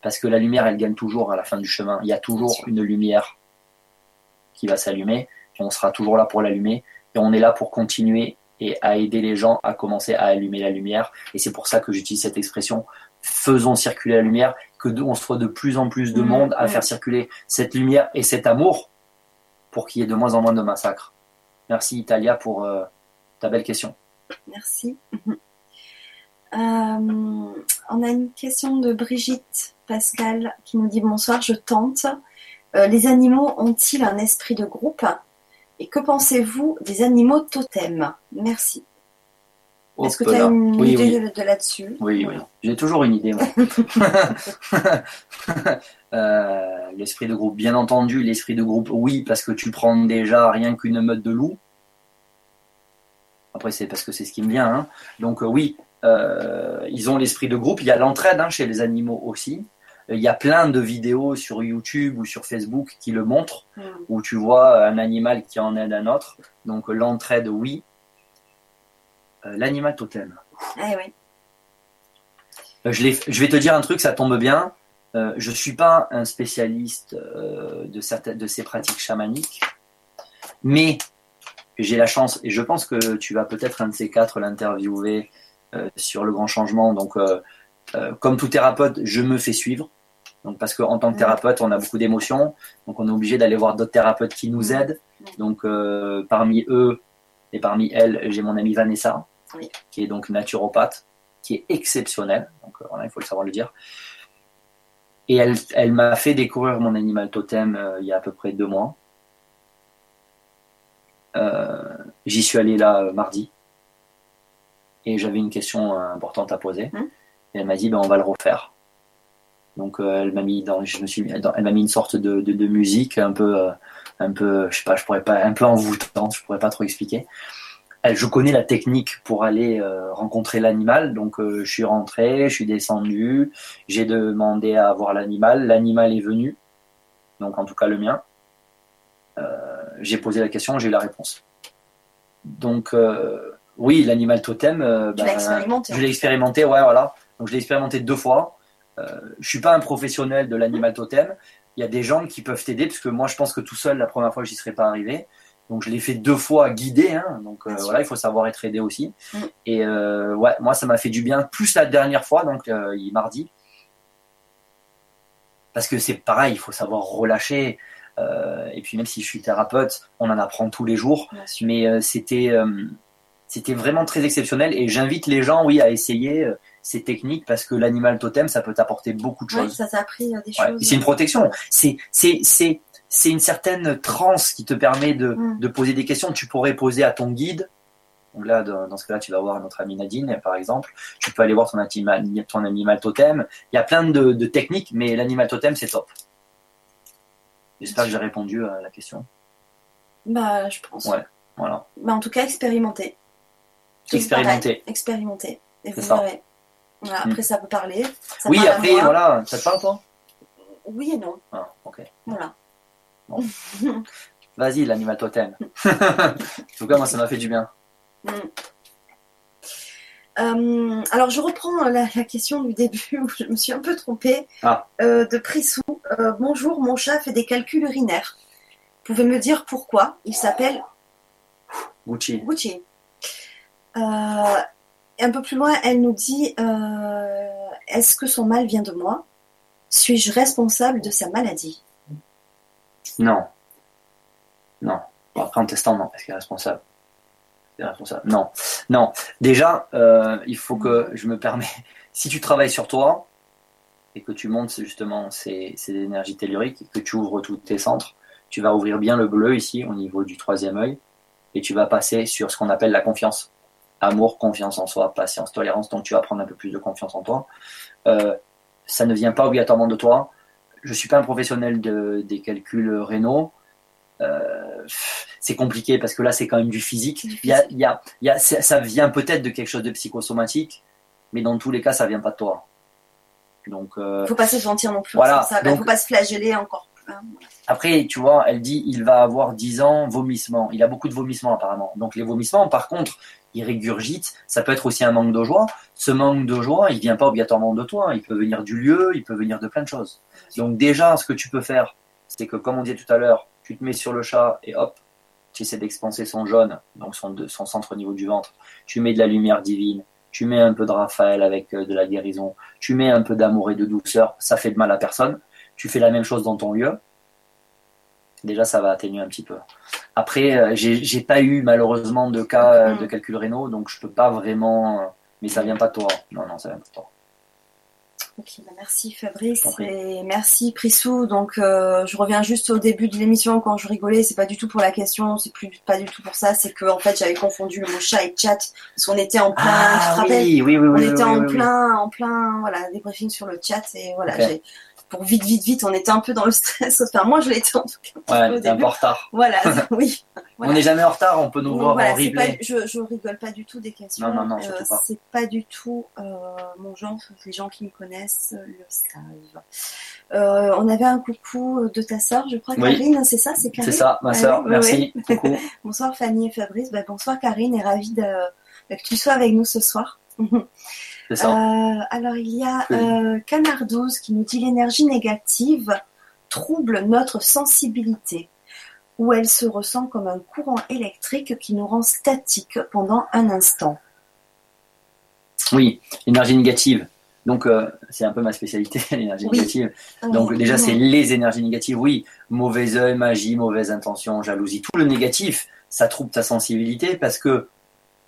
Parce que la lumière, elle gagne toujours à la fin du chemin. Il y a toujours une lumière qui va s'allumer, et on sera toujours là pour l'allumer, et on est là pour continuer et à aider les gens à commencer à allumer la lumière. Et c'est pour ça que j'utilise cette expression, faisons circuler la lumière, que de- on soit de plus en plus de Mhm, monde à faire circuler cette lumière et cet amour pour qu'il y ait de moins en moins de massacres. Merci Italia pour euh, ta belle question. Merci. Euh, on a une question de Brigitte Pascal qui nous dit bonsoir, je tente. Euh, les animaux ont-ils un esprit de groupe? Et que pensez-vous des animaux totems? Merci. Est-ce que tu as une oui, idée oui. de, de là-dessus? Oui, oui. J'ai toujours une idée. moi. Euh, l'esprit de groupe, bien entendu, l'esprit de groupe, oui, parce que tu prends déjà rien qu'une meute de loups. Après, c'est parce que c'est ce qui me vient. hein. Donc, euh, oui, euh, ils ont l'esprit de groupe. Il y a l'entraide hein, chez les animaux aussi. Il y a plein de vidéos sur YouTube ou sur Facebook qui le montrent, Mm. où tu vois un animal qui en aide un autre. Donc, l'entraide, oui. Euh, L'animal totem. Eh oui. Euh, Je, vais te dire un truc, ça tombe bien. Euh, je suis pas un spécialiste de certaines de ces pratiques chamaniques, mais j'ai la chance et je pense que tu vas peut-être un de ces quatre l'interviewer sur le grand changement. Donc, euh, comme tout thérapeute, je me fais suivre. Donc, parce qu'en tant que thérapeute, on a beaucoup d'émotions, donc on est obligé d'aller voir d'autres thérapeutes qui nous aident. Donc, euh, parmi eux et parmi elles, j'ai mon amie Vanessa, Oui. qui est donc naturopathe, qui est exceptionnelle. Donc, euh, voilà, il faut le savoir le dire. Et elle, elle m'a fait découvrir mon animal totem euh, il y a à peu près deux mois. J'y suis allé là mardi et j'avais une question importante à poser. Mhm. Et elle m'a dit ben, on va le refaire. Donc euh, elle m'a mis dans, je me suis, elle m'a mis une sorte de, de, de musique un peu, euh, un peu, je sais pas, je pourrais pas, un peu envoûtante, je pourrais pas trop expliquer. Elle, je connais la technique pour aller euh, rencontrer l'animal, donc euh, je suis rentré, je suis descendu, j'ai demandé à voir l'animal, l'animal est venu, donc en tout cas le mien. Euh, j'ai posé la question, j'ai eu la réponse. Donc euh, oui, l'animal totem, euh, ben, expérimenté. je l'ai expérimenté, ouais, voilà. Donc je l'ai expérimenté deux fois. Euh, je suis pas un professionnel de l'animal totem. Il y a des gens qui peuvent t'aider parce que moi, je pense que tout seul, la première fois, j'y serais pas arrivé. Donc je l'ai fait deux fois guidé. Hein. Donc euh, voilà, il faut savoir être aidé aussi. Mm. Et euh, ouais, moi, ça m'a fait du bien. Plus la dernière fois, donc euh, il mardi, parce que c'est pareil, il faut savoir relâcher. Et puis même si je suis thérapeute, on en apprend tous les jours mais c'était c'était vraiment très exceptionnel et j'invite les gens oui à essayer euh, ces techniques parce que l'animal totem ça peut t'apporter beaucoup de Ouais, choses. ça t'a appris euh, des Ouais, choses. C'est une protection, c'est c'est c'est c'est une certaine transe qui te permet de, Mm. de poser des questions que tu pourrais poser à ton guide. Donc là, dans, ce cas-là, tu vas voir notre amie Nadine, par exemple. Tu peux aller voir ton animal, ton animal totem. Il y a plein de, de techniques, mais l'animal totem, c'est top. J'espère que j'ai répondu à la question. Bah, je pense. Ouais. Voilà. Bah, en tout cas, expérimenter. Expérimenter. Expérimenter. Et vous C'est verrez. Voilà, après, ça peut parler. ça Oui, parle après, voilà. Ça te parle, toi? Oui et non. Ah, ok. Voilà. Vas-y, l'animal totem. en tout cas, moi, ça m'a fait du bien. Mm. Euh, alors, je reprends la, la question du début où je me suis un peu trompée. Ah. Euh, de Prissou. Euh, bonjour, mon chat fait des calculs urinaires. Vous pouvez me dire pourquoi? Il s'appelle Gucci. Gucci. Un peu plus loin, elle nous dit euh, Est-ce que son mal vient de moi? Suis-je responsable de sa maladie? Non. Non. après, en testant, non, parce qu'il est responsable. Il est responsable. Non. Non. Déjà, euh, il faut que je me permets. Si tu travailles sur toi et que tu montes justement ces, ces énergies telluriques et que tu ouvres tous tes centres, tu vas ouvrir bien le bleu ici au niveau du troisième œil et tu vas passer sur ce qu'on appelle la confiance. Amour, confiance en soi, patience, tolérance. Donc tu vas prendre un peu plus de confiance en toi. Euh, ça ne vient pas obligatoirement de toi. Je suis pas un professionnel de, des calculs rénaux. Euh, c'est compliqué parce que là, c'est quand même du physique. Il y a, il y a, il y a, ça vient peut-être de quelque chose de psychosomatique, mais dans tous les cas, ça vient pas de toi. Donc, euh, faut pas se sentir non plus. Voilà. Ça. faut pas se flageller encore. Après, tu vois, elle dit il va avoir 10 ans, vomissement. Il a beaucoup de vomissements apparemment. Donc les vomissements, par contre, il régurgite. Ça peut être aussi un manque de joie. Ce manque de joie, il vient pas obligatoirement de toi. Il peut venir du lieu, il peut venir de plein de choses. Donc déjà, ce que tu peux faire, c'est que comme on disait tout à l'heure, tu te mets sur le chat et hop, tu essaies d'expanser son jaune, donc son, son centre au niveau du ventre. Tu mets de la lumière divine, tu mets un peu de Raphaël avec euh, de la guérison, tu mets un peu d'amour et de douceur, ça fait de mal à personne. Tu fais la même chose dans ton lieu. Déjà, ça va atténuer un petit peu. Après, euh, j'ai pas eu malheureusement de cas euh, de calcul rénaux, donc je peux pas vraiment. Mais ça vient pas de toi. Non, non, ça vient pas de toi. Ok, bah, merci Fabrice et merci Prissou. Donc euh, je reviens juste au début de l'émission quand je rigolais, c'est pas du tout pour la question, c'est plus pas du tout pour ça, c'est que en fait j'avais confondu le mot chat et chat parce qu'on était en plein, ah, oui, oui, oui, on était en plein, en plein, voilà, débriefing sur le chat et voilà, pour vite, vite, vite, on était un peu dans le stress. Enfin, moi, je l'étais en tout cas. Ouais, un peu en retard. Voilà, oui. On n'est jamais en retard, on peut nous voir en replay. je, je rigole pas du tout des questions. Non, non, non, pas. C'est pas du tout euh, mon genre. Les gens qui me connaissent le savent. Euh, on avait un coucou de ta sœur, je crois, Karine, c'est ça C'est C'est ça, ma sœur, merci. Coucou. bonsoir Fanny et Fabrice. Bah, bonsoir Karine et ravie de, que tu sois avec nous ce soir. Euh, alors il y a euh, Canard 12 qui nous dit l'énergie négative trouble notre sensibilité, où elle se ressent comme un courant électrique qui nous rend statique pendant un instant. Oui, l'énergie négative. Donc euh, c'est un peu ma spécialité, l'énergie négative. Donc déjà c'est les énergies négatives. Oui, mauvais œil, magie, mauvaise intention, jalousie, tout le négatif, ça trouble ta sensibilité parce que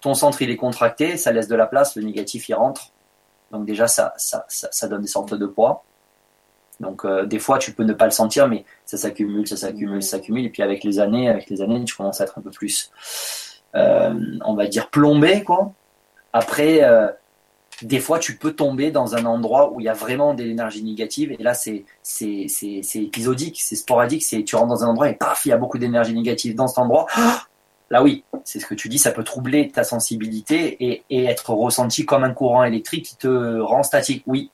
ton centre il est contracté, ça laisse de la place, le négatif il rentre. Donc déjà ça, ça, ça, donne des sortes de poids. Donc euh, des fois tu peux ne pas le sentir, mais ça s'accumule, ça s'accumule, ça s'accumule, et puis avec les années, avec les années, tu commences à être un peu plus, euh, on va dire plombé quoi. Après, euh, des fois tu peux tomber dans un endroit où il y a vraiment de l'énergie négative, et là c'est c'est c'est épisodique, c'est sporadique, c'est tu rentres dans un endroit et paf il y a beaucoup d'énergie négative dans cet endroit. Là oui, c'est ce que tu dis, ça peut troubler ta sensibilité et, être ressenti comme un courant électrique qui te rend statique. Oui,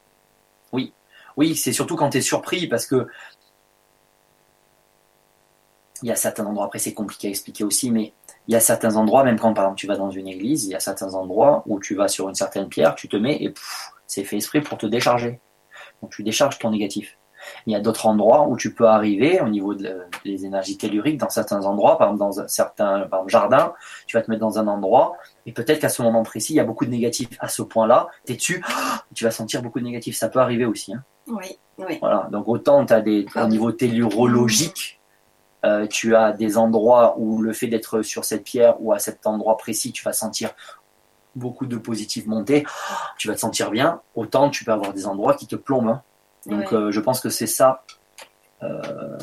oui, oui, c'est surtout quand tu es surpris parce que il y a certains endroits, après c'est compliqué à expliquer aussi, mais il y a certains endroits, même quand par exemple tu vas dans une église, il y a certains endroits où tu vas sur une certaine pierre, tu te mets et c'est fait esprit pour te décharger. Donc tu décharges ton négatif. Il y a d'autres endroits où tu peux arriver au niveau des énergies telluriques dans certains endroits, par exemple dans un certain par exemple, jardin, tu vas te mettre dans un endroit et peut-être qu'à ce moment précis, il y a beaucoup de négatifs à ce point-là, tu es dessus, tu vas sentir beaucoup de négatifs, ça peut arriver aussi. Hein. Oui, oui. Voilà, donc autant tu as des au niveau tellurologique, euh, tu as des endroits où le fait d'être sur cette pierre ou à cet endroit précis, tu vas sentir beaucoup de positifs monter, tu vas te sentir bien, autant tu peux avoir des endroits qui te plombent. Hein. Donc euh, je pense que c'est ça. Euh,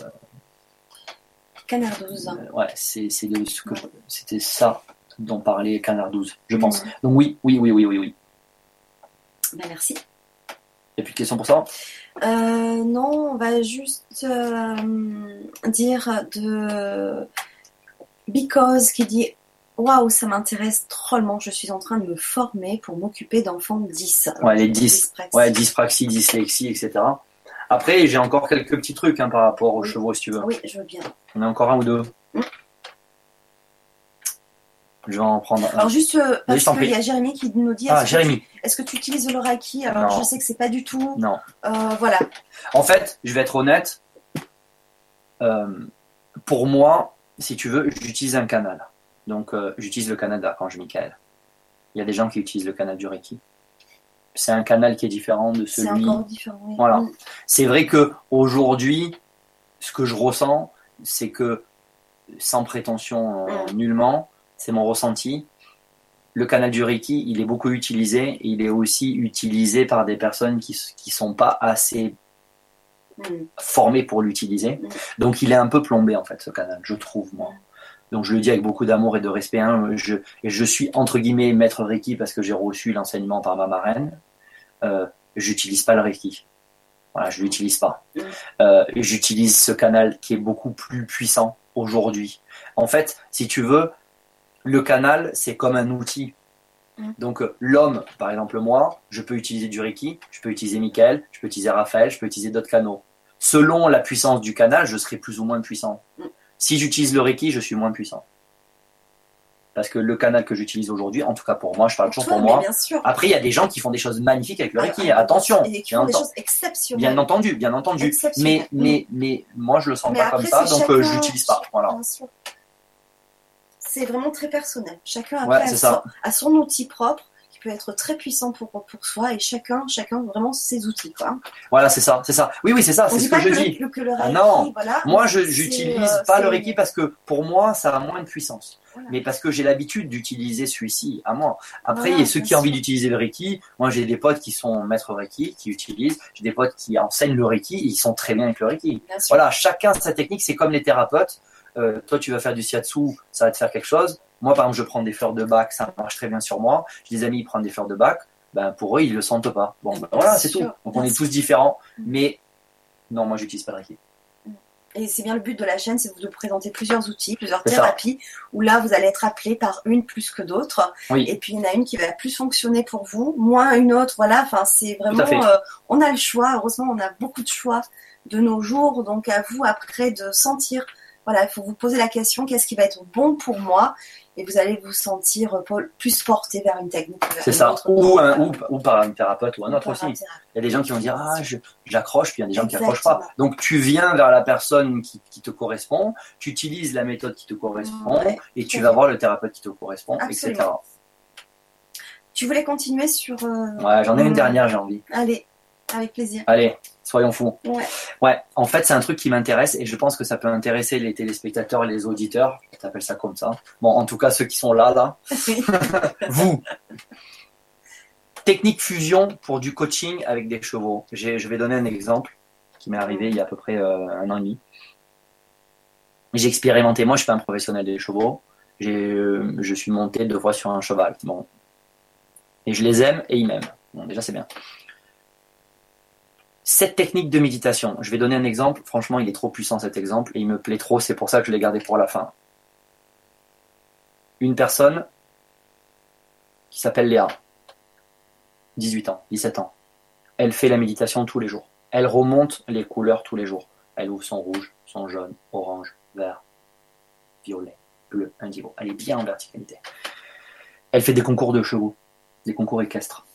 Canard 12. Euh, ouais, c'est c'était ça dont parlait Canard 12, je pense. Donc oui, oui, oui, oui, oui, oui. Ben, merci. A plus de questions pour ça? Non, on va juste dire de Because qui dit Waouh, ça m'intéresse drôlement. Je suis en train de me former pour m'occuper d'enfants 10. Ouais, les 10. Ouais, dyspraxie, dyslexie, etc. Après, j'ai encore quelques petits trucs hein, par rapport aux chevaux, si tu veux. Oui, je veux bien. On a encore un ou deux. Hmm. Je vais en prendre un. Alors, juste euh, parce qu'il y a Jérémy qui nous dit Ah, Jérémy. Est-ce que tu utilises le Reiki Alors, je sais que c'est pas du tout. Non. Euh, voilà. En fait, je vais être honnête. Euh, pour moi, si tu veux, j'utilise un canal. Donc, euh, j'utilise le canal d'Archange Michael. Il y a des gens qui utilisent le canal du Reiki. C'est un canal qui est différent de celui. C'est encore différent. Voilà. C'est vrai que aujourd'hui, ce que je ressens, c'est que sans prétention euh, nullement, c'est mon ressenti. Le canal du Reiki, il est beaucoup utilisé. et il est aussi utilisé par des personnes qui ne sont pas assez Mm. formées pour l'utiliser. Mm. Donc il est un peu plombé en fait ce canal, je trouve moi. Donc je le dis avec beaucoup d'amour et de respect. hein. Je, suis entre guillemets maître Reiki parce que j'ai reçu l'enseignement par ma marraine. Euh, J'utilise pas le Reiki. Voilà, je l'utilise pas. Mm. Euh, J'utilise ce canal qui est beaucoup plus puissant aujourd'hui. En fait, si tu veux, le canal c'est comme un outil. Mm. Donc l'homme, par exemple moi, je peux utiliser du Reiki, je peux utiliser Michael, je peux utiliser Raphaël, je peux utiliser d'autres canaux. Selon la puissance du canal, je serai plus ou moins puissant. Si j'utilise le Reiki, je suis moins puissant. Parce que le canal que j'utilise aujourd'hui, en tout cas pour moi, je parle toujours pour moi. bien sûr. Après, il y a des gens qui font des choses magnifiques avec le Reiki. Ah, Attention, Et qui bien, font des choses exceptionnelles. bien entendu, bien entendu. Mais, mais, mais moi, je le sens Mais pas après, comme ça, donc euh, je l'utilise pas. Voilà. C'est vraiment très personnel. Chacun après a, son, a son outil propre peut être très puissant pour, pour soi et chacun, chacun vraiment ses outils. Quoi. Voilà, c'est ça, c'est ça. Oui, oui, c'est ça, c'est ce que je dis. le, que le Ah non. voilà. Moi, je C'est, j'utilise euh, pas le Reiki parce que pour moi, ça a moins de puissance. Voilà. Mais parce que j'ai l'habitude d'utiliser celui-ci à moi. Après, Voilà, il y a ceux qui ont envie d'utiliser le Reiki. Moi, j'ai des potes qui sont maîtres Reiki, qui utilisent. J'ai des potes qui enseignent le Reiki. Ils sont très bien avec le Reiki. Voilà, chacun sa technique. C'est comme les thérapeutes. Euh, toi, tu vas faire du shiatsu, ça va te faire quelque chose. Moi, par exemple, je prends des fleurs de bac, ça marche très bien sur moi. J'ai des amis qui prennent des fleurs de bac. Ben, pour eux, ils le sentent pas. Bon, ben, voilà, c'est tout. Donc, on est tous différents. Mais non, moi, j'utilise pas le Reiki. Et c'est bien le but de la chaîne, c'est de vous présenter plusieurs outils, plusieurs thérapies, où là, vous allez être appelé par une plus que d'autres. Oui. Et puis, il y en a une qui va plus fonctionner pour vous, moins une autre. Voilà, enfin, c'est vraiment. euh, on a le choix. Heureusement, on a beaucoup de choix de nos jours. Donc, à vous, après, de sentir. Voilà, il faut vous poser la question qu'est-ce qui va être bon pour moi? Et vous allez vous sentir euh, plus porté vers une technique. C'est ça. autre. Ou, un, ou, ou par un thérapeute ou un autre aussi. un Il y a des gens qui vont dire Ah, j'accroche, puis il y a des gens qui accrochent pas. Donc tu viens vers la personne qui, qui te correspond, tu utilises la méthode qui te correspond, Ouais, et tu vas voir le thérapeute qui te correspond, etc. Absolument. Tu voulais continuer sur. euh, Ouais, j'en ai une euh, dernière, j'ai envie. Allez, avec plaisir. Allez, soyons fous. Ouais. Ouais, en fait, c'est un truc qui m'intéresse et je pense que ça peut intéresser les téléspectateurs et les auditeurs. Tu appelles ça comme ça. Bon, en tout cas, ceux qui sont là, là. Vous. Technique fusion pour du coaching avec des chevaux. Je vais donner un exemple qui m'est arrivé il y a à peu près euh, un an et demi. J'ai expérimenté. Moi, je suis pas un professionnel des chevaux. Euh, je suis monté deux fois sur un cheval. Bon. Et je les aime et ils m'aiment. Bon, déjà, c'est bien. Cette technique de méditation, je vais donner un exemple. Franchement, il est trop puissant cet exemple et il me plaît trop. C'est pour ça que je l'ai gardé pour la fin. Une personne qui s'appelle Léa, 18 ans, 17 ans. Elle fait la méditation tous les jours. Elle remonte les couleurs tous les jours. Elle ouvre son rouge, son jaune, orange, vert, violet, bleu, indigo. Elle est bien en verticalité. Elle fait des concours de chevaux, des concours équestres.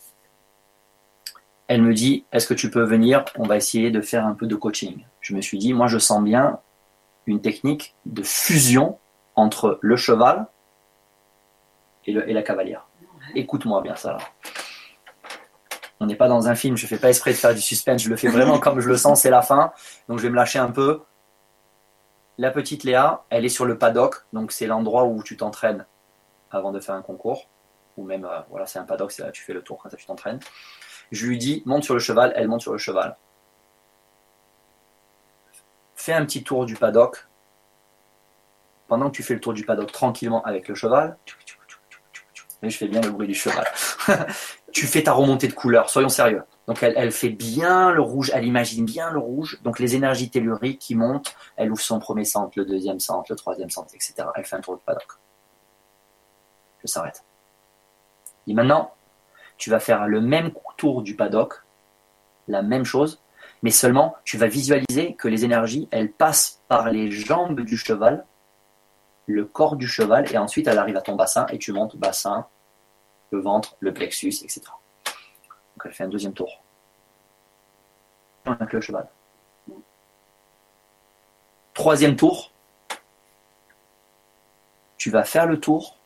Elle me dit, est-ce que tu peux venir? On va essayer de faire un peu de coaching. Je me suis dit, moi je sens bien une technique de fusion entre le cheval et, le- et la cavalière. Écoute-moi bien ça. là. On n'est pas dans un film, je fais pas exprès de faire du suspense, je le fais vraiment comme je le sens, c'est la fin. Donc je vais me lâcher un peu. La petite Léa, elle est sur le paddock, donc c'est l'endroit où tu t'entraînes avant de faire un concours. Ou même, euh, voilà, c'est un paddock, c'est là tu fais le tour quand tu t'entraînes. Je lui dis, monte sur le cheval, elle monte sur le cheval. Fais un petit tour du paddock. Pendant que tu fais le tour du paddock tranquillement avec le cheval, et je fais bien le bruit du cheval. tu fais ta remontée de couleurs, soyons sérieux. Donc elle, fait bien le rouge, elle imagine bien le rouge, donc les énergies telluriques qui montent, elle ouvre son premier centre, le deuxième centre, le troisième centre, etc. Elle fait un tour de paddock. Je s'arrête. Et maintenant, tu vas faire le même tour du paddock, la même chose, mais seulement tu vas visualiser que les énergies, elles passent par les jambes du cheval, le corps du cheval, et ensuite elle arrive à ton bassin, et tu montes bassin, le ventre, le plexus, etc. Donc elle fait un deuxième tour. Avec le cheval. Troisième tour, tu vas faire le tour,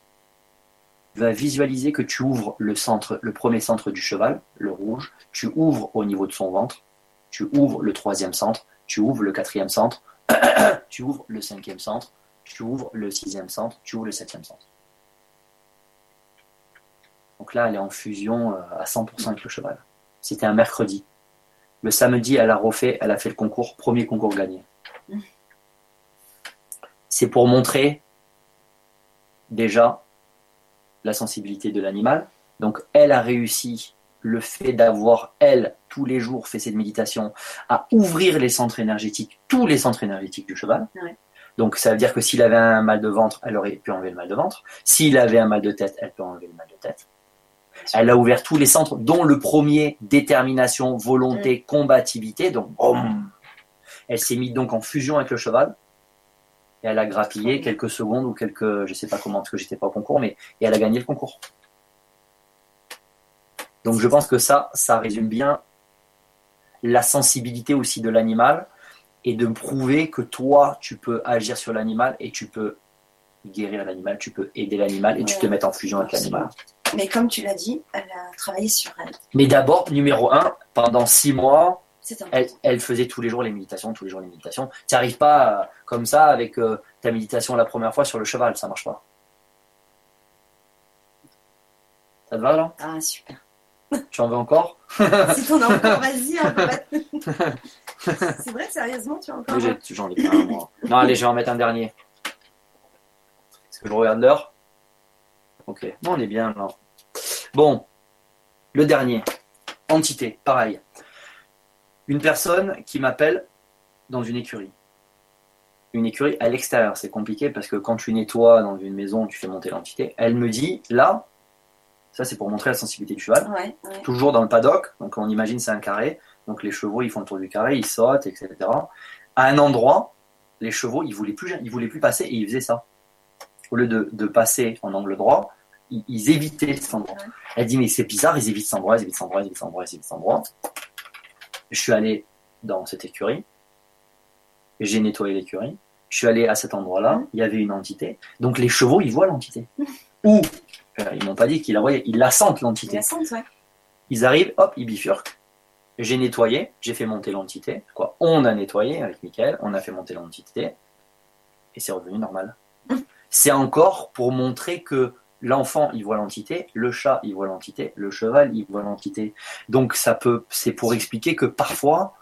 vas visualiser que tu ouvres le centre, le premier centre du cheval, le rouge, tu ouvres au niveau de son ventre, tu ouvres le troisième centre, tu ouvres le quatrième centre, tu ouvres le cinquième centre, tu ouvres le sixième centre, tu ouvres le septième centre. Donc là, elle est en fusion euh, à 100% avec le cheval. C'était un mercredi. Le samedi, elle a refait, elle a fait le concours, premier concours gagné. C'est pour montrer déjà la sensibilité de l'animal. Donc elle a réussi le fait d'avoir, elle, tous les jours fait cette méditation, à ouvrir les centres énergétiques, tous les centres énergétiques du cheval. Ouais. Donc ça veut dire que s'il avait un mal de ventre, elle aurait pu enlever le mal de ventre. S'il avait un mal de tête, elle peut enlever le mal de tête. Elle a ouvert tous les centres, dont le premier, détermination, volonté, combativité. Donc, boum Elle s'est mise donc en fusion avec le cheval. Et elle a grappillé quelques secondes ou quelques, je sais pas comment, parce que j'étais pas au concours, mais et elle a gagné le concours. Donc je pense que ça, ça résume bien la sensibilité aussi de l'animal et de prouver que toi, tu peux agir sur l'animal et tu peux guérir l'animal, tu peux aider l'animal et tu te mets en fusion avec l'animal. Mais comme tu l'as dit, elle a travaillé sur elle. Mais d'abord, numéro un, pendant six mois, elle, faisait tous les jours les méditations, tous les jours les méditations. Tu n'arrives pas euh, comme ça avec euh, ta méditation la première fois sur le cheval, ça marche pas. Ça te va là? Ah, super. Tu en veux encore? Si t'en as encore, vas-y. hein, C'est vrai, sérieusement, tu as encore. Oui, J'en ai plein, moi. Non, allez, je vais en mettre un dernier. Est-ce que je regarde l'heure? Ok, non, on est bien là. Bon, le dernier. Entité, pareil. Une personne qui m'appelle dans une écurie. Une écurie à l'extérieur, c'est compliqué parce que quand tu nettoies dans une maison, tu fais monter l'entité. Elle me dit, là, ça c'est pour montrer la sensibilité du cheval Ouais, ouais. toujours dans le paddock, donc on imagine c'est un carré, donc les chevaux ils font le tour du carré, ils sautent, etc. À un endroit, les chevaux ils voulaient plus, ils voulaient plus passer et ils faisaient ça. Au lieu de, de passer en angle droit, ils, ils évitaient cet endroit. Ouais. Elle dit mais c'est bizarre, ils évitent cet endroit, ils évitent cet endroit, ils évitent cet endroit, ils évitent cet endroit. Je suis allé dans cette écurie, j'ai nettoyé l'écurie, je suis allé à cet endroit-là, il y avait une entité, donc les chevaux ils voient l'entité. Ou euh, ils m'ont pas dit qu'ils la voyaient, ils la sentent l'entité. La sente, ouais. Ils arrivent, hop, ils bifurquent. J'ai nettoyé, j'ai fait monter l'entité. Quoi On a nettoyé avec Mickaël, on a fait monter l'entité. Et c'est revenu normal. C'est encore pour montrer que l'enfant, il voit l'entité, le chat, il voit l'entité, le cheval, il voit l'entité. Donc ça peut, c'est pour expliquer que parfois,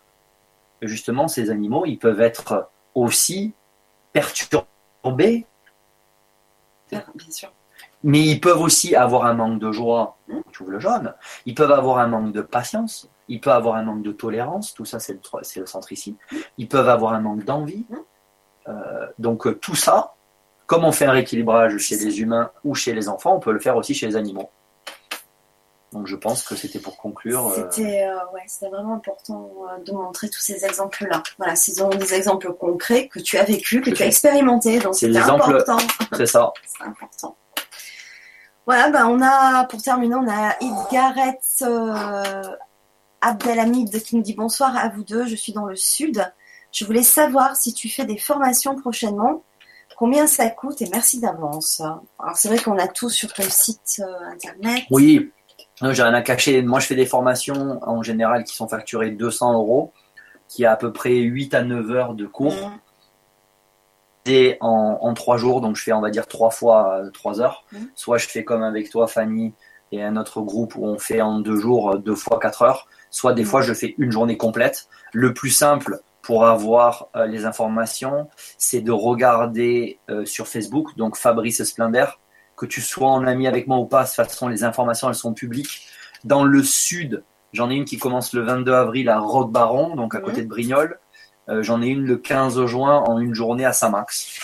justement, ces animaux, ils peuvent être aussi perturbés Ah, Bien sûr. mais ils peuvent aussi avoir un manque de joie, tu ouvres le jaune. Ils peuvent avoir un manque de patience. Ils peuvent avoir un manque de tolérance. Tout ça, c'est le, centre ici. Ils peuvent avoir un manque d'envie. Euh, donc, tout ça, comme on fait un rééquilibrage chez les humains ou chez les enfants, on peut le faire aussi chez les animaux. Donc, je pense que c'était pour conclure. euh, C'était euh, ouais, c'était vraiment important euh, de montrer tous ces exemples-là. Voilà, ce sont des exemples concrets que tu as vécu, que tu as expérimenté, donc C'est important. c'est ça. C'est important. Voilà, ben on a, pour terminer, on a Idgaret euh, Abdelhamid qui nous dit bonsoir à vous deux, je suis dans le sud. Je voulais savoir si tu fais des formations prochainement, combien ça coûte et merci d'avance. Alors c'est vrai qu'on a tout sur ton site euh, internet. Oui, euh, j'ai rien à cacher. Moi, je fais des formations en général qui sont facturées 200 euros, qui a à peu près 8 à 9 heures de cours. Mm. Et en, en 3 jours, donc je fais, on va dire, 3 fois 3 heures. Mhm. Soit je fais comme avec toi, Fanny, et un autre groupe où on fait en 2 jours, 2 fois 4 heures. Soit des Mhm. fois, je fais une journée complète. Le plus simple pour avoir euh, les informations, c'est de regarder euh, sur Facebook, donc Fabrice Splender, que tu sois en ami avec moi ou pas, de toute façon, les informations, elles sont publiques. Dans le sud, j'en ai une qui commence le 22 avril à Roque-Baron, donc à côté de Brignoles. Euh, j'en ai une le 15 juin en une journée à Saint-Max.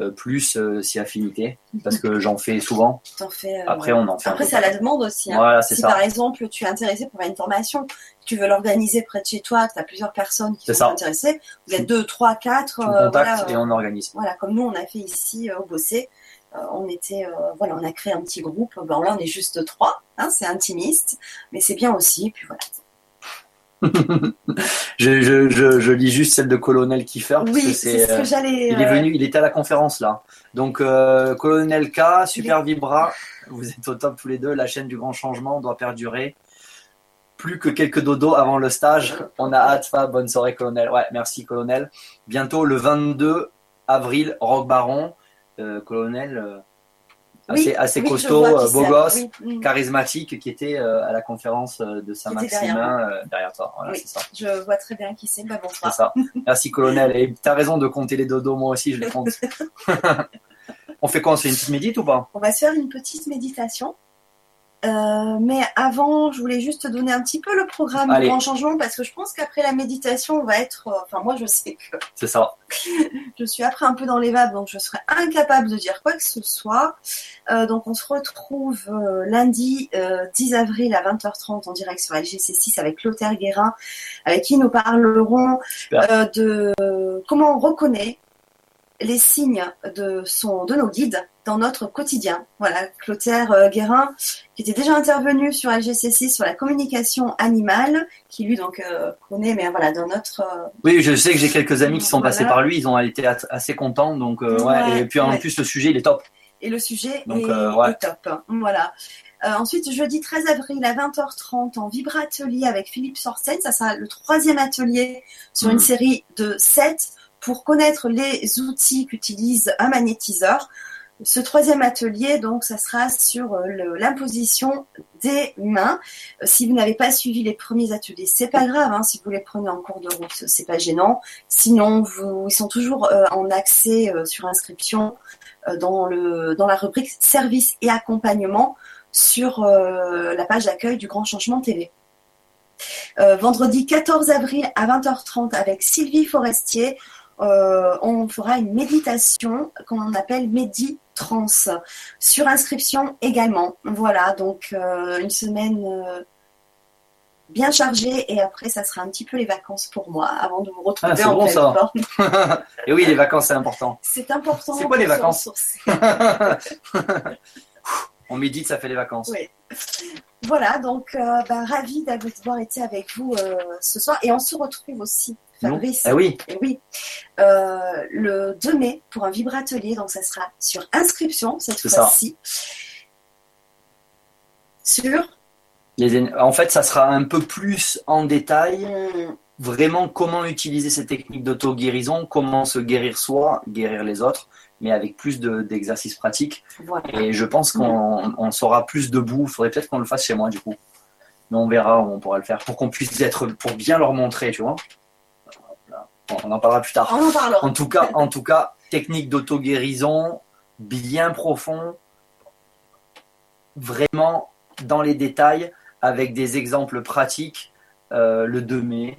Euh, plus euh, si affinité, parce que j'en fais souvent. Fais, euh, Après, on en fait un Après, peu à la demande aussi. hein. Voilà, Si ça. par exemple tu es intéressé pour une formation, tu veux l'organiser près de chez toi, tu as plusieurs personnes qui sont ça. intéressées, vous êtes deux, trois, quatre, Tu euh, voilà, et on organise. voilà, comme nous on a fait ici au Bossé, euh, on était, euh, voilà, on a créé un petit groupe. Ben là on est juste trois, hein, c'est intimiste, mais c'est bien aussi. Puis voilà. Je, je, je, je lis juste celle de Colonel Kiefer. parce Oui, c'est ce euh, que j'allais. Il est euh, venu, il était à la conférence là. Donc euh, Colonel K, Super Vibra, vous êtes au top tous les deux. La chaîne du grand changement doit perdurer. Plus que quelques dodos avant le stage. On a hâte, Fab. Bonne soirée, Colonel. Ouais, merci, Colonel. Bientôt le 22 Avril, Rock Baron, euh, colonel Oui, assez, oui, costaud, euh, beau gosse, Oui, mm. charismatique, qui était euh, à la conférence euh, de Saint-Maximin euh, derrière toi. Voilà, ça. Je vois très bien qui c'est. Bah, C'est ça. Merci colonel. Et t'as raison de compter les dodos, moi aussi je les compte. on fait quoi? On se fait une petite médite ou pas? On va se faire une petite méditation. Euh, mais avant, je voulais juste te donner un petit peu le programme Allez. du grand changement parce que je pense qu'après la méditation, on va être. euh, Enfin, moi, je sais que C'est ça. je suis après un peu dans les vapes, donc je serai incapable de dire quoi que ce soit. Euh, donc, on se retrouve euh, lundi euh, 10 avril à 20h30 en direct sur LGC6 avec Clotaire Guérin, avec qui nous parlerons de comment on reconnaît les signes de, son, de nos guides dans notre quotidien. Voilà, Clotaire euh, Guérin, qui était déjà intervenu sur LGC6 sur la communication animale, qui lui donc euh, connaît, mais voilà, dans notre euh, Oui, je sais que j'ai quelques amis qui sont Voilà. passés par lui, ils ont été assez contents. Donc, euh, ouais. Ouais, Et puis en ouais. plus, le sujet, il est top. Et le sujet Donc, est, top. Voilà. Euh, ensuite, jeudi 13 avril à 20h30 en Vibra Atelier avec Philippe Sorsen. Ça sera le troisième atelier sur une série de 7 pour connaître les outils qu'utilise un magnétiseur. Ce troisième atelier, donc, ça sera sur euh, l'imposition des mains. Euh, Si vous n'avez pas suivi les premiers ateliers, c'est pas grave. hein, si vous les prenez en cours de route, c'est pas gênant. Sinon, vous, ils sont toujours euh, en accès sur inscription dans, le, dans la rubrique service et accompagnement sur la page d'accueil du Grand Changement TV. Vendredi 14 avril à 20h30 avec Sylvie Forestier, euh, on fera une méditation qu'on appelle Medi Trans sur inscription également. Voilà, donc euh, une semaine euh, bien chargée et après ça sera un petit peu les vacances pour moi avant de vous retrouver Ah, en bon, pleine ça. forme. Et oui, les vacances, c'est important. C'est important. C'est quoi les vacances. On médite, ça fait les vacances. Oui. Voilà, donc ben, ravi d'avoir été avec vous ce soir. Et on se retrouve aussi, Fabrice. Eh oui, Et oui, euh, le 2 mai pour un vibratelier. Donc ça sera sur inscription cette fois-ci. Sur les en fait, ça sera un peu plus en détail, hum, vraiment comment utiliser ces techniques d'auto-guérison, comment se guérir soi, guérir les autres, mais avec plus de- d'exercices pratiques. voilà. Et je pense qu'on on saura plus debout. Il faudrait peut-être qu'on le fasse chez moi, du coup. Mais on verra où on pourra le faire pour qu'on puisse être, pour bien leur montrer, tu vois. On en parlera plus tard. On en parlera. En tout cas, en tout cas, technique d'auto-guérison bien profond, vraiment dans les détails, avec des exemples pratiques. euh, le 2 mai.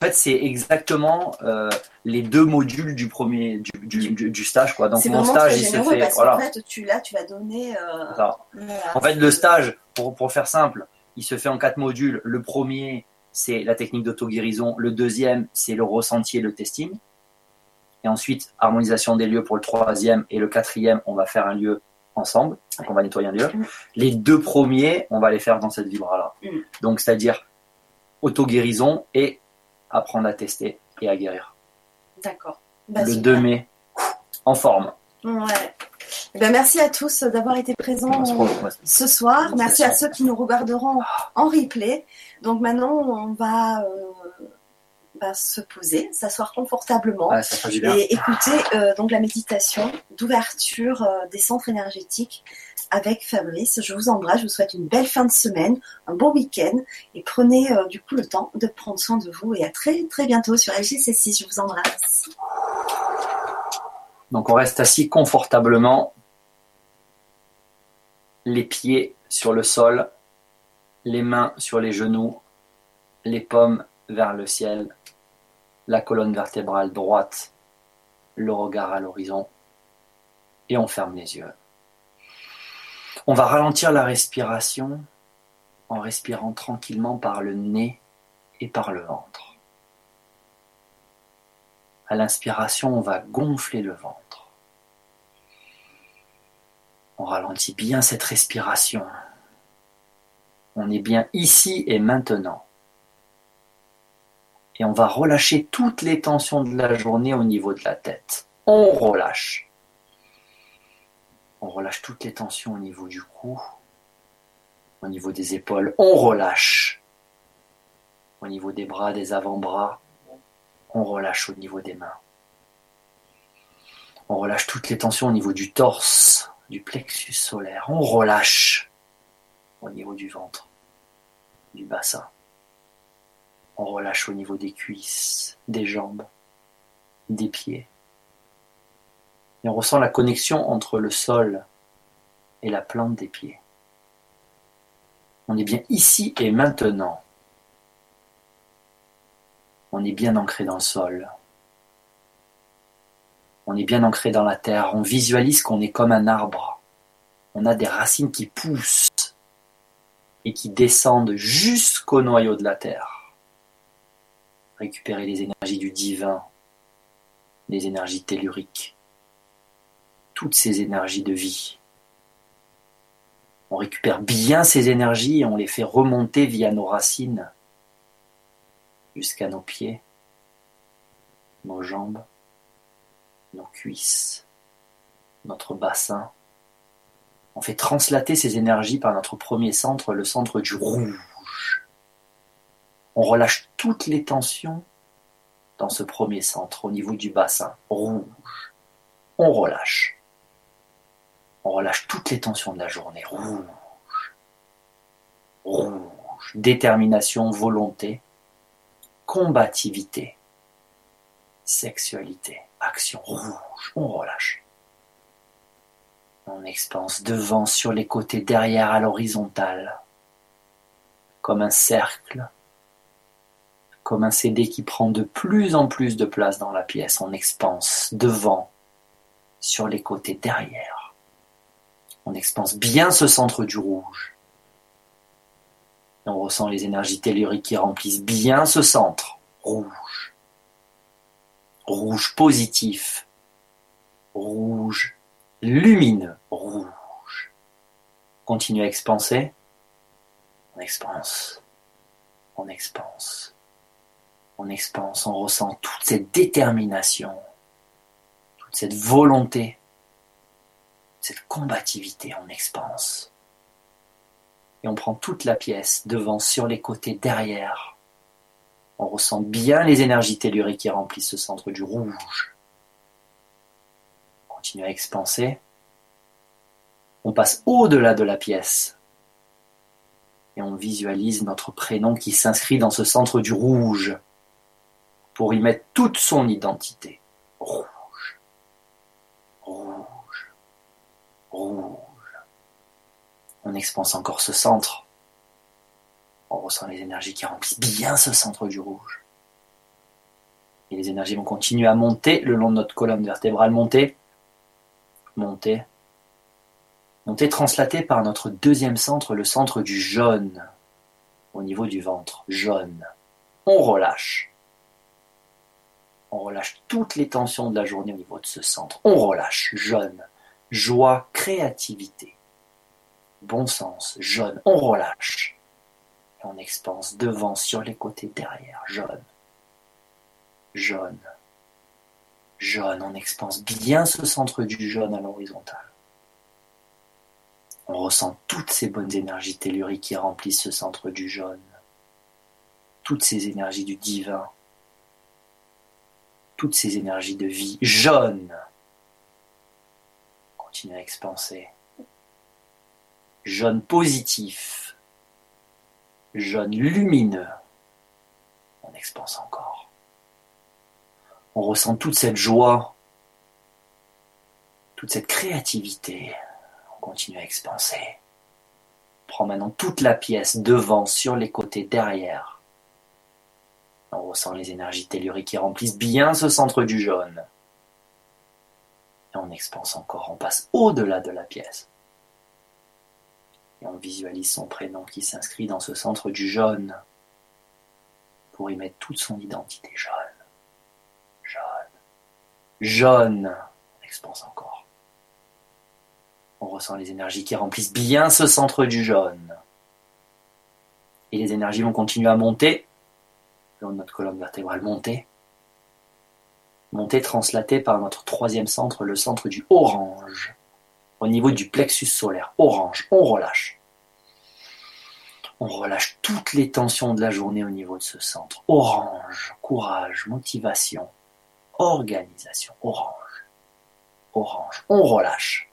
En fait, c'est exactement euh, les deux modules du premier du, du- du- du stage, quoi. Donc mon stage, il se généreux fait, parce voilà. qu'en fait, tu, là, tu vas donner. euh, voilà. En fait, le stage, pour, pour faire simple, il se fait en quatre modules. Le premier, c'est la technique d'auto-guérison. Le deuxième, c'est le ressenti et le testing. Et ensuite, harmonisation des lieux pour le troisième. Et le quatrième, on va faire un lieu ensemble. Donc, on va nettoyer un lieu. Les deux premiers, on va les faire dans cette vibra-là. Mm. Donc, c'est-à-dire auto-guérison et apprendre à tester et à guérir. D'accord. Bah, le super. 2 mai, en forme. Ouais. Eh ben, merci à tous d'avoir été présents. Ce soir. Merci à ceux qui nous regarderont en replay. Donc maintenant, on va, euh, va se poser, s'asseoir confortablement Ah, bien. et écouter euh, donc la méditation d'ouverture euh, des centres énergétiques avec Fabrice. Je vous embrasse, je vous souhaite une belle fin de semaine, un beau week-end et prenez du coup le temps de prendre soin de vous et à très très bientôt sur LGC6. Je vous embrasse. Donc on reste assis confortablement, les pieds sur le sol, les mains sur les genoux, les paumes vers le ciel, la colonne vertébrale droite, le regard à l'horizon, et on ferme les yeux. On va ralentir la respiration en respirant tranquillement par le nez et par le ventre. À l'inspiration, on va gonfler le ventre. On ralentit bien cette respiration. On est bien ici et maintenant. Et on va relâcher toutes les tensions de la journée au niveau de la tête. On relâche. On relâche toutes les tensions au niveau du cou, au niveau des épaules. On relâche. Au niveau des bras, des avant-bras, on relâche au niveau des mains. On relâche toutes les tensions au niveau du torse, du plexus solaire. On relâche au niveau du ventre, du bassin. On relâche au niveau des cuisses, des jambes, des pieds. Et on ressent la connexion entre le sol et la plante des pieds. On est bien ici et maintenant. On est bien ancré dans le sol. On est bien ancré dans la terre. On visualise qu'on est comme un arbre. On a des racines qui poussent et qui descendent jusqu'au noyau de la terre. Récupérer les énergies du divin, les énergies telluriques, toutes ces énergies de vie. On récupère bien ces énergies et on les fait remonter via nos racines jusqu'à nos pieds, nos jambes, nos cuisses, notre bassin. On fait translater ces énergies par notre premier centre, le centre du rouge. On relâche toutes les tensions dans ce premier centre, au niveau du bassin, rouge. On relâche. On relâche toutes les tensions de la journée, rouge. Rouge. Détermination, volonté, combativité, sexualité, action rouge. On relâche. On expanse devant, sur les côtés, derrière, à l'horizontale, comme un cercle comme un CD qui prend de plus en plus de place dans la pièce. On expanse devant, sur les côtés, derrière. On expanse bien ce centre du rouge. Et on ressent les énergies telluriques qui remplissent bien ce centre. Rouge. Rouge positif. Rouge lumineux. Rouge. Continue à expanser. On expanse. On expanse on expanse, on ressent toute cette détermination, toute cette volonté, cette combativité, on expanse. Et on prend toute la pièce, devant, sur les côtés, derrière. On ressent bien les énergies telluriques qui remplissent ce centre du rouge. On continue à expanser. On passe au-delà de la pièce. Et on visualise notre prénom qui s'inscrit dans ce centre du rouge pour y mettre toute son identité. Rouge, rouge, rouge. On expanse encore ce centre. On ressent les énergies qui remplissent bien ce centre du rouge. Et les énergies vont continuer à monter le long de notre colonne vertébrale. Monter, monter, monter, translaté par notre deuxième centre, le centre du jaune, au niveau du ventre. Jaune. On relâche. On relâche toutes les tensions de la journée au niveau de ce centre. On relâche, jeune, joie, créativité, bon sens, jeune. On relâche. On expanse devant, sur les côtés, derrière, jeune, jaune, jaune. On expanse bien ce centre du jaune à l'horizontale. On ressent toutes ces bonnes énergies telluriques qui remplissent ce centre du jaune. Toutes ces énergies du divin toutes ces énergies de vie jaunes. Continue à expanser. Jaune positif. Jaune lumineux. On expanse encore. On ressent toute cette joie, toute cette créativité. On continue à expanser. On prend maintenant toute la pièce devant, sur les côtés, derrière. On ressent les énergies telluriques qui remplissent bien ce centre du jaune. Et on expanse encore, on passe au-delà de la pièce. On visualise son prénom qui s'inscrit dans ce centre du jaune pour y mettre toute son identité jaune. Jaune. Jaune. On encore. On ressent les énergies qui remplissent bien ce centre du jaune. Et les énergies vont continuer à monter notre colonne vertébrale montée. Montée translatée par notre troisième centre, le centre du orange, au niveau du plexus solaire. Orange, on relâche. On relâche toutes les tensions de la journée au niveau de ce centre. Orange, courage, motivation, organisation, orange. orange. On relâche.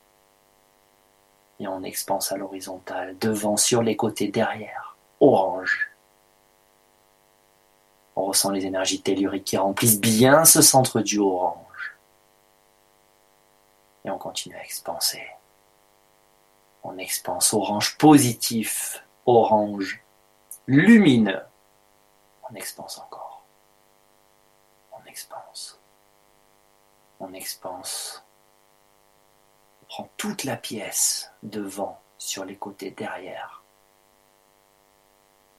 Et on expanse à l'horizontale, devant, sur les côtés, derrière. Orange. On ressent les énergies telluriques qui remplissent bien ce centre du orange. Et on continue à expanser. On expanse orange positif, orange lumineux. On expanse encore. On expanse. On expanse. On prend toute la pièce devant, sur les côtés, derrière.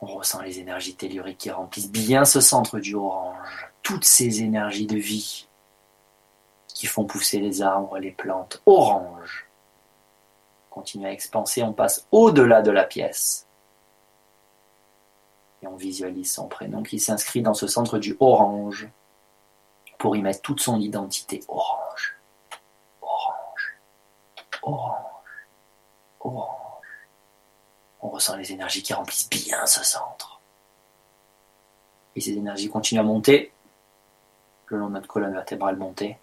On ressent les énergies telluriques qui remplissent bien ce centre du orange. Toutes ces énergies de vie qui font pousser les arbres, les plantes. Orange. Continue à expanser, on passe au-delà de la pièce. Et on visualise son prénom qui s'inscrit dans ce centre du orange pour y mettre toute son identité. Orange, orange, orange, orange. On ressent les énergies qui remplissent bien ce centre. Et ces énergies continuent à monter le long de notre colonne vertébrale montée.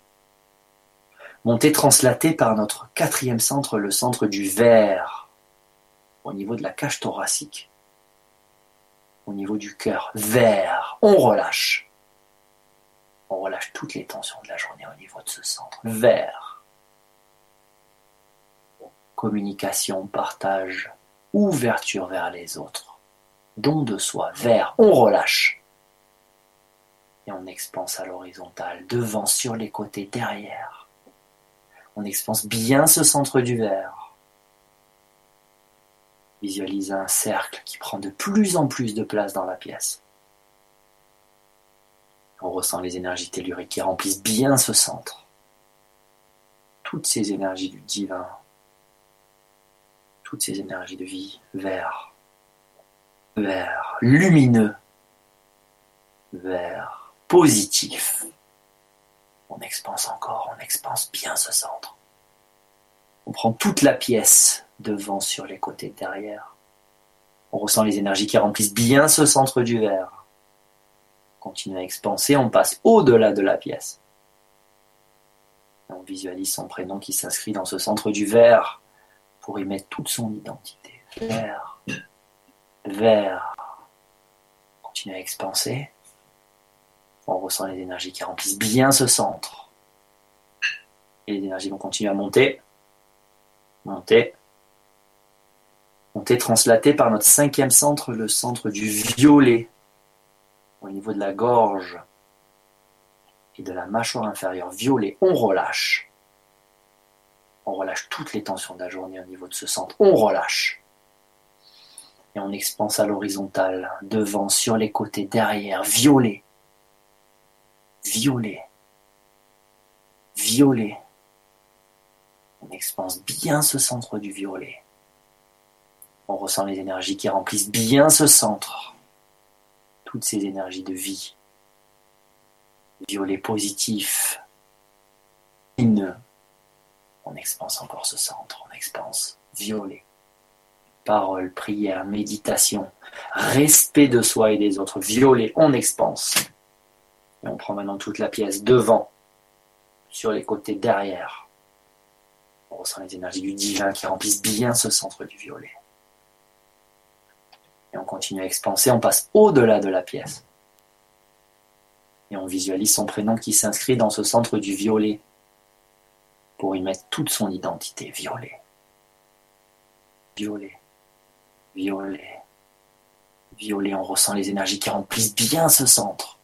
Montée translatée par notre quatrième centre, le centre du verre, au niveau de la cage thoracique au niveau du cœur, vers, on relâche. On relâche toutes les tensions de la journée au niveau de ce centre, vers. Communication, partage, ouverture vers les autres, don de soi, vers, on relâche. Et on expanse à l'horizontale, devant, sur les côtés, derrière. On expanse bien ce centre du verre Visualise un cercle qui prend de plus en plus de place dans la pièce. On ressent les énergies telluriques qui remplissent bien ce centre. Toutes ces énergies du divin, toutes ces énergies de vie, vert, vert, lumineux, vert, positif. On expanse encore, on expanse bien ce centre. On prend toute la pièce devant, sur les côtés, derrière. On ressent les énergies qui remplissent bien ce centre du verre. continue à expanser, on passe au-delà de la pièce. on visualise son prénom qui s'inscrit dans ce centre du verre pour y mettre toute son identité. Vert, vert. continue à expanser. On ressent les énergies qui remplissent bien ce centre. Et les énergies vont continuer à monter, monter, ont été translatés par notre cinquième centre, le centre du violet, au niveau de la gorge et de la mâchoire inférieure. Violet, on relâche. On relâche toutes les tensions de la journée au niveau de ce centre. On relâche. Et on expanse à l'horizontale, devant, sur les côtés, derrière. Violet. Violet. Violet. On expanse bien ce centre du violet. On ressent les énergies qui remplissent bien ce centre. Toutes ces énergies de vie. Violet positif. On expanse encore ce centre. On expanse. Violet. Parole, prière, méditation, respect de soi et des autres. Violet, on expanse. Et on prend maintenant toute la pièce devant, sur les côtés, derrière. On ressent les énergies du divin qui remplissent bien ce centre du violet. Et on continue à expanser, on passe au-delà de la pièce. Et on visualise son prénom qui s'inscrit dans ce centre du violet pour y mettre toute son identité. Violet. Violet. Violet. Violet, on ressent les énergies qui remplissent bien ce centre.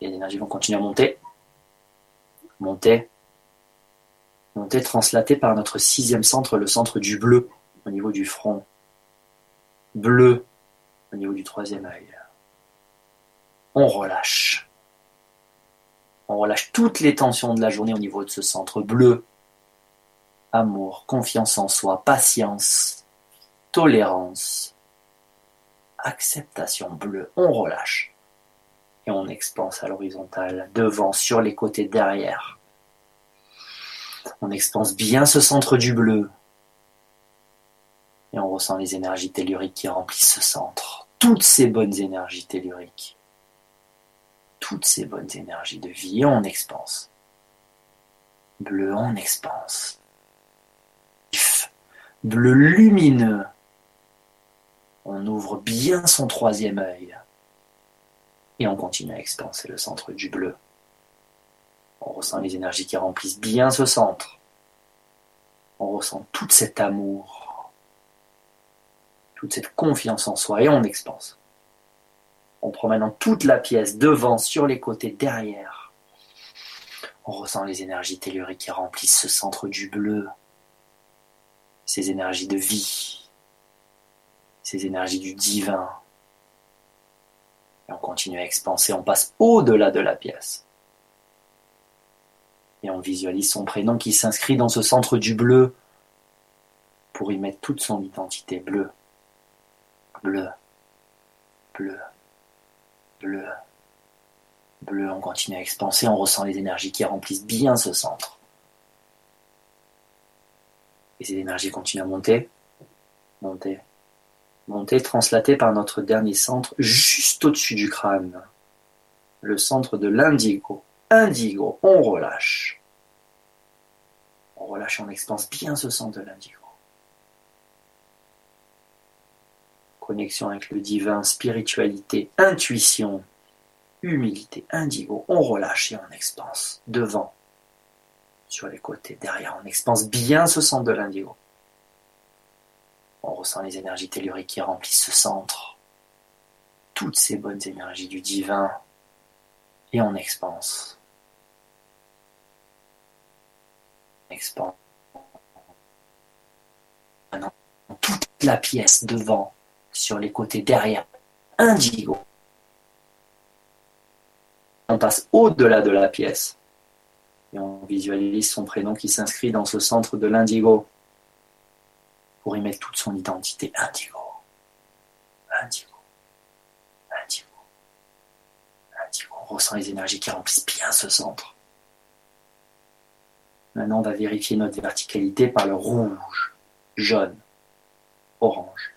Et les énergies vont continuer à monter. Monter. Monter, translaté par notre sixième centre, le centre du bleu, au niveau du front bleu au niveau du troisième œil. On relâche. On relâche toutes les tensions de la journée au niveau de ce centre bleu. Amour, confiance en soi, patience, tolérance, acceptation bleue. On relâche. Et on expanse à l'horizontale, devant, sur les côtés, derrière. On expanse bien ce centre du bleu, et on ressent les énergies telluriques qui remplissent ce centre. Toutes ces bonnes énergies telluriques. Toutes ces bonnes énergies de vie. On expanse. Bleu en expanse. Bleu lumineux. On ouvre bien son troisième œil. Et on continue à expanser le centre du bleu. On ressent les énergies qui remplissent bien ce centre. On ressent tout cet amour, toute cette confiance en soi et on expanse. On prend maintenant toute la pièce devant, sur les côtés, derrière. On ressent les énergies telluriques qui remplissent ce centre du bleu, ces énergies de vie, ces énergies du divin. Et on continue à expanser, on passe au-delà de la pièce. Et on visualise son prénom qui s'inscrit dans ce centre du bleu pour y mettre toute son identité bleue. Bleu, bleu, bleu, bleu. On continue à expanser, on ressent les énergies qui remplissent bien ce centre. Et ces énergies continuent à monter, monter, monter, translatées par notre dernier centre juste au-dessus du crâne. Le centre de l'indigo. Indigo, on relâche. On relâche, on expanse bien ce centre de l'indigo. Connexion avec le divin, spiritualité, intuition, humilité, indigo. On relâche et on expanse devant, sur les côtés, derrière. On expanse bien ce centre de l'indigo. On ressent les énergies telluriques qui remplissent ce centre. Toutes ces bonnes énergies du divin. Et on expanse. Expand. Maintenant, toute la pièce devant, sur les côtés, derrière. Indigo. On passe au-delà de la pièce. Et on visualise son prénom qui s'inscrit dans ce centre de l'indigo pour y mettre toute son identité. Indigo. Indigo. Indigo. Indigo. On ressent les énergies qui remplissent bien ce centre. Maintenant, on va vérifier notre verticalité par le rouge, jaune, orange,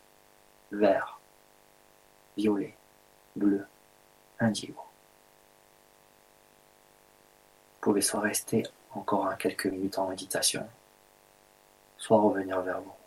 vert, violet, bleu, indigo. Vous pouvez soit rester encore quelques minutes en méditation, soit revenir vers vous.